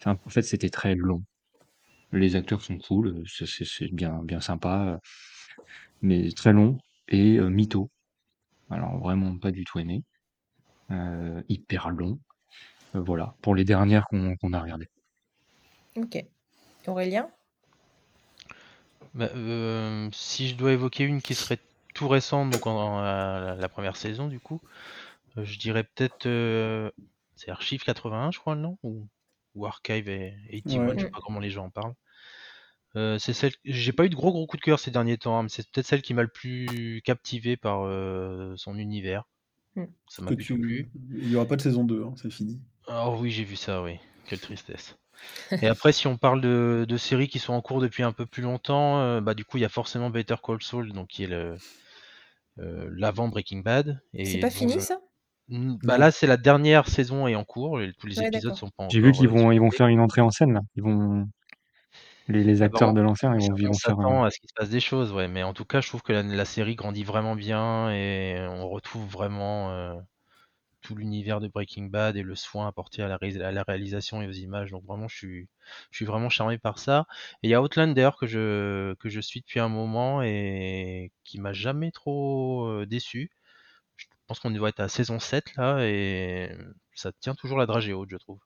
[SPEAKER 3] enfin, en fait, c'était très long. Les acteurs sont cool, c'est c'est- c'est bien, bien sympa, euh, mais très long et euh, mytho. Alors vraiment pas du tout aimé. Euh, hyper long. Euh, voilà, pour les dernières qu'on qu'on a regardées.
[SPEAKER 2] Ok. Aurélien?
[SPEAKER 5] Bah, euh, si je dois évoquer une qui serait tout récente, donc en, en- la, la première saison du coup, euh, je dirais peut-être euh, c'est Archive 81 je crois le nom ou, ou Archive et 81,
[SPEAKER 1] Ouais.
[SPEAKER 5] je sais pas comment les gens en parlent. Euh, c'est celle j'ai pas eu de gros gros coup de cœur ces derniers temps, hein, mais c'est peut-être celle qui m'a le plus captivé par euh, son univers.
[SPEAKER 2] Mm.
[SPEAKER 5] Ça m'a
[SPEAKER 1] tu-
[SPEAKER 5] plu.
[SPEAKER 1] Il n'y aura pas de saison 2, hein, c'est fini.
[SPEAKER 5] Oh oui, j'ai vu ça, oui. Quelle tristesse. Et après, si on parle de, de séries qui sont en cours depuis un peu plus longtemps, euh, bah du coup, il y a forcément Better Call Saul, donc qui est le euh, l'avant Breaking Bad. Et
[SPEAKER 2] C'est pas fini
[SPEAKER 5] je-
[SPEAKER 2] ça?
[SPEAKER 5] Mm, Bah
[SPEAKER 1] Non.
[SPEAKER 5] là, c'est la dernière saison est en cours. et tous les
[SPEAKER 2] Ouais,
[SPEAKER 5] épisodes
[SPEAKER 2] d'accord.
[SPEAKER 5] sont pas encore.
[SPEAKER 3] J'ai vu qu'ils
[SPEAKER 5] euh,
[SPEAKER 3] vont, ils vont faire une entrée en scène là. Ils vont les, les
[SPEAKER 5] Ah
[SPEAKER 3] acteurs
[SPEAKER 5] bon
[SPEAKER 3] de l'ancien, ils vont, ils
[SPEAKER 5] Chacun
[SPEAKER 3] vont faire.
[SPEAKER 5] s'attend à ce qu'il se passe des choses, ouais. Mais en tout cas, je trouve que la, la série grandit vraiment bien et on retrouve vraiment euh, tout l'univers de Breaking Bad et le soin apporté à la, ré- à la réalisation et aux images. Donc vraiment, je suis, je suis vraiment charmé par ça. Et il y a Outlander que je, que je suis depuis un moment et qui m'a jamais trop euh, déçu. Je pense qu'on doit être à saison 7 là et ça tient toujours la dragée haute, je trouve.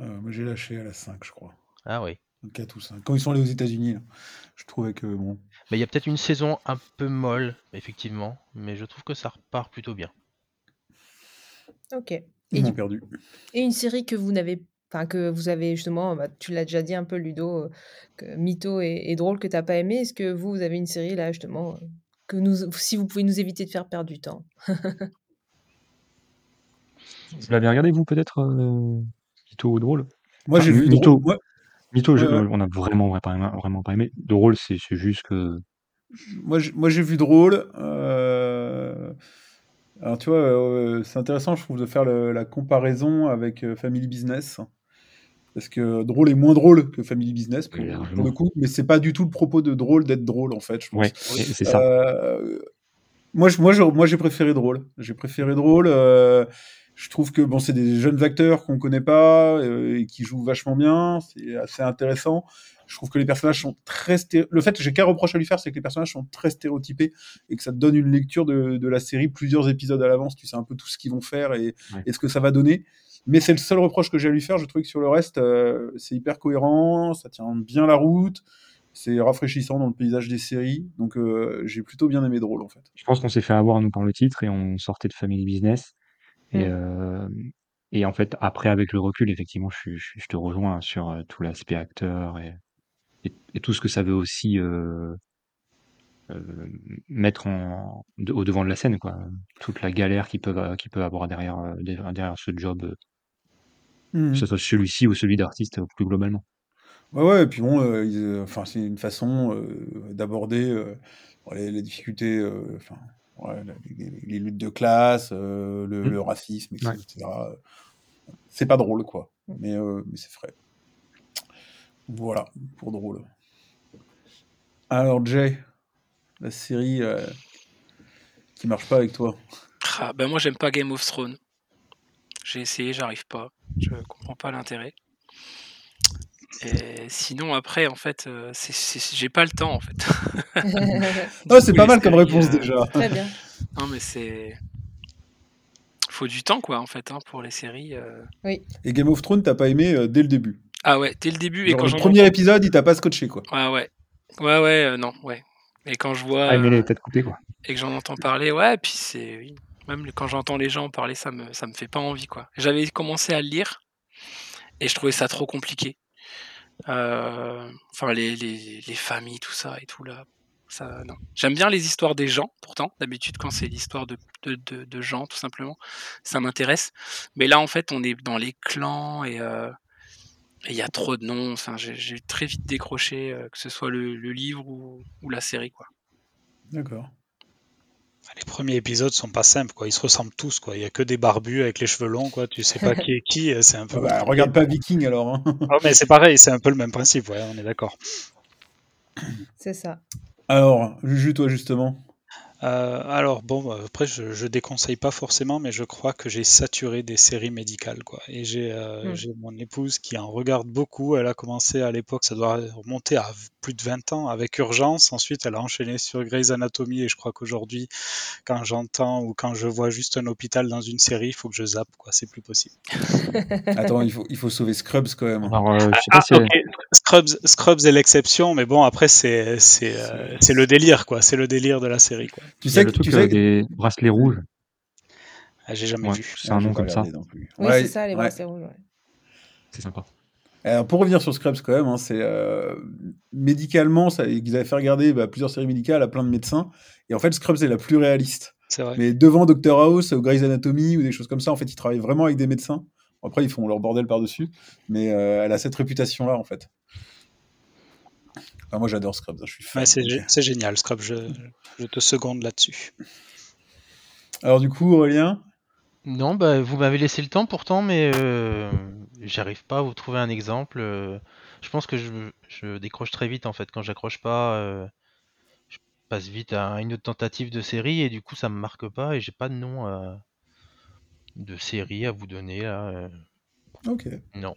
[SPEAKER 1] Euh, moi, j'ai lâché à la 5, je crois.
[SPEAKER 5] Ah oui.
[SPEAKER 1] 4 ou 5. Quand ils sont allés aux États-Unis, je trouvais que bon.
[SPEAKER 5] Mais il y a peut-être une saison un peu molle, effectivement, mais je trouve que ça repart plutôt bien.
[SPEAKER 2] Ok. Et,
[SPEAKER 1] Ils m'ont
[SPEAKER 2] du-
[SPEAKER 1] perdu.
[SPEAKER 2] et une série que vous n'avez Enfin, que vous avez justement, bah, tu l'as déjà dit un peu, Ludo, euh, que Mytho est, est drôle, que t'as pas aimé. Est-ce que vous, vous avez une série là, justement, euh, que nous, si vous pouvez nous éviter de faire perdre du temps?
[SPEAKER 3] Vous l'avez regardé vous peut-être euh, Mytho ou drôle?
[SPEAKER 1] Moi,
[SPEAKER 3] Enfin,
[SPEAKER 1] j'ai vu.
[SPEAKER 3] Mytho.
[SPEAKER 1] Drôle-
[SPEAKER 3] Mytho, je- on a vraiment, vraiment, vraiment pas aimé. Drôle, c'est juste que
[SPEAKER 1] Moi, j'ai- moi, j'ai vu drôle. euh, Alors, tu vois, euh, c'est intéressant, je trouve, de faire le- la comparaison avec euh, Family Business. Parce que drôle est moins drôle que Family Business, pour, pour
[SPEAKER 3] largement.
[SPEAKER 1] le coup. Mais c'est pas du tout le propos de drôle d'être drôle, en fait, je pense.
[SPEAKER 3] ouais, et c'est ça.
[SPEAKER 1] Euh, moi, je- moi, je- moi, j'ai préféré drôle. J'ai préféré drôle. euh, je trouve que bon, c'est des jeunes acteurs qu'on connaît pas euh, et qui jouent vachement bien. C'est assez intéressant. Je trouve que les personnages sont très sté- le fait que j'ai qu'un reproche à lui faire, c'est que les personnages sont très stéréotypés et que ça te donne une lecture de, de la série plusieurs épisodes à l'avance. Tu sais un peu tout ce qu'ils vont faire et,
[SPEAKER 3] Ouais.
[SPEAKER 1] et ce que ça va donner. Mais c'est le seul reproche que j'ai à lui faire. Je trouve que sur le reste, euh, c'est hyper cohérent, ça tient bien la route, c'est rafraîchissant dans le paysage des séries. Donc euh, j'ai plutôt bien aimé Drôle en fait.
[SPEAKER 3] Je pense qu'on s'est fait avoir nous par le titre et on sortait de Family Business. Et,
[SPEAKER 2] Mm.
[SPEAKER 3] euh, et en fait, après, avec le recul, effectivement, je, je, te rejoins sur tout l'aspect acteur et, et, tout ce que ça veut aussi euh, euh, mettre en, de- au devant de la scène, quoi. Toute la galère qu'ils peuvent, qu'ils peuvent avoir derrière, euh, derrière derrière ce job, euh, que ce soit celui-ci ou celui d'artiste euh, plus globalement.
[SPEAKER 1] Ouais, ouais, et puis bon, euh, ils, euh, enfin, c'est une façon euh, d'aborder euh, les, les difficultés, euh, enfin, ouais, les, les luttes de classe, euh, le, le racisme, etc.
[SPEAKER 3] Ouais.
[SPEAKER 1] C'est pas drôle, quoi, mais, euh, mais c'est frais. Voilà, pour drôle. Alors, Jay, la série euh, qui marche pas avec toi.
[SPEAKER 6] Ah, ben moi, j'aime pas Game of Thrones. J'ai essayé, j'arrive pas. Je comprends pas l'intérêt. Et sinon, après, en fait, euh, j'ai pas le temps, en fait.
[SPEAKER 1] Ah, c'est pas mal comme réponse
[SPEAKER 6] euh,
[SPEAKER 1] déjà.
[SPEAKER 2] Très bien.
[SPEAKER 6] Non, mais c'est. Faut du temps, quoi, en fait, hein, pour les séries. euh.
[SPEAKER 1] Et Game of Thrones, t'as pas aimé euh, dès le début.
[SPEAKER 6] Ah ouais, dès le début, et quand
[SPEAKER 1] le premier épisode, il t'a pas scotché, quoi.
[SPEAKER 6] Ouais, ouais. Ouais, ouais, euh, non, ouais. Et quand je vois.
[SPEAKER 3] Ah, mais
[SPEAKER 6] euh,
[SPEAKER 3] les têtes coupées, quoi.
[SPEAKER 6] et que j'en entends parler, ouais, puis c'est. Oui. Même quand j'entends les gens parler, ça me, ça me fait pas envie, quoi. J'avais commencé à le lire, et je trouvais ça trop compliqué. Euh, Enfin, les, les, les familles, tout ça et tout, là. Ça, non. J'aime bien les histoires des gens, pourtant. D'habitude, quand c'est l'histoire de, de, de, de gens, tout simplement, ça m'intéresse. Mais là, en fait, on est dans les clans et. euh, et il y a trop de noms, enfin, j'ai très vite décroché, euh, que ce soit le, le livre ou, ou la série. Quoi.
[SPEAKER 1] D'accord.
[SPEAKER 4] Les premiers épisodes sont pas simples, quoi. Ils se ressemblent tous, quoi. Il y a que des barbus avec les cheveux longs, quoi. Tu sais pas qui est qui. euh, C'est un peu.
[SPEAKER 1] Ah bah, regarde pas Viking alors. hein.
[SPEAKER 4] Ah, mais c'est pareil, c'est un peu le même principe, ouais, on est d'accord.
[SPEAKER 2] C'est ça.
[SPEAKER 1] Alors, Juju, toi justement.
[SPEAKER 4] Euh, alors bon, euh, après je, je déconseille pas forcément, mais je crois que j'ai saturé des séries médicales quoi. Et j'ai euh,
[SPEAKER 2] Hmm.
[SPEAKER 4] j'ai mon épouse qui en regarde beaucoup. Elle a commencé à l'époque, ça doit remonter à plus de 20 ans avec Urgence. Ensuite, elle a enchaîné sur Grey's Anatomy. Et je crois qu'aujourd'hui, quand j'entends ou quand je vois juste un hôpital dans une série, il faut que je zappe quoi. C'est plus possible.
[SPEAKER 1] Attends, il faut, il faut sauver Scrubs quand même.
[SPEAKER 3] Alors, euh, je sais
[SPEAKER 4] Ah,
[SPEAKER 3] pas si
[SPEAKER 4] ok. Scrubs, Scrubs est l'exception, mais bon après c'est c'est euh, c'est le délire quoi. C'est le délire de la série quoi.
[SPEAKER 1] Tu sais,
[SPEAKER 3] le
[SPEAKER 1] que-
[SPEAKER 3] truc
[SPEAKER 1] tu
[SPEAKER 3] euh,
[SPEAKER 1] sais,
[SPEAKER 3] des bracelets rouges.
[SPEAKER 4] Ah, j'ai jamais
[SPEAKER 3] Ouais,
[SPEAKER 4] vu.
[SPEAKER 3] c'est un
[SPEAKER 1] j'ai
[SPEAKER 3] nom comme ça.
[SPEAKER 1] plus.
[SPEAKER 2] Oui,
[SPEAKER 1] Ouais,
[SPEAKER 2] c'est ça, les
[SPEAKER 1] ouais.
[SPEAKER 2] bracelets rouges. ouais.
[SPEAKER 3] C'est sympa.
[SPEAKER 1] Alors, pour revenir sur Scrubs quand même, hein, c'est euh, médicalement, ça, ils avaient fait regarder bah, plusieurs séries médicales à plein de médecins, et en fait Scrubs est la plus réaliste.
[SPEAKER 4] C'est vrai.
[SPEAKER 1] Mais devant Dr House ou Grey's Anatomy ou des choses comme ça, en fait, ils travaillent vraiment avec des médecins. Après, ils font leur bordel par-dessus, mais euh, elle a cette réputation-là, en fait. Enfin, moi, j'adore Scrubs, hein, je suis fan.
[SPEAKER 4] Ouais, c'est génial, Scrub. Je, je te seconde là-dessus.
[SPEAKER 1] Alors, du coup, Aurélien,
[SPEAKER 5] Non, bah, vous m'avez laissé le temps pourtant, mais euh, j'arrive pas à vous trouver un exemple. euh. je pense que je, je décroche très vite en fait. Quand j'accroche pas, euh, je passe vite à une autre tentative de série et du coup ça me marque pas et j'ai pas de nom euh, de série à vous donner là.
[SPEAKER 1] ok,
[SPEAKER 5] Non,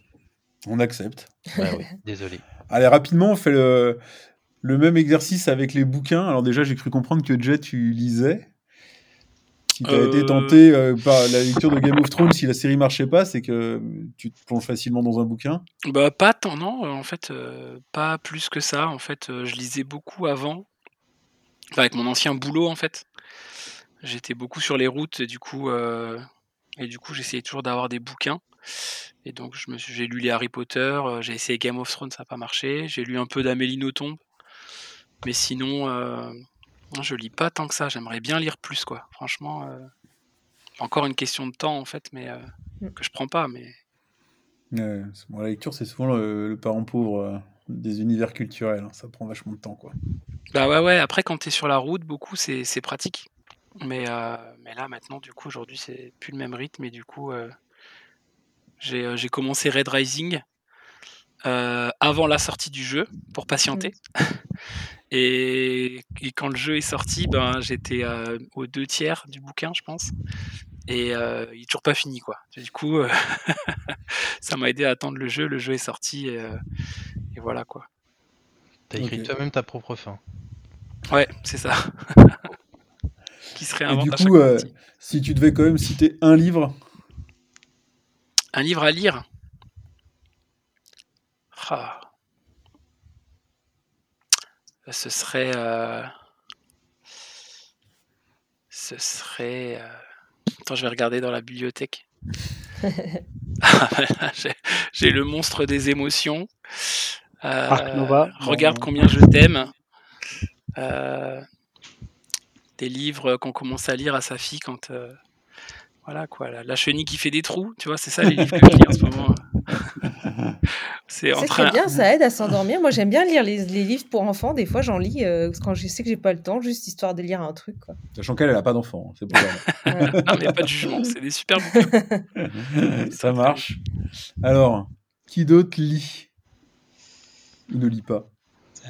[SPEAKER 1] on accepte.
[SPEAKER 5] bah oui, désolé.
[SPEAKER 1] Allez, rapidement, on fait le, le même exercice avec les bouquins. Alors déjà, j'ai cru comprendre que Jet, tu lisais. Si tu as
[SPEAKER 6] Euh.
[SPEAKER 1] été tenté euh, par la lecture de Game of Thrones, si la série marchait pas, c'est que tu te plonges facilement dans un bouquin.
[SPEAKER 6] Bah pas tant, non, euh, en fait, euh, pas plus que ça. En fait, euh, je lisais beaucoup avant, Enfin, avec mon ancien boulot en fait. J'étais beaucoup sur les routes et du coup, euh, et du coup, j'essayais toujours d'avoir des bouquins. Et donc, je me suis- j'ai lu les Harry Potter, euh, j'ai essayé Game of Thrones, ça n'a pas marché. J'ai lu un peu d'Amélie Nothomb, mais sinon, euh, je lis pas tant que ça. J'aimerais bien lire plus, quoi. Franchement, euh, encore une question de temps en fait, mais euh,
[SPEAKER 2] Mm.
[SPEAKER 6] que je prends pas, mais
[SPEAKER 1] Ouais, c'est- bon, la lecture, c'est souvent le, le parent pauvre euh, des univers culturels. hein. Ça prend vachement de temps, quoi.
[SPEAKER 6] Bah ouais, ouais, après quand t'es sur la route, beaucoup, c'est c'est pratique. Mais, euh, mais là, maintenant, du coup, aujourd'hui, c'est plus le même rythme. Et du coup, euh, j'ai euh, j'ai commencé Red Rising euh, avant la sortie du jeu, pour patienter. Et, et quand le jeu est sorti, ben, j'étais euh, aux deux tiers du bouquin, je pense. Et euh, il est toujours pas fini, quoi. Du coup, euh, ça m'a aidé à attendre le jeu. Le jeu est sorti, et, euh, et voilà, quoi.
[SPEAKER 5] T'as écrit toi-même ta propre fin.
[SPEAKER 6] Ouais, c'est ça. Qui se
[SPEAKER 1] Et du coup, euh, si tu devais quand même citer un livre,
[SPEAKER 6] Un livre à lire Ah. Ce serait. euh, Ce serait. euh, Attends, je vais regarder dans la bibliothèque. Ah, voilà, j'ai- le monstre des émotions. Euh,
[SPEAKER 4] Arc Nova
[SPEAKER 6] Regarde combien je t'aime. Euh, Des livres qu'on commence à lire à sa fille quand. Voilà quoi, la, la chenille qui fait des trous, tu vois, c'est ça les livres que je lis en ce moment. C'est
[SPEAKER 2] très
[SPEAKER 6] un-
[SPEAKER 2] bien, ça aide à s'endormir. Moi, j'aime bien lire les, les livres pour enfants. Des fois, j'en lis euh, quand je sais que j'ai pas le temps, juste histoire de lire un truc. Quoi.
[SPEAKER 1] sachant qu'elle, elle a pas d'enfant, hein, c'est pour.
[SPEAKER 2] Ouais.
[SPEAKER 6] Non, mais pas de jugement, c'est des super bouquins.
[SPEAKER 1] ça marche. Alors, qui d'autre lit Ou ne lit pas?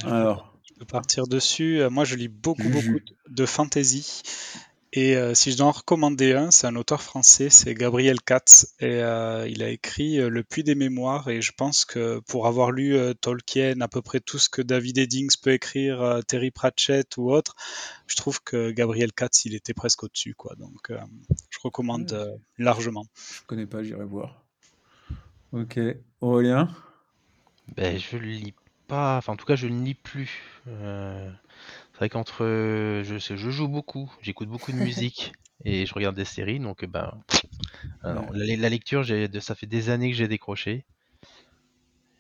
[SPEAKER 1] Alors,
[SPEAKER 4] Je peux partir dessus. Euh, Moi, je lis beaucoup, beaucoup de fantasy. Et euh, si je dois en recommander un, c'est un auteur français, c'est Gabriel Katz. Et euh, il a écrit euh, Le Puits des Mémoires. Et je pense que pour avoir lu euh, Tolkien, à peu près tout ce que David Eddings peut écrire, euh, Terry Pratchett ou autre, je trouve que Gabriel Katz, il était presque au-dessus. quoi. Donc, euh, je recommande largement.
[SPEAKER 1] je connais pas, j'irai voir. Ok, Aurélien?
[SPEAKER 5] Ben, je le lis pas, enfin en tout cas je ne lis plus. C'est vrai qu'entre euh, je, sais- je joue beaucoup, j'écoute beaucoup de musique et je regarde des séries, donc euh, ben alors, la, la lecture, j'ai, de- ça fait des années que j'ai décroché.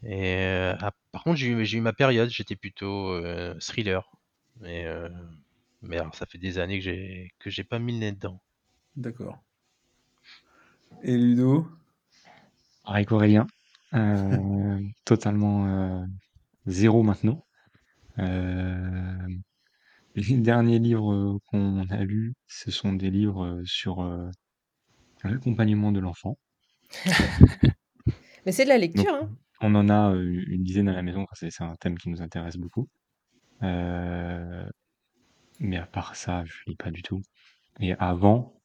[SPEAKER 5] Et euh, ah, par contre j'ai eu, j'ai eu ma période, j'étais plutôt euh, thriller, mais euh, mais alors ça fait des années que j'ai que j'ai pas mis le nez dedans.
[SPEAKER 1] D'accord. Et Ludo?
[SPEAKER 3] Pareil qu'Aurélien. Euh, totalement euh, zéro maintenant. Euh, les derniers livres qu'on a lus, ce sont des livres sur euh, l'accompagnement de l'enfant.
[SPEAKER 2] Mais c'est de la
[SPEAKER 3] Donc,
[SPEAKER 2] lecture. Hein.
[SPEAKER 3] on en a euh, une dizaine à la maison, c'est c'est un thème qui nous intéresse beaucoup. Euh, Mais à part ça, je lis pas du tout. Et avant,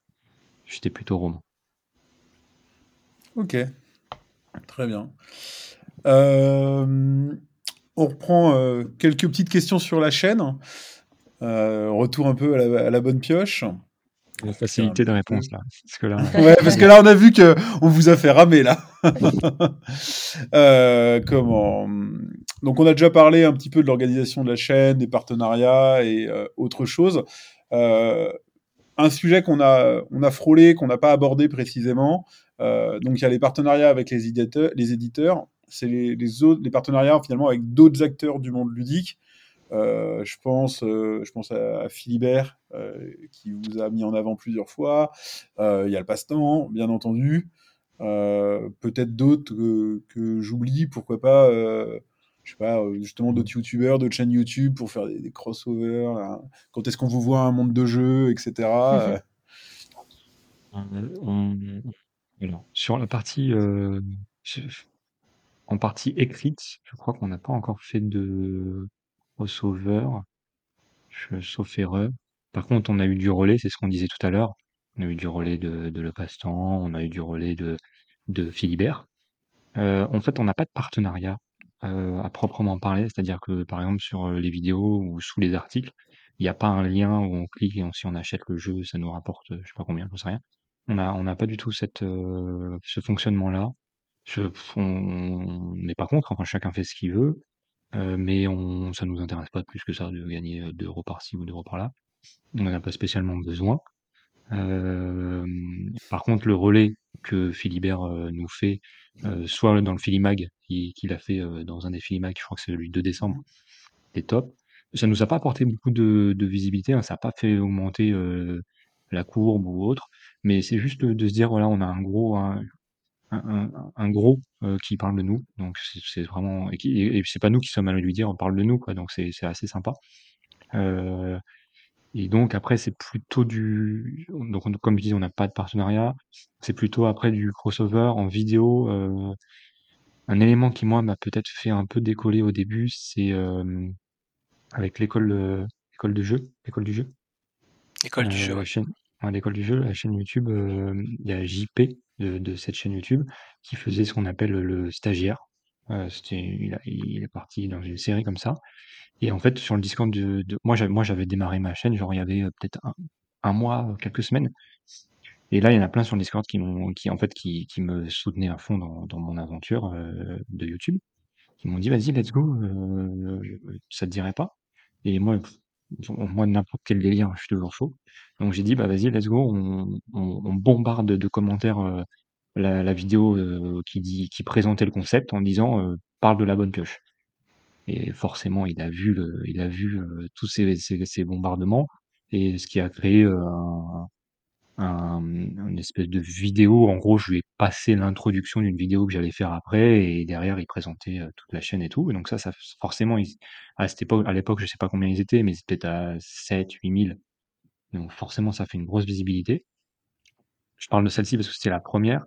[SPEAKER 3] j'étais plutôt roman.
[SPEAKER 1] Ok, très bien. Euh, on reprend euh, quelques petites questions sur la chaîne. Euh, retour un peu à la, à la bonne pioche.
[SPEAKER 3] La facilité de réponse là. Parce que là,
[SPEAKER 1] Ouais, parce que là, on a vu que on vous a fait ramer là. Euh, comment? Donc, on a déjà parlé un petit peu de l'organisation de la chaîne, des partenariats et euh, autre chose. Euh, un sujet qu'on a, on a frôlé, qu'on n'a pas abordé précisément. donc, il y a les partenariats avec les éditeurs. Les éditeurs, c'est les, les autres, les partenariats finalement avec d'autres acteurs du monde ludique. Euh, je pense, euh, je pense à, à Philibert euh, qui vous a mis en avant plusieurs fois. Il y a le passe-temps, bien entendu. Peut-être d'autres que, que j'oublie. Pourquoi pas je sais pas, justement d'autres youtubeurs, d'autres chaînes YouTube pour faire des, des crossovers. hein. Quand est-ce qu'on vous voit un monde de jeu, etc.
[SPEAKER 3] On- alors, sur la partie en partie écrite, je crois qu'on n'a pas encore fait de crossover, je- sauf erreur. Par contre, on a eu du relais, c'est ce qu'on disait tout à l'heure. On a eu du relais de, de Le Passe-Temps, on a eu du relais de, de Philibert. Euh, en fait, on n'a pas de partenariat euh, à proprement parler, c'est-à-dire que par exemple sur euh, les vidéos ou sous les articles, il n'y a pas un lien où on clique et si on achète le jeu, ça nous rapporte, je sais pas combien, je sais rien. On n'a pas du tout ce fonctionnement-là. Je, on n'est pas contre, enfin chacun fait ce qu'il veut, euh, mais on, ça nous intéresse pas plus que ça de gagner euh, 2 euros par-ci ou 2 euros par-là. On n'en a pas spécialement besoin. Euh, par contre, le relais que Philibert euh, nous fait, euh, soit dans le Filimag, qui- qu'il a fait euh, dans un des Filimag, je crois que c'est de 2 décembre, c'est top. Ça nous a pas apporté beaucoup de, visibilité, hein, ça n'a pas fait augmenter euh, la courbe ou autre, mais c'est juste de, se dire voilà, on a un gros, un, un- un gros euh, qui parle de nous, donc c'est vraiment et, qui- et, c'est pas nous qui sommes à lui dire on parle de nous quoi, donc c'est c'est assez sympa. Euh, et donc après, c'est plutôt du donc on comme je disais, on n'a pas de partenariat. C'est plutôt après du crossover en vidéo, heu, un élément qui moi m'a peut-être fait un peu décoller au début, c'est, hem, avec l'école, heu, l'école de jeu l'école du jeu,
[SPEAKER 6] École du jeu, ouais.
[SPEAKER 3] chaîne ouais, l'école du jeu, la chaîne YouTube, il y a JP de cette chaîne YouTube qui faisait ce qu'on appelle, le stagiaire. C'était il est parti dans une série comme ça et en fait, sur le Discord de moi j'avais démarré ma chaîne, genre il y avait, peut-être un mois, quelques semaines Et là, il y en a plein sur le Discord qui m'ont, qui en fait, qui, me soutenaient à fond dans, mon aventure euh, de YouTube, qui m'ont dit vas-y, let's go, euh, ça te dirait pas? Et moi, moi n'importe quel délire, je suis toujours chaud. Donc j'ai dit bah vas-y, let's go, on, on, bombarde de commentaires euh, la, vidéo euh, qui dit, qui présentait le concept en disant euh, parle de la bonne pioche. Et forcément, il a vu il a vu tous ces, ces, bombardements et ce qui a créé un, un, une espèce de vidéo. En gros, je lui ai passé l'introduction d'une vidéo que j'allais faire après, et derrière, il présentait euh, toute la chaîne et tout. Et donc ça, ça forcément, ils- à cette époque, à l'époque, je sais pas combien ils étaient, mais c'était à 7, 8 000. Donc forcément, ça fait une grosse visibilité. Je parle de celle-ci parce que c'était la première.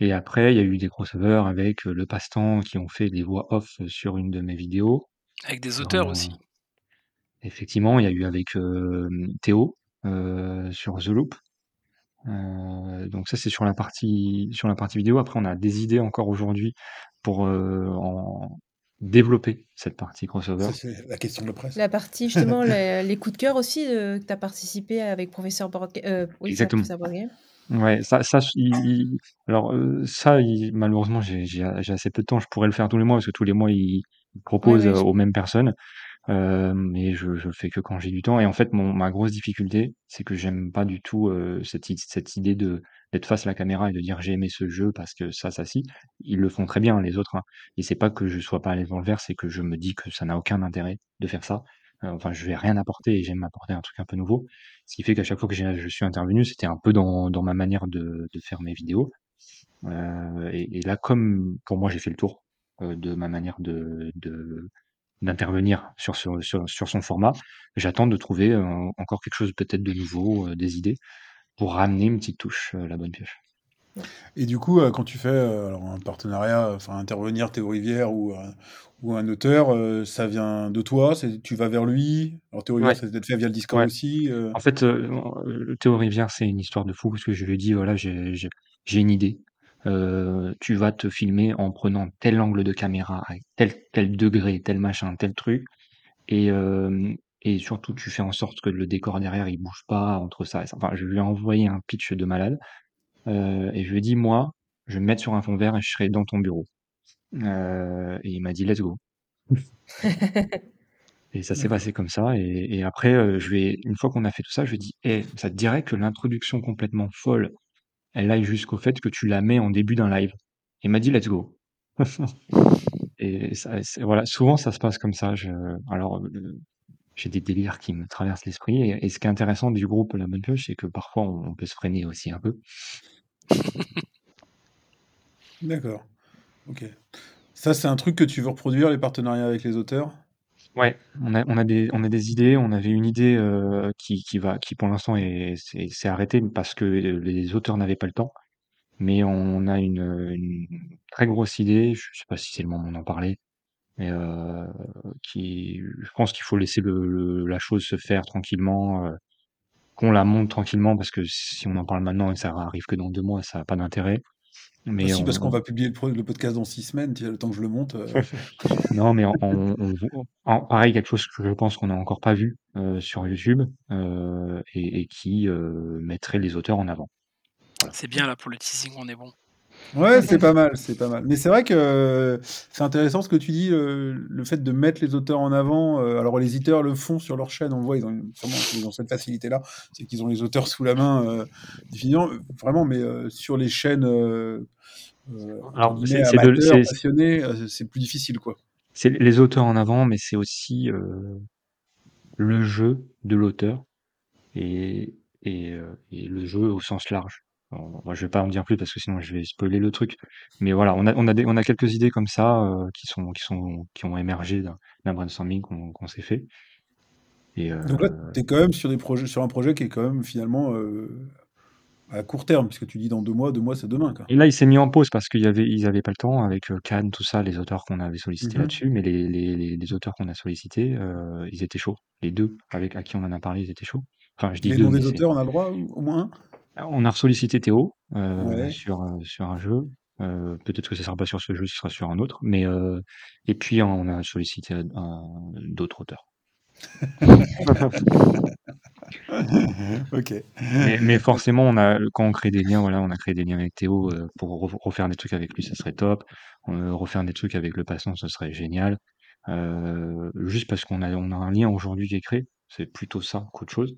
[SPEAKER 3] Et après, il y a eu des crossovers avec euh, le passe-temps qui ont fait des voix off sur une de mes vidéos.
[SPEAKER 6] Avec des auteurs aussi.
[SPEAKER 3] Effectivement, il y a eu avec euh, Théo euh, sur The Loop. Euh, donc ça c'est sur la partie sur la partie vidéo. Après on a des idées encore aujourd'hui pour euh, en développer cette partie crossover.
[SPEAKER 1] c'est la question de la presse.
[SPEAKER 2] La partie, justement, les, les coups de cœur aussi, euh, que tu as participé avec Professeur Board euh, oui, c'est ça,
[SPEAKER 3] Exactement.
[SPEAKER 2] Professeur Board Game.
[SPEAKER 3] Ouais, ça, ça, il- il- alors ça, il- malheureusement, j'ai assez peu de temps. Je pourrais le faire tous les mois parce que tous les mois, il, propose
[SPEAKER 2] Ouais, ouais, je-
[SPEAKER 3] aux mêmes personnes, euh, mais je, je fais que quand j'ai du temps. Et en fait, mon, ma grosse difficulté, c'est que j'aime pas du tout euh, cette, cette idée de d'être face à la caméra et de dire j'ai aimé ce jeu parce que ça, ça, si. Ils le font très bien, les autres. hein. Et c'est pas que je sois pas à l'aise dans le verre, c'est que je me dis que ça n'a aucun intérêt de faire ça. Euh, enfin, je vais rien apporter et j'aime apporter un truc un peu nouveau. Ce qui fait qu'à chaque fois que je suis intervenu, c'était un peu dans, dans ma manière de, de faire mes vidéos. Euh, et, là, comme pour moi, j'ai fait le tour euh, de ma manière de, de d'intervenir sur, ce- sur, sur son format, j'attends de trouver euh, encore quelque chose peut-être de nouveau, euh, des idées, pour ramener une petite touche, euh, la bonne pioche.
[SPEAKER 1] Et du coup, quand tu fais alors, un partenariat, enfin intervenir Théo Rivière ou, ou un auteur, ça vient de toi, tu vas vers lui? Alors Théo Rivière,
[SPEAKER 3] Ouais.
[SPEAKER 1] ça peut être fait via le Discord
[SPEAKER 3] Ouais.
[SPEAKER 1] aussi.
[SPEAKER 3] En fait, Théo Rivière, c'est une histoire de fou parce que je lui ai dit, voilà, j'ai une idée. Euh, tu vas te filmer en prenant tel angle de caméra, avec tel, tel degré, tel machin, tel truc. Et, euh, et surtout, tu fais en sorte que le décor derrière, il bouge pas entre ça et ça. Enfin, je lui ai envoyé un pitch de malade. Euh, et je lui ai dit, moi, je vais me mettre sur un fond vert et je serai dans ton bureau. Et il m'a dit, let's go. Et ça s'est passé comme ça. Et, et après, euh, je vais, une fois qu'on a fait tout ça, je lui ai dit, Eh, ça te dirait que l'introduction complètement folle, elle aille jusqu'au fait que tu la mets en début d'un live. Il m'a dit, let's go. et ça, voilà, souvent ça se passe comme ça. Je, alors, euh, j'ai des délires qui me traversent l'esprit. Et, et ce qui est intéressant du groupe La Bonne Pioche, c'est que parfois on, on peut se freiner aussi un peu.
[SPEAKER 1] D'accord. Ok. Ça, c'est un truc que tu veux reproduire, les partenariats avec les auteurs?
[SPEAKER 3] Ouais, on a, on a des, on a des idées. On avait une idée euh, qui, qui va, qui pour l'instant est, c'est, c'est arrêté parce que les auteurs n'avaient pas le temps. Mais on a une, une très grosse idée. Je sais pas si c'est le moment d'en parler, mais euh, qui, je pense qu'il faut laisser le, le- la chose se faire tranquillement, euh, qu'on la monte tranquillement parce que si on en parle maintenant et ça arrive que dans deux mois, ça n'a pas d'intérêt. Mais
[SPEAKER 1] Aussi, parce qu'on
[SPEAKER 3] on,
[SPEAKER 1] va publier le, podcast dans six semaines, tu vois, le temps que je le monte. euh.
[SPEAKER 3] non, mais on, on- on- en- pareil, quelque chose que je pense qu'on n'a encore pas vu euh, sur YouTube euh, et, et qui euh, mettrait les auteurs en avant.
[SPEAKER 6] C'est bien là pour le teasing, on est bon.
[SPEAKER 1] Ouais, c'est pas mal, c'est pas mal. Mais c'est vrai que euh, c'est intéressant ce que tu dis, le, le fait de mettre les auteurs en avant. euh, alors les éditeurs le font sur leur chaîne, on le voit, ils ont une- sûrement ils ont cette facilité-là, c'est qu'ils ont les auteurs sous la main, euh, euh, vraiment. Mais euh, sur les chaînes, euh, euh,
[SPEAKER 3] Alors, c'est
[SPEAKER 1] amateurs, passionnés, euh, c'est plus difficile, quoi.
[SPEAKER 3] c'est les auteurs en avant, mais c'est aussi euh, le jeu de l'auteur et, et, euh, et le jeu au sens large. Moi, je vais pas en dire plus parce que sinon je vais spoiler le truc. Mais voilà, on a, on a, des, on a quelques idées comme ça euh, qui, sont, qui, sont, qui ont émergé d'un d'un brainstorming qu'on qu'on s'est fait. Et, euh,
[SPEAKER 1] Donc là, tu es quand même sur, des projets, sur un projet qui est quand même finalement euh, à court terme, puisque tu dis dans deux mois, deux mois c'est demain. Quoi.
[SPEAKER 3] et là, il s'est mis en pause parce qu'ils avaient, ils avaient pas le temps avec euh, Cannes, tout ça, les auteurs qu'on avait sollicités
[SPEAKER 1] Mhm.
[SPEAKER 3] là-dessus. Mais les, les, les, les auteurs qu'on a sollicités, euh, ils étaient chauds. Les deux avec à qui on en a parlé, ils étaient chauds. Enfin, je dis
[SPEAKER 1] Les
[SPEAKER 3] deux,
[SPEAKER 1] noms
[SPEAKER 3] mais
[SPEAKER 1] des
[SPEAKER 3] c'est
[SPEAKER 1] auteurs, on a le droit au au moins un?
[SPEAKER 3] On a sollicité Théo euh,
[SPEAKER 1] Ouais.
[SPEAKER 3] sur, euh, sur un jeu. Euh, Peut-être que ce sera pas sur ce jeu, ce sera sur un autre. Mais euh, et puis on a sollicité d'autres auteurs.
[SPEAKER 1] ok.
[SPEAKER 3] Mais, mais forcément, on a quand on crée des liens, voilà, on a créé des liens avec Théo euh, pour re- refaire des trucs avec lui, ça serait top. Euh, refaire des trucs avec le passant, ce serait génial. Euh, juste parce qu'on a on a un lien aujourd'hui qui est créé, c'est plutôt ça qu'autre chose.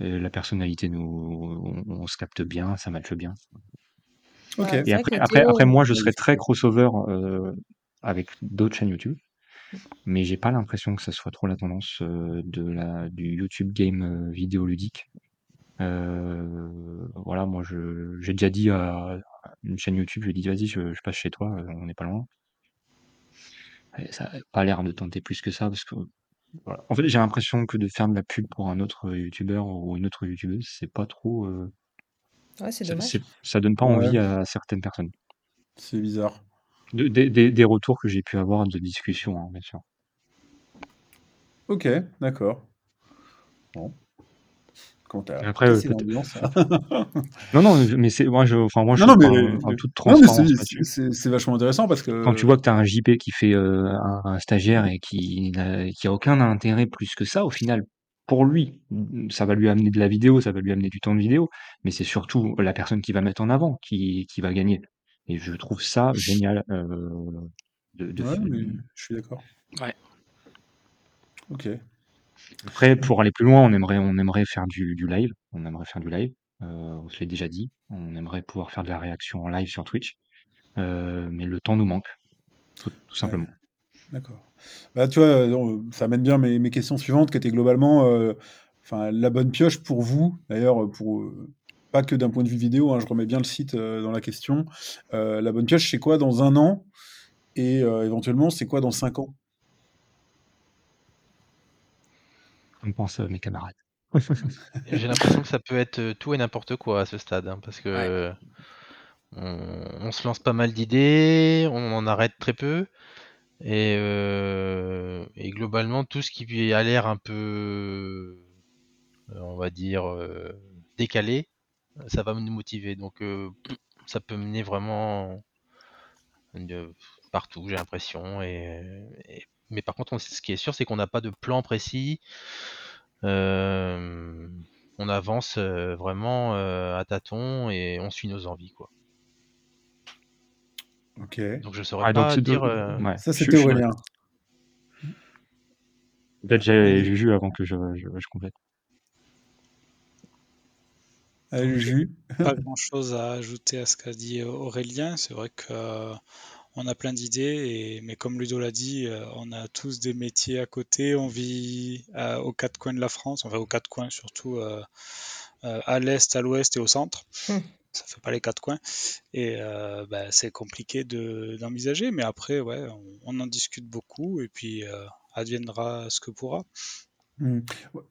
[SPEAKER 3] Et la personnalité nous, on, on se capte bien, ça matche bien.
[SPEAKER 1] Ok.
[SPEAKER 3] Et après, après,
[SPEAKER 2] Théo,
[SPEAKER 3] après, moi, je
[SPEAKER 1] Ouais,
[SPEAKER 3] serais très crossover euh, avec d'autres chaînes YouTube, mais j'ai pas l'impression que ça soit trop la tendance euh, de la du YouTube game euh, vidéoludique. Euh, voilà, moi, je j'ai déjà dit à une chaîne YouTube, je lui ai dit vas-y, je, je passe chez toi, euh, on n'est pas loin. Et ça n'a pas l'air de tenter plus que ça parce que voilà. En fait, j'ai l'impression que de faire de la pub pour un autre YouTuber ou une autre YouTubeuse, c'est pas trop, euh,
[SPEAKER 2] ouais, c'est
[SPEAKER 3] ça,
[SPEAKER 2] dommage.
[SPEAKER 3] ça donne pas
[SPEAKER 1] Ouais,
[SPEAKER 3] envie à certaines personnes.
[SPEAKER 1] c'est bizarre.
[SPEAKER 3] De- des, des- des retours que j'ai pu avoir de discussion, hein, bien sûr.
[SPEAKER 1] Ok, d'accord. Bon.
[SPEAKER 3] Après, euh,
[SPEAKER 1] hein.
[SPEAKER 3] Non, non, mais c'est moi, je, enfin, moi, je
[SPEAKER 1] non, mais,
[SPEAKER 3] enfin, toute transparence
[SPEAKER 1] c'est- vachement intéressant parce que.
[SPEAKER 3] Quand tu vois que tu as un JP qui fait euh, un, un stagiaire et qui n'a qui a aucun intérêt plus que ça, au final, pour lui, ça va lui amener de la vidéo, ça va lui amener du temps de vidéo, mais c'est surtout la personne qui va mettre en avant qui, qui va gagner. Et je trouve ça génial. euh, de, de
[SPEAKER 1] Ouais, mais je suis d'accord.
[SPEAKER 6] Ouais.
[SPEAKER 1] Ok.
[SPEAKER 3] Après, pour aller plus loin, on aimerait, on aimerait faire du, du live. On aimerait faire du live. Euh, on se l'est déjà dit. On aimerait pouvoir faire de la réaction en live sur Twitch. Euh, mais le temps nous manque. Tout, tout simplement.
[SPEAKER 1] D'accord. Bah, tu vois, euh, ça amène bien mes, mes questions suivantes qui étaient globalement enfin, la bonne pioche pour vous, d'ailleurs, pour pas que d'un point de vue vidéo, hein, je remets bien le site dans la question. La bonne pioche, c'est quoi dans un an? Et éventuellement, c'est quoi dans cinq ans?
[SPEAKER 3] Comme pensent euh, mes camarades.
[SPEAKER 5] J'ai l'impression que ça peut être euh, tout et n'importe quoi à ce stade, hein, parce que
[SPEAKER 6] Ouais.
[SPEAKER 5] euh, on, se lance pas mal d'idées, on en arrête très peu. Et, et globalement, tout ce qui a l'air un peu, on va dire, décalé, ça va nous motiver. Donc, ça peut mener vraiment partout, j'ai l'impression. Et, mais par contre, ce qui est sûr, c'est qu'on n'a pas de plan précis. on avance vraiment à tâtons et on suit nos envies, quoi.
[SPEAKER 1] Ok.
[SPEAKER 5] Donc je saurais pas dire.
[SPEAKER 1] Ça, c'était Aurélien.
[SPEAKER 3] Peut-être j'ai Juju avant que je, je, je complète.
[SPEAKER 1] Juju.
[SPEAKER 4] Pas grand-chose à ajouter à ce qu'a dit Aurélien. C'est vrai que on a plein d'idées, et... mais comme Ludo l'a dit, euh, on a tous des métiers à côté, on vit aux quatre coins de la France, enfin aux quatre coins surtout, euh, euh, à l'est, à l'ouest et au centre. Hmm. Ça fait pas les quatre coins, et bah, c'est compliqué d'envisager, mais après, ouais, on, en discute beaucoup, et puis adviendra ce que pourra.
[SPEAKER 1] Hmm.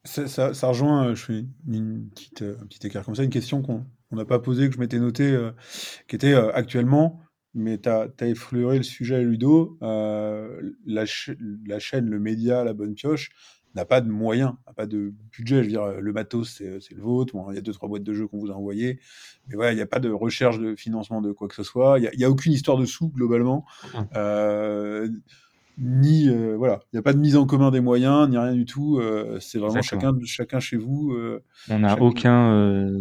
[SPEAKER 1] Ça, ça, rejoint, je fais une petite, un petit écart comme ça, une question qu'on n'a pas posée, que je m'étais noté, qui était actuellement, mais tu as, effleuré le sujet, Ludo. Euh, la, la, chaîne, le média, la bonne pioche, n'a pas de moyens, n'a pas de budget. Je veux dire, le matos, c'est le vôtre. il y a deux, trois boîtes de jeux qu'on vous a envoyées. Mais voilà, il n'y a pas de recherche de financement de quoi que ce soit. Il n'y a, aucune histoire de sous, globalement. Euh, ni euh, voilà, il n'y a pas de mise en commun des moyens, ni rien du tout. c'est vraiment chacun, chacun chez vous.
[SPEAKER 3] On n'a aucun,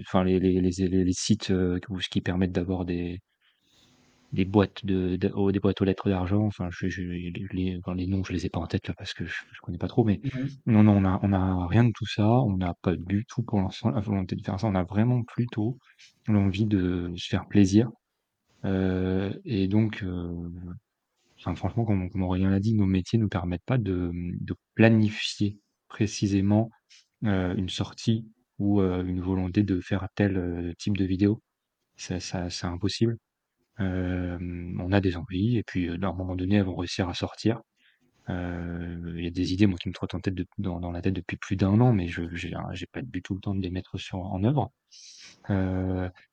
[SPEAKER 3] enfin les, les, les, les, sites qui permettent d'avoir des, des boîtes de, des boîtes aux lettres d'argent. Enfin, je, les, les noms, je les ai pas en tête là parce que je, ne connais pas trop, mais mmh non, non, on a, on a rien de tout ça. On n'a pas du tout pour l'instant la volonté de faire ça. On a vraiment plutôt l'envie de se faire plaisir. Euh, et donc, euh, enfin, franchement, comme, comme Aurélien l'a dit, nos métiers nous permettent pas de, de planifier précisément euh, une sortie ou une volonté de faire tel type de vidéo. Ça, ça, c'est impossible on a des envies et puis, à un moment donné, elles vont réussir à sortir. il y a des idées, moi, qui me trottent en tête dans dans la tête depuis plus d'un an, mais je j'ai pas du tout le temps de les mettre sur en œuvre.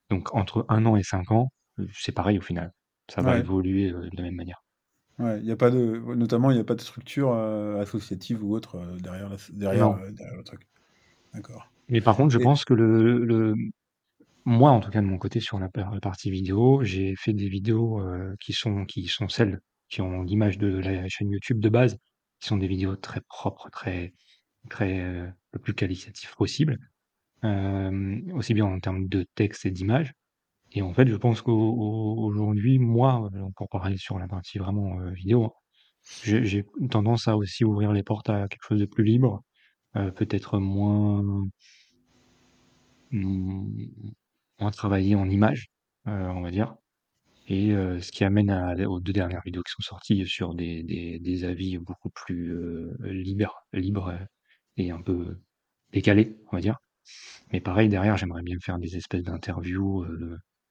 [SPEAKER 3] donc entre un an et cinq ans, c'est pareil au final. Ça va évoluer, de la même manière.
[SPEAKER 1] Ouais, il y a pas de notamment, il y a pas de structure, associative ou autre, derrière derrière, derrière le truc. D'accord
[SPEAKER 3] Mais par contre, je pense que le le moi, en tout cas, de mon côté, sur la partie vidéo, j'ai fait des vidéos euh, qui sont, qui sont celles qui ont l'image de la chaîne YouTube de base, qui sont des vidéos très propres, très, très euh, le plus qualitatif possible, euh, aussi bien en termes de texte et d'image. Et en fait, je pense qu'aujourd'hui, moi, pour parler sur la partie vraiment vidéo, j'ai tendance à aussi ouvrir les portes à quelque chose de plus libre, peut-être moins moins travaillé en images, euh, on va dire. Et euh, ce qui amène à, aux deux dernières vidéos qui sont sorties sur des, des, des avis beaucoup plus euh, libres, libres et un peu décalés, on va dire. Mais pareil, derrière, j'aimerais bien faire des espèces d'interviews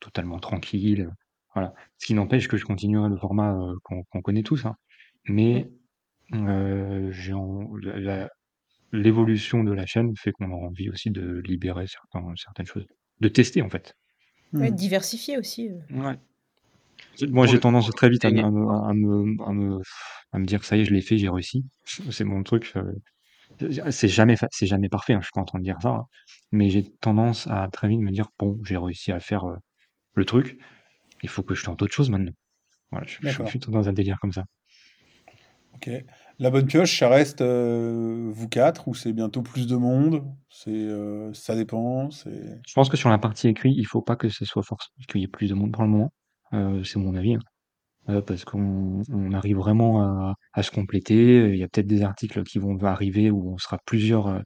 [SPEAKER 3] totalement tranquilles. Voilà. Ce qui n'empêche que je continuerai le format qu'on connaît tous. Hein. Mais euh, l'évolution de la chaîne fait qu'on a envie aussi de libérer certains, certaines choses de tester en fait.
[SPEAKER 2] Ouais, mmh. diversifier aussi.
[SPEAKER 3] Euh. Ouais. Moi, j'ai tendance très vite à me, à, me, à, me, à, me, dire que ça y est, je l'ai fait, j'ai réussi. C'est mon truc. Euh, c'est jamais, c'est jamais parfait, hein, je suis pas en train de dire ça. Hein. Mais j'ai tendance à très vite me dire, bon, j'ai réussi à faire euh, le truc. Il faut que je tente autre chose maintenant. Voilà, je, je, suis dans un délire comme ça.
[SPEAKER 1] Ok. La bonne pioche, ça reste euh, vous quatre ou c'est bientôt plus de monde? C'est euh, ça dépend.
[SPEAKER 3] Je pense que sur la partie écrit, il faut pas que ce soit force qu'il y ait plus de monde pour le moment. Euh, c'est mon avis, hein. parce qu'on on arrive vraiment à, se compléter. Il y a peut-être des articles qui vont arriver où on sera plusieurs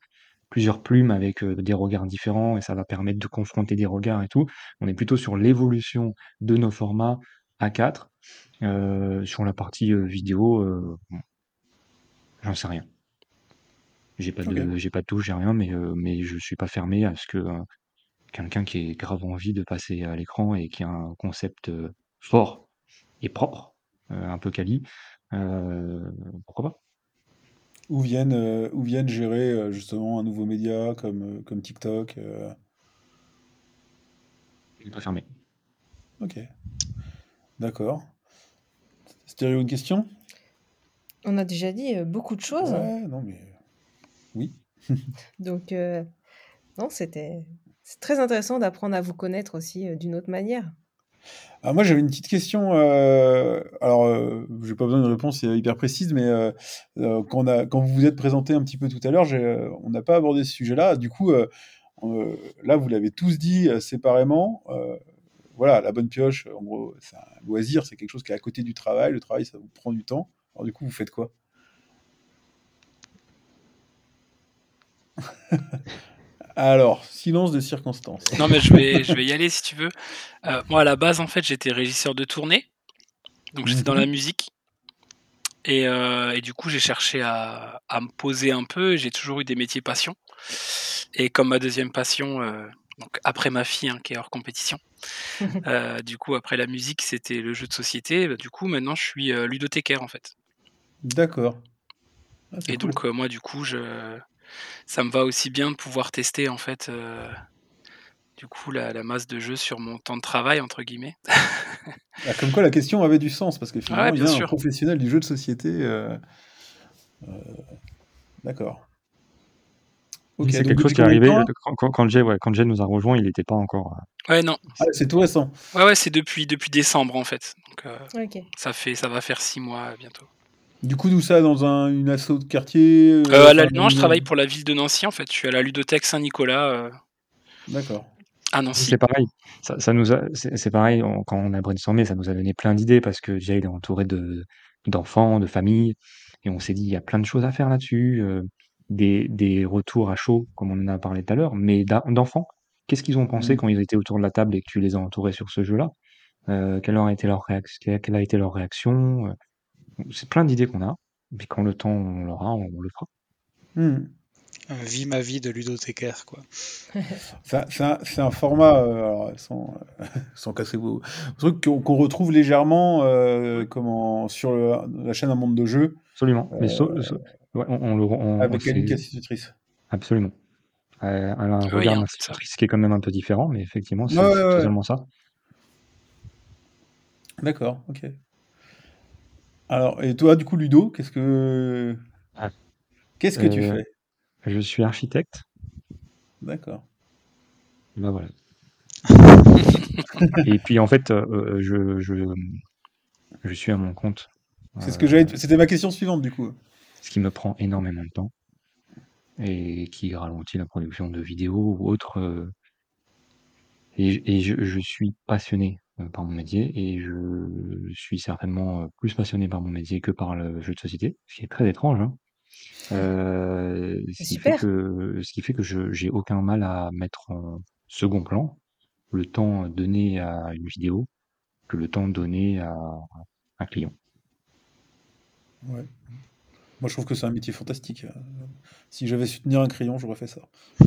[SPEAKER 3] plusieurs plumes avec des regards différents et ça va permettre de confronter des regards et tout. On est plutôt sur l'évolution de nos formats à 4 sur la partie vidéo. J'en sais rien. J'ai pas de j'ai pas de touche, j'ai rien, mais, euh, mais je suis pas fermé à ce que, euh, quelqu'un qui ait grave envie de passer à l'écran et qui a un concept, euh, fort et propre, un peu quali, pourquoi pas?
[SPEAKER 1] Ou viennent, ou viennent gérer, justement un nouveau média comme, comme TikTok,
[SPEAKER 3] Je suis pas fermé.
[SPEAKER 1] Ok. D'accord. Stéréo, une question?
[SPEAKER 2] On a déjà dit euh, beaucoup de choses.
[SPEAKER 1] Ouais, non, mais. Oui.
[SPEAKER 2] Donc, euh, non, c'était c'est très intéressant d'apprendre à vous connaître aussi euh, d'une autre manière.
[SPEAKER 1] Ah, moi, j'avais une petite question. euh, alors, euh, j'ai pas besoin d'une réponse euh, hyper précise, mais euh, euh, quand, on a, quand vous vous êtes présenté un petit peu tout à l'heure, euh, on n'a pas abordé ce sujet-là. Du coup, euh, euh, là, vous l'avez tous dit euh, séparément. Euh, voilà, la bonne pioche, en gros, c'est un loisir, c'est quelque chose qui est à côté du travail. Le travail, ça vous prend du temps. Alors, du coup, vous faites quoi? Alors, silence de circonstance.
[SPEAKER 6] Non, mais je vais, je vais y aller si tu veux. Euh, moi, à la base, en fait, j'étais régisseur de tournée. Donc, j'étais dans
[SPEAKER 1] Mhm.
[SPEAKER 6] la musique. Et, euh, et du coup, j'ai cherché à, à me poser un peu. J'ai toujours eu des métiers passion. Et comme ma deuxième passion, euh, donc après ma fille, hein, qui est hors compétition, euh, du coup, après la musique, c'était le jeu de société. Bah, du coup, maintenant, je suis euh, ludothécaire, en fait.
[SPEAKER 1] D'accord. Ah, c'est
[SPEAKER 6] Et
[SPEAKER 1] cool.
[SPEAKER 6] donc, euh, moi, du coup, je... ça me va aussi bien de pouvoir tester, en fait, euh, du coup, la, la masse de jeux sur mon temps de travail, entre guillemets.
[SPEAKER 1] Ah, comme quoi la question avait du sens, parce que finalement,
[SPEAKER 6] Ouais,
[SPEAKER 1] il y
[SPEAKER 6] bien
[SPEAKER 1] a un
[SPEAKER 6] sûr.
[SPEAKER 1] professionnel du jeu de société. euh, euh, D'accord.
[SPEAKER 3] C'est quelque chose qui est arrivé quand, quand, Jay, ouais, quand Jay nous a rejoint, il n'était pas encore.
[SPEAKER 6] Ouais, non.
[SPEAKER 1] Ah, c'est tout récent.
[SPEAKER 6] Ouais, ouais, c'est depuis, depuis décembre, en fait. Donc, euh, ça, fait, ça va faire six mois bientôt.
[SPEAKER 1] Du coup, d'où ça Dans un, une asso de quartier
[SPEAKER 6] Euh,
[SPEAKER 1] euh,
[SPEAKER 6] à la-
[SPEAKER 1] enfin,
[SPEAKER 6] non, je travaille pour la ville de Nancy, en fait. Je suis à la ludothèque Saint-Nicolas euh,
[SPEAKER 1] D'accord.
[SPEAKER 6] à Nancy.
[SPEAKER 3] C'est pareil. Ça, ça nous a, c'est pareil. on- quand on a brainstormé, ça nous a donné plein d'idées parce que Jay il est entouré de d'enfants, de familles, et on s'est dit il y a plein de choses à faire là-dessus. euh, des, des retours à chaud, comme on en a parlé tout à l'heure, mais d'enfants. Qu'est-ce qu'ils ont pensé
[SPEAKER 1] Mm.
[SPEAKER 3] quand ils étaient autour de la table et que tu les as entourés sur ce jeu-là? Euh, Quelle a été leur réaction Quelle a été leur réaction? Euh, C'est plein d'idées qu'on a. Puis quand le temps on l'aura, on, on le fera.
[SPEAKER 1] Hmm.
[SPEAKER 4] Un vie ma vie de ludothécaire, quoi.
[SPEAKER 1] C'est un, un format, euh, alors, sans, euh, sans casser vos trucs, qu'on retrouve légèrement euh, comment, sur le- la chaîne Un Monde de Jeux
[SPEAKER 3] Absolument. Mais
[SPEAKER 1] euh,
[SPEAKER 3] so- so- ouais, on, on le, on,
[SPEAKER 1] avec Annick Institutrice.
[SPEAKER 3] Absolument. Euh, elle a un
[SPEAKER 6] Oui,
[SPEAKER 3] regard d'institutrice qui est quand même un peu différent, mais effectivement, c'est
[SPEAKER 1] Ouais,
[SPEAKER 3] c'est
[SPEAKER 1] ouais, ouais.
[SPEAKER 3] totalement ça.
[SPEAKER 1] D'accord, ok. Alors, et toi, du coup, Ludo, qu'est-ce que
[SPEAKER 3] Ah.
[SPEAKER 1] qu'est-ce que tu
[SPEAKER 3] Euh,
[SPEAKER 1] fais?
[SPEAKER 3] Je suis architecte.
[SPEAKER 1] D'accord.
[SPEAKER 3] Bah voilà. Et puis en fait, euh, euh, je, je, je suis à mon compte,
[SPEAKER 1] C'est ce que j'avais. C'était ma question suivante, du coup.
[SPEAKER 3] ce qui me prend énormément de temps et qui ralentit la production de vidéos ou autre. euh, et et je, je suis passionné euh, par mon métier et je suis certainement euh, plus passionné par mon métier que par le jeu de société, ce qui est très étrange. Hein. Euh, ce qui fait
[SPEAKER 2] Super.
[SPEAKER 3] que, ce qui fait que je j'ai aucun mal à mettre en second plan le temps donné à une vidéo que le temps donné à un client.
[SPEAKER 1] Ouais. Moi, je trouve que c'est un métier fantastique. Si j'avais su tenir un crayon, j'aurais fait ça.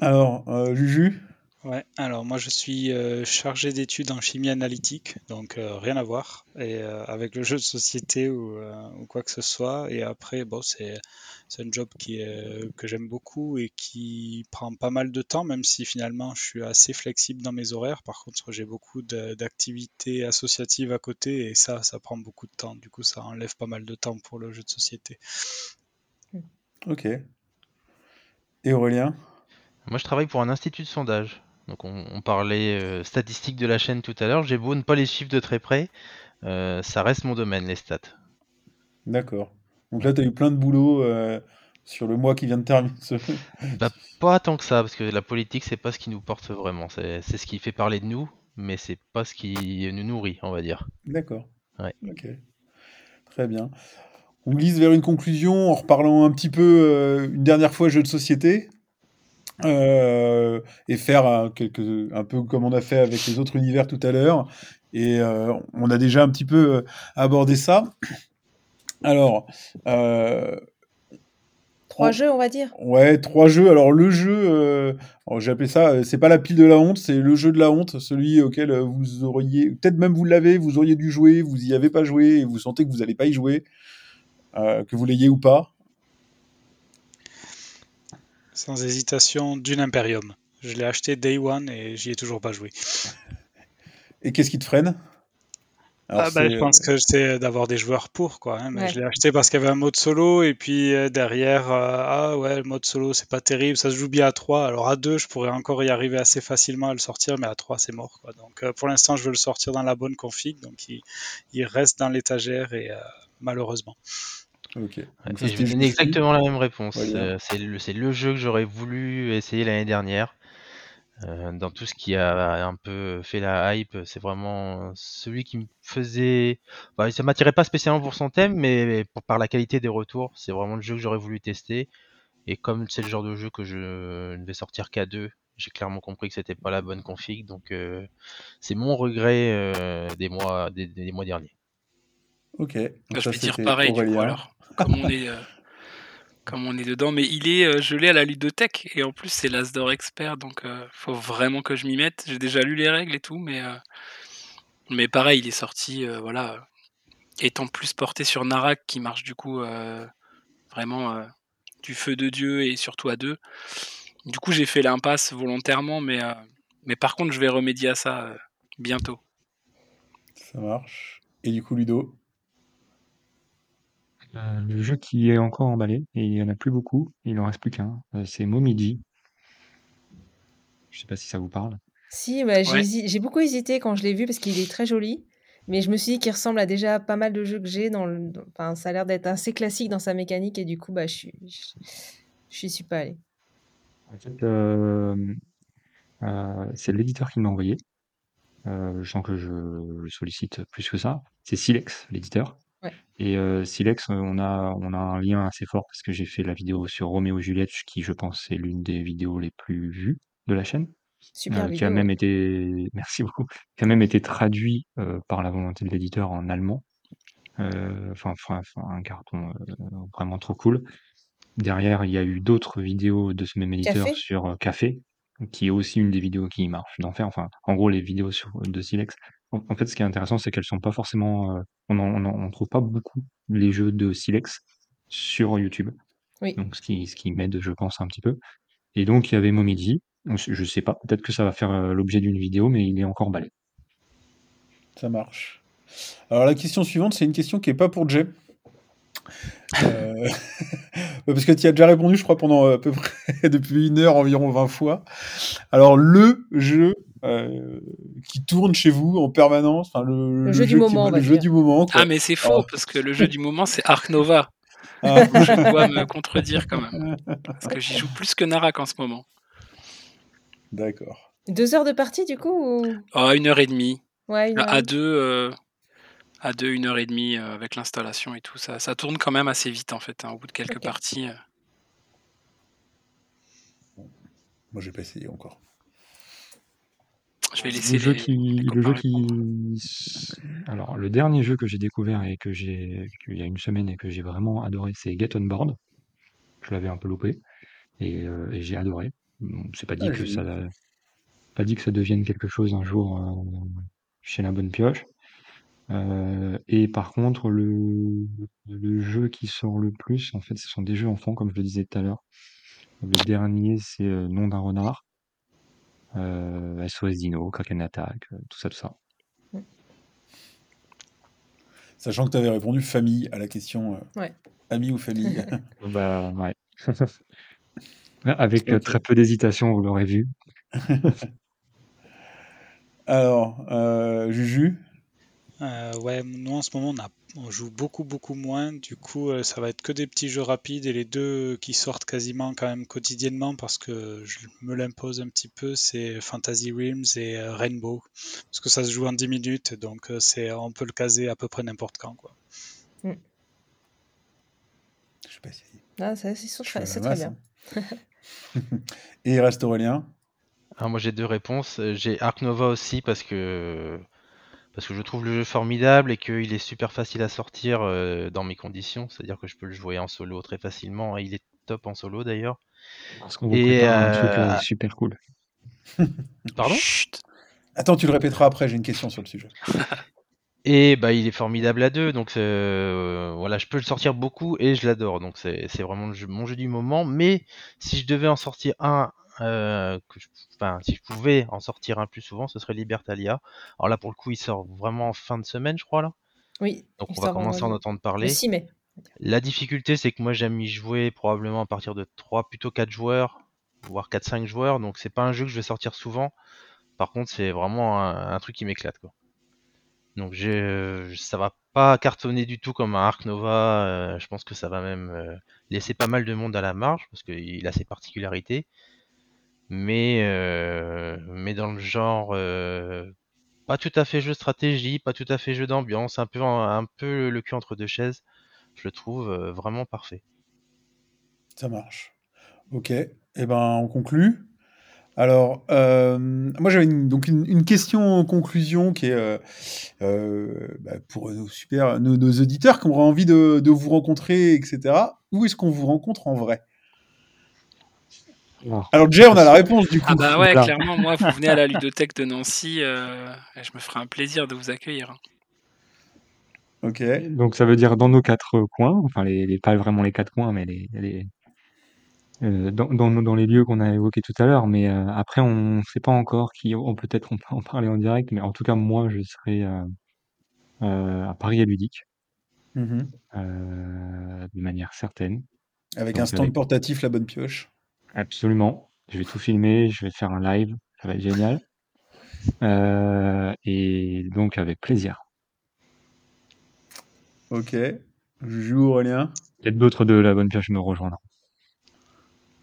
[SPEAKER 1] Alors, Juju,
[SPEAKER 4] Ouais, alors moi je suis euh, chargé d'études en chimie analytique, donc euh, rien à voir et euh, avec le jeu de société ou, euh, ou quoi que ce soit. Et après, bon, c'est c'est un job qui est, que j'aime beaucoup et qui prend pas mal de temps, même si finalement je suis assez flexible dans mes horaires. Par contre, j'ai beaucoup d'activités associatives à côté et ça, ça prend beaucoup de temps. Du coup, ça enlève pas mal de temps pour le jeu de société.
[SPEAKER 1] ok. Et Aurélien?
[SPEAKER 5] Moi, je travaille pour un institut de sondage. Donc, on, on parlait euh, statistiques de la chaîne tout à l'heure. J'ai beau ne pas les suivre de très près, euh, ça reste mon domaine, les stats.
[SPEAKER 1] D'accord. Donc là, tu as eu plein de boulot euh, sur le mois qui vient de terminer.
[SPEAKER 5] Bah, pas tant que ça, parce que la politique, c'est pas ce qui nous porte vraiment. C'est c'est ce qui fait parler de nous, mais c'est pas ce qui nous nourrit, on va dire.
[SPEAKER 1] D'accord.
[SPEAKER 5] Ouais.
[SPEAKER 1] Ok. Très bien. On glisse vers une conclusion en reparlant un petit peu euh, une dernière fois jeu de société. Euh, et faire un, quelque- un peu comme on a fait avec les autres univers tout à l'heure. Et euh, on a déjà un petit peu euh, abordé ça. Alors, euh,
[SPEAKER 2] Trois
[SPEAKER 1] on-
[SPEAKER 2] jeux, on va dire.
[SPEAKER 1] Ouais, trois jeux. Alors le jeu, euh, alors, j'ai appelé ça, euh, c'est pas la pile de la honte, c'est le jeu de la honte, celui auquel euh, vous auriez, peut-être même vous l'avez, vous auriez dû jouer, vous y avez pas joué et vous sentez que vous allez pas y jouer, euh, que vous l'ayez ou pas.
[SPEAKER 4] Sans hésitation, Dune Imperium. Je l'ai acheté day one et j'y ai toujours pas joué.
[SPEAKER 1] Et qu'est-ce qui te freine?
[SPEAKER 4] Ah bah, je pense que c'est d'avoir des joueurs pour quoi. Hein, mais je l'ai acheté parce qu'il y avait un mode solo et puis euh, derrière euh, ah ouais le mode solo c'est pas terrible, ça se joue bien à 3. Alors à 2 je pourrais encore y arriver assez facilement à le sortir mais à 3 c'est mort quoi. Donc euh, pour l'instant je veux le sortir dans la bonne config donc il, reste dans l'étagère et malheureusement.
[SPEAKER 5] Ok. je vais donner exactement la même réponse. c'est le, le, jeu que j'aurais voulu essayer l'année dernière. Euh, dans tout ce qui a un peu fait la hype, c'est vraiment celui qui me faisait. Bah, ça m'attirait pas spécialement pour son thème, mais par la qualité des retours, c'est vraiment le jeu que j'aurais voulu tester. Et comme c'est le genre de jeu que je ne vais sortir qu'à deux, j'ai clairement compris que c'était pas la bonne config, donc euh, c'est mon regret euh, des mois des, mois derniers.
[SPEAKER 1] Ok.
[SPEAKER 6] je vais dire pareil du coup alors. Comme on est comme on est dedans, mais il est euh, gelé à la ludothèque et en plus c'est l'Asdor Expert, donc euh, faut vraiment que je m'y mette. J'ai déjà lu les règles et tout, mais euh, mais pareil, il est sorti, voilà, étant plus porté sur Narak qui marche du coup vraiment du feu de Dieu et surtout à deux. Du coup, j'ai fait l'impasse volontairement, mais mais par contre, je vais remédier à ça bientôt.
[SPEAKER 1] Ça marche. Et du coup, Ludo?
[SPEAKER 3] Euh, le jeu qui est encore emballé, et il y en a plus beaucoup, il en reste plus qu'un, euh, c'est Momiji. Je sais pas si ça vous parle?
[SPEAKER 2] Si, bah, j'ai beaucoup hésité quand je l'ai vu parce qu'il est très joli, mais je me suis dit qu'il ressemble à déjà pas mal de jeux que j'ai dans le enfin, ça a l'air d'être assez classique dans sa mécanique et du coup, bah, je suis suis pas allée.
[SPEAKER 3] En fait, euh, c'est l'éditeur qui m'a envoyé. je sens que je le sollicite plus que ça. C'est Silex, l'éditeur. Et euh, Silex, euh, on a, on a un lien assez fort parce que j'ai fait la vidéo sur Roméo Juliette, qui je pense est l'une des vidéos les plus vues de la chaîne.
[SPEAKER 2] Super
[SPEAKER 3] euh, qui a même été, merci beaucoup, qui a même été traduit par la volonté de l'éditeur en allemand. Enfin, un carton vraiment trop cool. Derrière, il y a eu d'autres vidéos de ce même éditeur sur Café, qui est aussi une des vidéos qui marche d'enfer. Enfin, en gros, les vidéos sur, de Silex, en, fait, ce qui est intéressant, c'est qu'elles sont pas forcément. Euh, on, on, trouve pas beaucoup les jeux de Silex sur YouTube.
[SPEAKER 2] Oui.
[SPEAKER 3] Donc, ce qui, ce qui m'aide, je pense, un petit peu. Et donc, il y avait Momiji. Je sais pas, peut-être que ça va faire euh, l'objet d'une vidéo, mais il est encore balai.
[SPEAKER 1] Ça marche. Alors, la question suivante, c'est une question qui est pas pour Jay. Euh, parce que tu as déjà répondu, je crois, pendant à peu près depuis une heure, environ 20 fois. Alors, le jeu euh, qui tourne chez vous en permanence. Enfin, le,
[SPEAKER 2] jeu, du moment.
[SPEAKER 1] le jeu du moment.
[SPEAKER 6] Ah, mais c'est faux, parce que le jeu du moment, c'est Ark Nova. Ah. Je dois me contredire quand même. Parce que j'y joue plus que Narak en ce moment.
[SPEAKER 1] D'accord.
[SPEAKER 2] Deux heures de partie, du coup
[SPEAKER 6] oh, Une heure et demie.
[SPEAKER 2] Ouais,
[SPEAKER 6] à deux, euh, à deux, une heure et demie euh, avec l'installation et tout. Ça, ça tourne quand même assez vite, en fait, hein, au bout de quelques parties.
[SPEAKER 1] Moi, j'ai pas essayé encore.
[SPEAKER 6] Je vais laisser
[SPEAKER 3] le jeu qui, le jeu qui, alors le dernier jeu que j'ai découvert et que j'ai il y a une semaine et que j'ai vraiment adoré, c'est Get on Board. Je l'avais un peu loupé et, euh, j'ai adoré. c'est pas dit que ça, pas dit que ça devienne quelque chose un jour euh, chez la bonne pioche. Euh, et par contre, le, le jeu qui sort le plus, en fait, ce sont des jeux enfants, comme je le disais tout à l'heure. Le dernier, c'est Nom d'un renard. SOS Dino, Kraken Attack, tout ça, tout ça.
[SPEAKER 1] Sachant que tu avais répondu famille à la question
[SPEAKER 2] ouais.
[SPEAKER 1] ami ou famille.
[SPEAKER 3] bah ouais. Avec très peu d'hésitation, vous l'aurez vu.
[SPEAKER 1] Alors, euh, Juju?
[SPEAKER 4] Euh, ouais, nous en ce moment on, a, on, joue beaucoup beaucoup moins, du coup euh, ça va être que des petits jeux rapides et les deux qui sortent quasiment quand même quotidiennement parce que je me l'impose un petit peu, c'est Fantasy Realms et euh, Rainbow, parce que ça se joue en 10 minutes, donc c'est on peut le caser à peu près n'importe quand. Quoi.
[SPEAKER 2] Mm.
[SPEAKER 1] Je sais pas essayer.
[SPEAKER 2] Ah, c'est très, bien. Hein.
[SPEAKER 1] et il reste Aurélien?
[SPEAKER 5] Alors moi j'ai deux réponses. J'ai Ark Nova aussi parce que parce que je trouve le jeu formidable et qu'il est super facile à sortir euh, dans mes conditions, c'est-à-dire que je peux le jouer en solo très facilement, et il est top en solo d'ailleurs.
[SPEAKER 3] Parce qu'on et un truc euh, euh, super cool.
[SPEAKER 5] Pardon?
[SPEAKER 1] Attends, tu le répéteras après, j'ai une question sur le sujet.
[SPEAKER 5] et bah il est formidable à deux, donc voilà, je peux le sortir beaucoup et je l'adore, donc c'est vraiment mon jeu du moment. Mais si je devais en sortir un euh, que je, enfin, si je pouvais en sortir un plus souvent, ce serait Libertalia. Alors là, pour le coup, il sort vraiment en fin de semaine, je crois, là.
[SPEAKER 2] Oui.
[SPEAKER 5] Donc on va commencer à en
[SPEAKER 2] le,
[SPEAKER 5] entendre
[SPEAKER 2] le
[SPEAKER 5] parler.
[SPEAKER 2] 6 mai.
[SPEAKER 5] La difficulté, c'est que moi, j'aime y jouer probablement à partir de 3, plutôt 4 joueurs, voire 4-5 joueurs. Donc c'est pas un jeu que je vais sortir souvent. Par contre, c'est vraiment un, un truc qui m'éclate, quoi. Donc j'ai, ça va pas cartonner du tout comme un Ark Nova. euh, je pense que ça va même euh, laisser pas mal de monde à la marge parce qu'il a ses particularités. Mais euh, mais dans le genre euh, pas tout à fait jeu de stratégie, pas tout à fait jeu d'ambiance, un peu un peu le cul entre deux chaises. Je le trouve euh, vraiment parfait.
[SPEAKER 1] Ça marche. Ok. Eh ben, on conclut. Alors, moi j'avais une, donc une, question en conclusion qui est bah, pour nos super nos, auditeurs qui auraient envie de vous rencontrer, etc. Où est-ce qu'on vous rencontre en vrai?
[SPEAKER 3] Alors,
[SPEAKER 1] Jay, on a la réponse du coup.
[SPEAKER 6] Ah bah ouais,
[SPEAKER 3] Voilà.
[SPEAKER 6] clairement, moi, vous venez à la ludothèque de Nancy, euh, et je me ferai un plaisir de vous accueillir.
[SPEAKER 1] Ok.
[SPEAKER 3] donc ça veut dire dans nos quatre coins, enfin les, les- pas vraiment les quatre coins, mais les, les euh, dans, dans, les lieux qu'on a évoqués tout à l'heure. Mais euh, après, on ne sait pas encore qui. On peut-être on peut en parler en direct, mais en tout cas moi, je serai euh, euh, à Paris à Ludique
[SPEAKER 1] Mhm.
[SPEAKER 3] euh, de manière certaine.
[SPEAKER 1] Avec
[SPEAKER 3] Donc,
[SPEAKER 1] un stand
[SPEAKER 3] avec-
[SPEAKER 1] portatif, la bonne pioche.
[SPEAKER 3] Absolument. Je vais tout filmer, je vais faire un live, ça va être génial. Euh, et donc avec plaisir.
[SPEAKER 1] Ok. Juju, Aurélien.
[SPEAKER 3] Peut-être d'autres de la bonne pioche me rejoindront.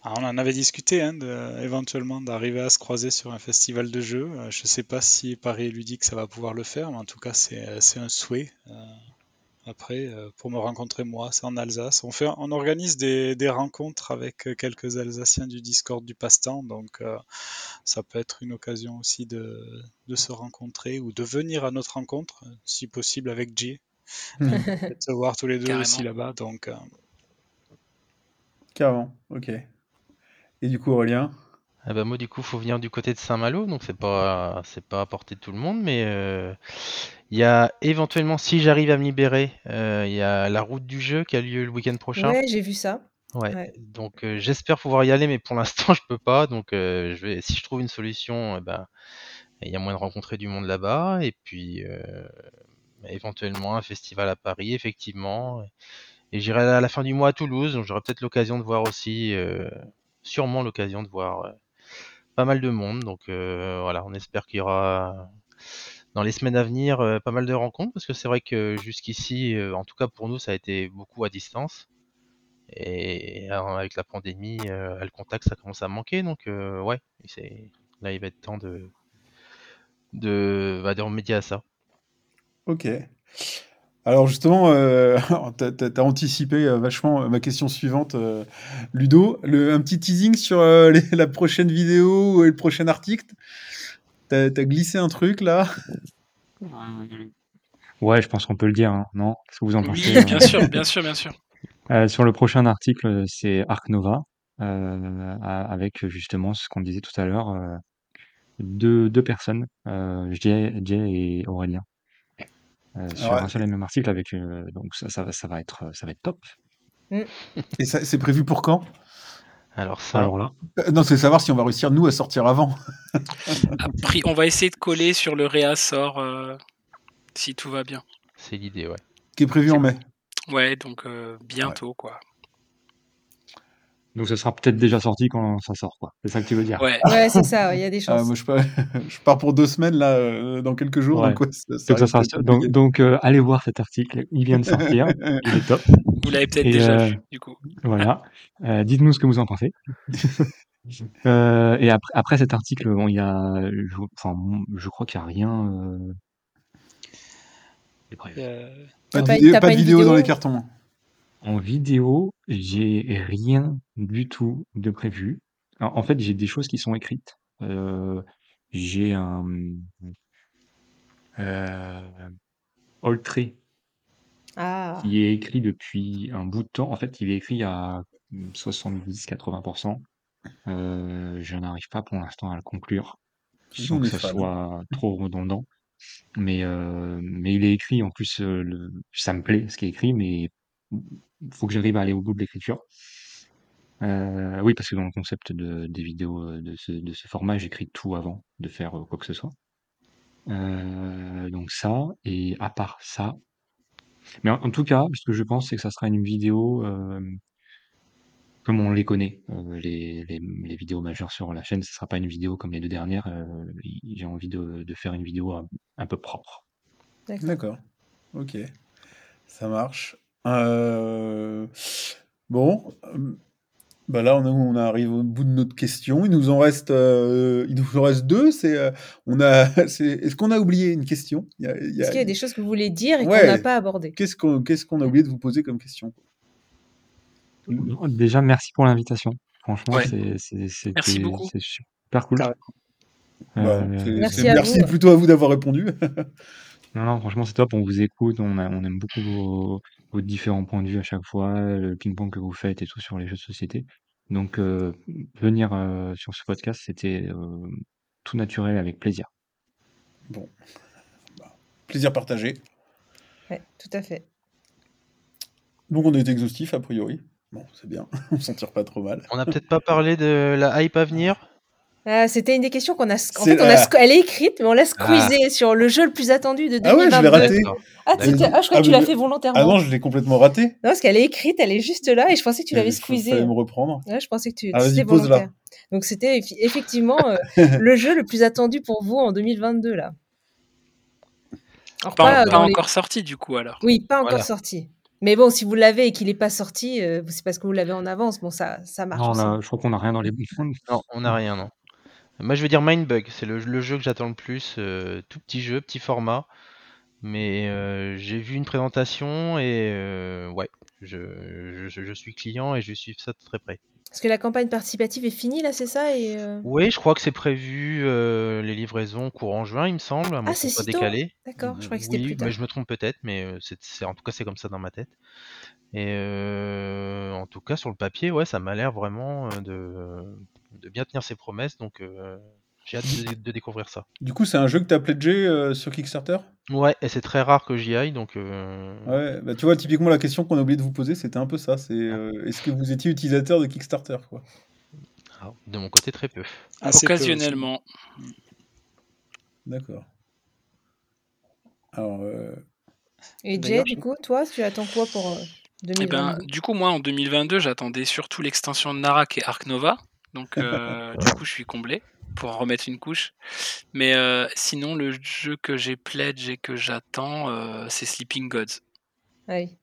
[SPEAKER 4] Ah, on en avait discuté, hein, de- éventuellement d'arriver à se croiser sur un festival de jeux. Euh, je sais pas si Paris ludique, ça va pouvoir le faire, mais en tout cas, c'est euh, c'est un souhait. Euh, après, euh, pour me rencontrer moi, c'est en Alsace. On fait, on organise des, des rencontres avec euh, quelques Alsaciens du Discord du passe-temps, donc euh, ça peut être une occasion aussi de, de se rencontrer ou de venir à notre rencontre, si possible avec Jay.
[SPEAKER 1] Mhm.
[SPEAKER 4] Peut-être se voir tous les deux
[SPEAKER 6] Carrément.
[SPEAKER 4] aussi là-bas. Donc, euh,
[SPEAKER 1] Carrément. Ok. Et du coup, Aurélien?
[SPEAKER 5] Bah moi du coup faut venir du côté de Saint-Malo, donc c'est pas c'est pas à portée de tout le monde, mais euh, il y a éventuellement si j'arrive à me libérer, euh, il y a la route du jeu qui a lieu le week-end prochain.
[SPEAKER 2] Ouais, j'ai vu ça.
[SPEAKER 5] Ouais.
[SPEAKER 2] Ouais.
[SPEAKER 5] Donc euh, j'espère pouvoir y aller, mais pour l'instant je peux pas. Donc je vais si je trouve une solution, eh ben il y a moyen de rencontrer du monde là-bas et puis éventuellement un festival à Paris effectivement. Et j'irai à la fin du mois à Toulouse, donc j'aurai peut-être l'occasion de voir aussi, sûrement l'occasion de voir pas mal de monde. Donc euh, voilà, on espère qu'il y aura dans les semaines à venir euh, pas mal de rencontres parce que c'est vrai que jusqu'ici, euh, en tout cas pour nous, ça a été beaucoup à distance. Et avec la pandémie, le contact ça commence à manquer. Donc ouais, là il va être temps de de, bah, de remédier à ça.
[SPEAKER 1] Ok. Alors justement, euh, t'as, t'as- t'as anticipé euh, vachement euh, ma question suivante, euh, Ludo. Le, un petit teasing sur euh, les- la prochaine vidéo et le prochain article? T'as, t'as glissé un truc là?
[SPEAKER 3] Ouais, je pense qu'on peut le dire, hein, non? Qu'est-ce que vous en pensez?
[SPEAKER 6] Oui,
[SPEAKER 3] euh
[SPEAKER 6] bien sûr, bien sûr, bien sûr.
[SPEAKER 3] Euh, sur le prochain article, c'est Arc Nova, euh, a- avec justement ce qu'on disait tout à l'heure, euh, deux, deux personnes, euh, Jay, Jay et Aurélien, euh, sur
[SPEAKER 1] Ouais.
[SPEAKER 3] un seul et même article avec euh, donc ça, ça, va- ça va être ça va être top.
[SPEAKER 1] Et ça, c'est prévu pour quand?
[SPEAKER 5] Alors ça,
[SPEAKER 3] Alors là,
[SPEAKER 1] Euh, Non, c'est savoir si on va réussir nous à sortir avant.
[SPEAKER 6] Après, on va essayer de coller sur le réassort euh, si tout va bien.
[SPEAKER 5] c'est l'idée, ouais.
[SPEAKER 1] Qui est prévu en mai.
[SPEAKER 6] Ouais, donc euh, bientôt, quoi.
[SPEAKER 3] Donc ça sera peut-être déjà sorti quand ça sort, quoi. C'est ça que tu veux dire?
[SPEAKER 6] Ouais,
[SPEAKER 2] Ouais, c'est ça, ouais, il y a des
[SPEAKER 1] Ah,
[SPEAKER 2] chances.
[SPEAKER 1] moi, je pars, je pars pour deux semaines là, euh, dans quelques jours.
[SPEAKER 3] Ouais.
[SPEAKER 1] Donc, ouais, ça, ça
[SPEAKER 3] Donc ça
[SPEAKER 1] risque
[SPEAKER 3] sera
[SPEAKER 1] d'être
[SPEAKER 3] donc,
[SPEAKER 1] compliqué.
[SPEAKER 3] donc euh, allez voir cet article, il vient de sortir, il est top.
[SPEAKER 6] vous l'avez peut-être déjà
[SPEAKER 3] euh,
[SPEAKER 6] vu, du coup.
[SPEAKER 3] Voilà. Euh, dites-nous ce que vous en pensez. Euh, et après, après cet article, bon, il y a, je, enfin, bon, je crois qu'il n'y a rien. Euh... prévu.
[SPEAKER 4] euh,
[SPEAKER 1] Pas de,
[SPEAKER 2] pas-
[SPEAKER 1] vidéo, pas
[SPEAKER 2] pas
[SPEAKER 1] de vidéo dans les cartons.
[SPEAKER 3] En vidéo, j'ai rien du tout de prévu. En, en fait, j'ai des choses qui sont écrites. Euh, j'ai un euh, Old Tree
[SPEAKER 2] Ah,
[SPEAKER 3] qui est écrit depuis un bout de temps. En fait, il est écrit à 70-80%. Euh, je n'arrive pas pour l'instant à le conclure, sans que
[SPEAKER 1] est
[SPEAKER 3] ça
[SPEAKER 1] fans?
[SPEAKER 3] soit trop redondant. Mais, euh, mais il est écrit, en plus, euh, le, ça me plaît ce qui est écrit, mais il faut que j'arrive à aller au bout de l'écriture. Euh, oui, parce que dans le concept de, des vidéos euh, de ce, de ce format, j'écris tout avant de faire euh, quoi que ce soit. Euh, donc ça, et à part ça, mais en, en tout cas, ce que je pense, c'est que ça sera une vidéo euh, comme on les connaît, euh, les, les, les vidéos majeures sur la chaîne. Ce sera pas une vidéo comme les deux dernières. euh, J'ai envie de, de faire une vidéo un, un peu propre.
[SPEAKER 2] D'accord.
[SPEAKER 1] D'accord. Ok. Ça marche. Euh, Bon. euh, Bah là, on, on arrive au bout de notre question. Il nous en reste, euh, il nous en reste deux. C'est, euh, on a, c'est, est-ce qu'on a oublié une question? Il y a- il y a-
[SPEAKER 2] Est-ce qu'il y a des choses que vous voulez dire et
[SPEAKER 1] Ouais.
[SPEAKER 2] qu'on n'a pas abordées?
[SPEAKER 1] Qu'est-ce qu'on, qu'est-ce qu'on a oublié de vous poser comme question?
[SPEAKER 3] Déjà, merci pour l'invitation. Franchement,
[SPEAKER 6] Ouais.
[SPEAKER 3] c'est c'est- c'était-
[SPEAKER 6] Merci beaucoup.
[SPEAKER 3] c'est super cool.
[SPEAKER 1] Bah,
[SPEAKER 3] Euh,
[SPEAKER 1] c'est-
[SPEAKER 2] Merci
[SPEAKER 1] c'est-
[SPEAKER 2] à
[SPEAKER 1] merci
[SPEAKER 2] vous.
[SPEAKER 1] plutôt à vous d'avoir répondu.
[SPEAKER 3] Non, non, franchement, c'est top. On vous écoute. On, a- on aime beaucoup vos, vos différents points de vue à chaque fois, le ping-pong que vous faites et tout sur les jeux de société. Donc, euh, venir euh, sur ce podcast, c'était euh, tout naturel, avec plaisir.
[SPEAKER 1] Bon. Bah, plaisir partagé.
[SPEAKER 2] Ouais, tout à fait.
[SPEAKER 1] Donc on est exhaustif a priori. Bon, c'est bien. on s'en tire pas trop mal.
[SPEAKER 5] On n'a peut-être pas parlé de la hype à venir?
[SPEAKER 2] Ah, C'était une des questions qu'on a. En fait, on a elle est écrite, mais on l'a squeezée sur le jeu le plus attendu de 2022.
[SPEAKER 1] Ah ouais, je l'ai raté.
[SPEAKER 2] Ah, t'es- ah, je crois
[SPEAKER 1] Ah,
[SPEAKER 2] que tu l'as fait volontairement.
[SPEAKER 1] Ah non, je l'ai complètement raté.
[SPEAKER 2] Non, parce qu'elle est écrite, elle est juste là, et je pensais que tu l'avais squeezée.
[SPEAKER 1] fallait me reprendre.
[SPEAKER 2] Ouais, je pensais que tu
[SPEAKER 1] Ah, vas-y,
[SPEAKER 2] volontaire. Donc c'était effectivement euh, le jeu le plus attendu pour vous en 2022 là. Alors,
[SPEAKER 6] Pas, pas
[SPEAKER 2] les-
[SPEAKER 6] encore sorti du coup alors.
[SPEAKER 2] Oui, pas encore
[SPEAKER 5] Voilà.
[SPEAKER 2] sorti. Mais bon, si vous l'avez et qu'il n'est pas sorti, euh, c'est parce que vous l'avez en avance. Bon, ça, ça marche.
[SPEAKER 3] Non, on
[SPEAKER 2] aussi.
[SPEAKER 3] a- je crois qu'on a rien dans les bouts.
[SPEAKER 5] Non, on n'a rien, non. Moi, je veux dire Mindbug, c'est le, le jeu que j'attends le plus. euh, tout petit jeu, petit format. Mais euh, j'ai vu une présentation et euh, ouais, je, je, je suis client et je suis ça de très près.
[SPEAKER 2] Parce que la campagne participative est finie là, c'est ça et, euh,
[SPEAKER 5] Oui, je crois que c'est prévu euh, les livraisons courant juin, il me semble, à moins
[SPEAKER 2] Ah,
[SPEAKER 5] que
[SPEAKER 2] c'est
[SPEAKER 5] ce soit
[SPEAKER 2] si tôt
[SPEAKER 5] décalé.
[SPEAKER 2] D'accord, je croyais que c'était
[SPEAKER 5] Oui,
[SPEAKER 2] plus tard.
[SPEAKER 5] mais je me trompe peut-être, mais euh, c'est, c'est- en tout cas c'est comme ça dans ma tête. Et euh, en tout cas sur le papier, ouais, ça m'a l'air vraiment euh, de, de bien tenir ses promesses, donc euh, j'ai hâte de, de découvrir ça.
[SPEAKER 1] Du coup, c'est un jeu que t'as pledgé euh, sur Kickstarter?
[SPEAKER 5] Ouais, et c'est très rare que j'y aille, donc euh,
[SPEAKER 1] Ouais, bah tu vois, typiquement la question qu'on a oublié de vous poser, c'était un peu ça. C'est euh, est-ce que vous étiez utilisateur de Kickstarter quoi?
[SPEAKER 5] Ah, de mon côté très peu.
[SPEAKER 4] Assez peu aussi.
[SPEAKER 6] Occasionnellement.
[SPEAKER 1] D'accord. Alors, euh,
[SPEAKER 2] Et Jay, du coup, toi, tu attends quoi pour euh,
[SPEAKER 6] Eh
[SPEAKER 2] 2022?
[SPEAKER 6] ben, du coup, moi, en 2022, j'attendais surtout l'extension de Narak et Ark Nova. Donc, euh, du coup, je suis comblé pour en remettre une couche. Mais euh, sinon, le jeu que j'ai pledge et que j'attends, euh, c'est Sleeping Gods.
[SPEAKER 2] Oui.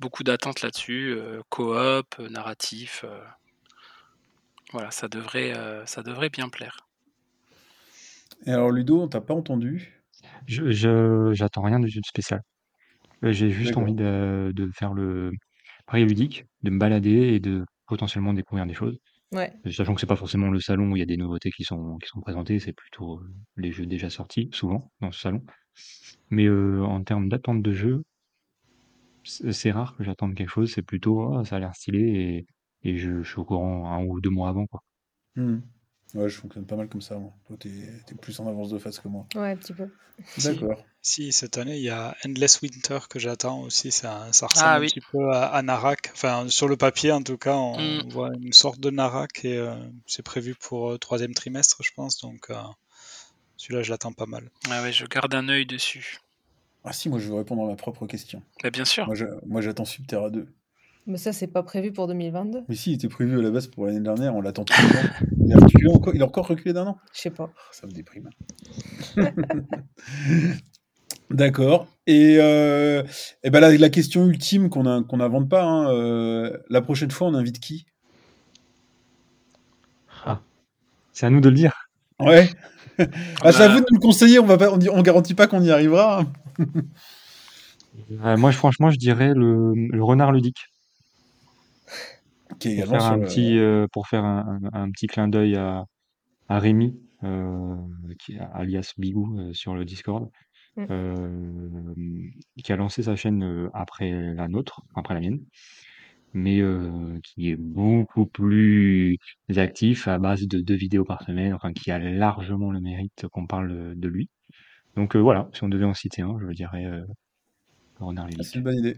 [SPEAKER 6] Beaucoup d'attentes là-dessus, euh, coop, narratif. euh, voilà, ça devrait, euh, ça devrait bien plaire.
[SPEAKER 1] et alors Ludo, on t'a pas entendu?
[SPEAKER 3] Je, je- j'attends rien de spécial. J'ai juste envie de, de faire le pari ludique, de me balader et de potentiellement découvrir des choses.
[SPEAKER 2] Ouais.
[SPEAKER 3] Sachant que c'est pas forcément le salon où il y a des nouveautés qui sont, qui sont présentées, c'est plutôt euh, les jeux déjà sortis, souvent, dans ce salon. Mais euh, en termes d'attente de jeu, c'est c'est rare que j'attende quelque chose, c'est plutôt Ah, ça a l'air stylé et, et je, je suis au courant un ou deux mois avant. Quoi.
[SPEAKER 1] Hmm. Ouais, je fonctionne pas mal comme ça. Moi. Toi, t'es t'es plus en avance de face que moi.
[SPEAKER 2] Ouais, un petit peu.
[SPEAKER 1] D'accord.
[SPEAKER 4] Si, cette année, il y a Endless Winter que j'attends aussi. Ça, ça ressemble
[SPEAKER 6] Ah
[SPEAKER 4] un petit peu à, à Narak. Enfin, sur le papier, en tout cas, on
[SPEAKER 6] Mm.
[SPEAKER 4] voit une sorte de Narak et euh, c'est prévu pour euh, troisième trimestre, je pense. Donc, euh, celui-là, je l'attends pas mal.
[SPEAKER 6] Ah ouais, je garde un œil dessus.
[SPEAKER 1] Ah si, moi je veux répondre à ma propre question.
[SPEAKER 6] Bah, bien sûr.
[SPEAKER 1] Moi, j'attends Subterra 2.
[SPEAKER 2] Mais ça, c'est pas prévu pour 2022.
[SPEAKER 1] Mais si, il était prévu à la base pour l'année dernière, on l'attend tout le temps. Il a, reculé encore, il a encore reculé d'un an
[SPEAKER 2] Je sais pas.
[SPEAKER 1] Oh, Ça me déprime. D'accord. Et, euh, et ben la, la question ultime qu'on n'invente pas, hein, euh, la prochaine fois, on invite qui?
[SPEAKER 3] C'est à nous de le dire.
[SPEAKER 1] Ouais. ah, c'est à
[SPEAKER 6] Bah,
[SPEAKER 1] vous de nous le conseiller, on on garantit pas qu'on y arrivera.
[SPEAKER 3] Euh, moi, franchement, je dirais le, le renard ludique.
[SPEAKER 1] Qui est
[SPEAKER 3] Pour faire
[SPEAKER 1] sur
[SPEAKER 3] un
[SPEAKER 1] le-
[SPEAKER 3] petit, euh, pour faire un, un- un petit clin d'œil à, à Rémi, euh, qui, alias Bigou euh, sur le Discord,
[SPEAKER 2] Mm.
[SPEAKER 3] euh, qui a lancé sa chaîne euh, après la nôtre, après la mienne, mais euh, qui est beaucoup plus actif à base de deux vidéos par semaine, enfin qui a largement le mérite qu'on parle de lui. Donc euh, voilà, si on devait en citer un, je dirais euh, le renard
[SPEAKER 1] Ah, c'est une bonne idée.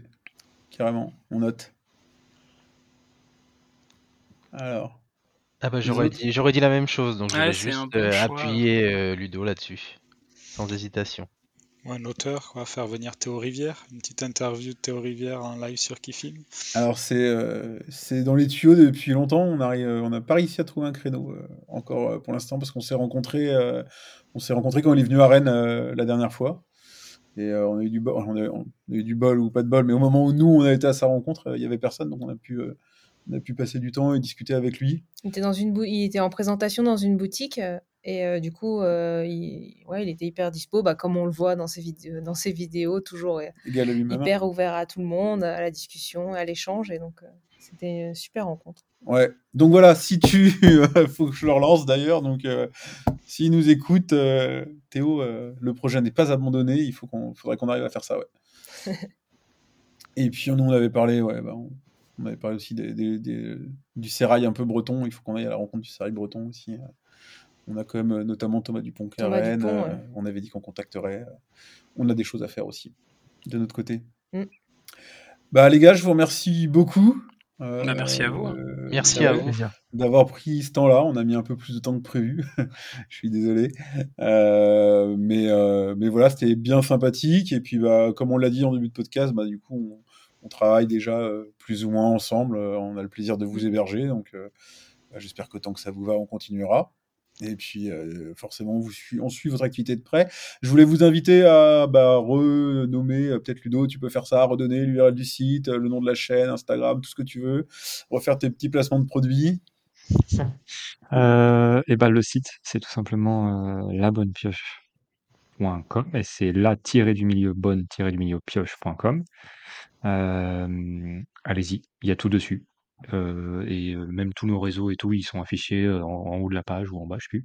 [SPEAKER 1] Carrément, on note. Alors.
[SPEAKER 5] Ah bah j'aurais dit, j'aurais dit la même chose, donc je
[SPEAKER 6] Ouais,
[SPEAKER 5] vais
[SPEAKER 6] c'est un
[SPEAKER 5] juste
[SPEAKER 6] bon
[SPEAKER 5] euh,
[SPEAKER 6] choix.
[SPEAKER 5] appuyer euh, Ludo là-dessus, sans hésitation.
[SPEAKER 4] Ou un auteur, quoi, faire venir Théo Rivière, une petite interview de Théo Rivière en live sur Kifim.
[SPEAKER 1] Alors c'est euh, c'est dans les tuyaux depuis longtemps. On arrive, on n'a pas réussi à trouver un créneau euh, encore euh, pour l'instant parce qu'on s'est rencontrés, euh, on s'est rencontrés quand il est venu à Rennes euh, la dernière fois. Et euh, on a eu du bol, on a, on a eu du bol ou pas de bol, mais au moment où nous on a été à sa rencontre, euh, il y avait personne, donc on a pu euh, on a pu passer du temps et discuter avec lui.
[SPEAKER 2] Il était, dans une bou- il était en présentation dans une boutique euh, et euh, du coup, euh, il... Ouais, il était hyper dispo, bah, comme on le voit dans ses, vidéos, dans ses vidéos, toujours euh, hyper ouvert à tout le monde, à la discussion, à l'échange. Et donc, c'était une super rencontre.
[SPEAKER 1] Ouais. Donc voilà, si tu, faut que je le relance d'ailleurs. Donc s'il nous écoute, Théo, le projet n'est pas abandonné. Il faut qu'on, faudrait qu'on arrive à faire ça, ouais. Et puis nous on avait parlé, ouais, bah, on, on avait parlé aussi des, des- des- du sérail un peu breton. Il faut qu'on aille à la rencontre du sérail breton aussi. On a quand même euh, notamment Thomas Dupont qui euh,
[SPEAKER 2] ouais.
[SPEAKER 1] On avait dit qu'on contacterait. euh. On a des choses à faire aussi de notre côté.
[SPEAKER 2] Mm.
[SPEAKER 1] Bah les gars, je vous remercie beaucoup.
[SPEAKER 6] Bah, merci à vous, hein.
[SPEAKER 1] euh,
[SPEAKER 5] Merci à vous.
[SPEAKER 1] d'avoir pris ce temps-là. On a mis un peu plus de temps que prévu. Je suis désolé. Euh, mais, euh, mais voilà, c'était bien sympathique. Et puis, bah, comme on l'a dit en début de podcast, bah, du coup, on, on travaille déjà euh, plus ou moins ensemble. Euh, On a le plaisir de vous héberger. Donc, euh, bah, j'espère que tant que ça vous va, on continuera. Et puis, euh, forcément, vous on suit votre activité de près. Je voulais vous inviter à bah, renommer, peut-être Ludo, tu peux faire ça, redonner l'URL du site, le nom de la chaîne, Instagram, tout ce que tu veux, refaire tes petits placements de produits.
[SPEAKER 3] Euh, et ben le site, c'est tout simplement euh, et c'est la tiré du milieu bonne tiré du milieu pioche.com. Euh, allez-y, il y a tout dessus. Euh, et euh, même tous nos réseaux et tout, ils sont affichés euh, en, haut de la page ou en bas, je sais plus.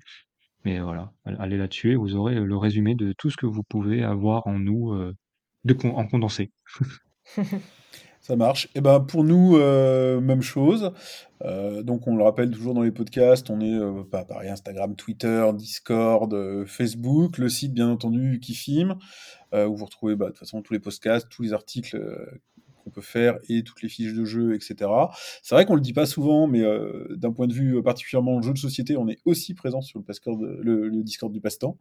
[SPEAKER 3] Mais voilà, allez là-dessus et vous aurez le résumé de tout ce que vous pouvez avoir en nous en condensé.
[SPEAKER 1] Ça marche. Et ben pour nous, euh, même chose. Euh, donc on le rappelle toujours dans les podcasts, on est euh, pareil Instagram, Twitter, Discord, euh, Facebook, le site bien entendu Kifim, euh, où vous retrouvez bah, de toute façon tous les podcasts, tous les articles qu'on peut faire et toutes les fiches de jeu, etc. C'est vrai qu'on le dit pas souvent, mais euh, d'un point de vue euh, particulièrement jeu de société, on est aussi présent sur le, Pascord, le, le Discord du Passe-Temps.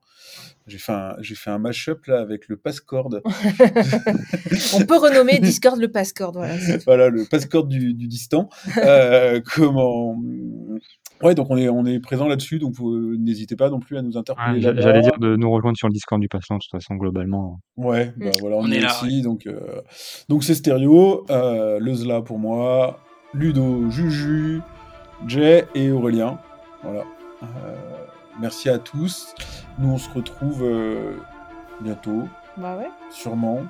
[SPEAKER 1] J'ai fait un, j'ai fait un mash-up là avec le Pascord.
[SPEAKER 2] On peut renommer Discord le Passcord. Voilà.
[SPEAKER 1] voilà, le passcord du, du distant. Euh, comment Ouais, donc on est, on est présent là-dessus, donc vous, n'hésitez pas non plus à nous interpeller.
[SPEAKER 3] Ouais. J'allais dire de nous rejoindre sur le Discord du passant, de toute façon, globalement.
[SPEAKER 1] Ouais, bah
[SPEAKER 2] Mm.
[SPEAKER 1] voilà, on,
[SPEAKER 6] est
[SPEAKER 1] est
[SPEAKER 6] là,
[SPEAKER 1] aussi. Donc, euh, donc c'est stéréo. Euh, le Zla pour moi, Ludo, Juju, Jay et Aurélien. Voilà. Euh, merci à tous. Nous, on se retrouve euh, bientôt,
[SPEAKER 2] Bah ouais.
[SPEAKER 1] sûrement.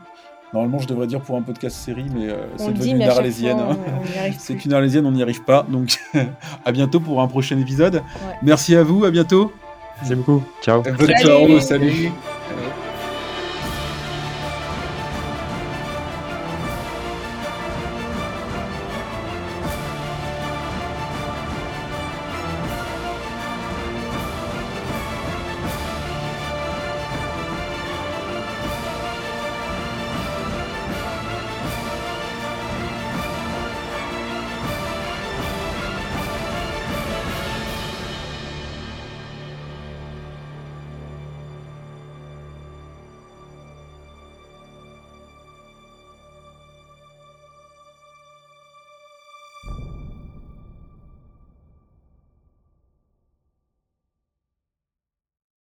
[SPEAKER 1] Normalement, je devrais dire pour un podcast série, mais euh, c'est
[SPEAKER 2] dit,
[SPEAKER 1] devenu
[SPEAKER 2] mais
[SPEAKER 1] une arlésienne.
[SPEAKER 2] fois,
[SPEAKER 1] hein. C'est qu'une arlésienne, on n'y arrive pas. Donc, à bientôt pour un prochain épisode.
[SPEAKER 2] Ouais.
[SPEAKER 1] Merci à vous, à bientôt.
[SPEAKER 3] Merci beaucoup. Ciao.
[SPEAKER 1] Bonne
[SPEAKER 2] Salut.
[SPEAKER 1] soirée, salut.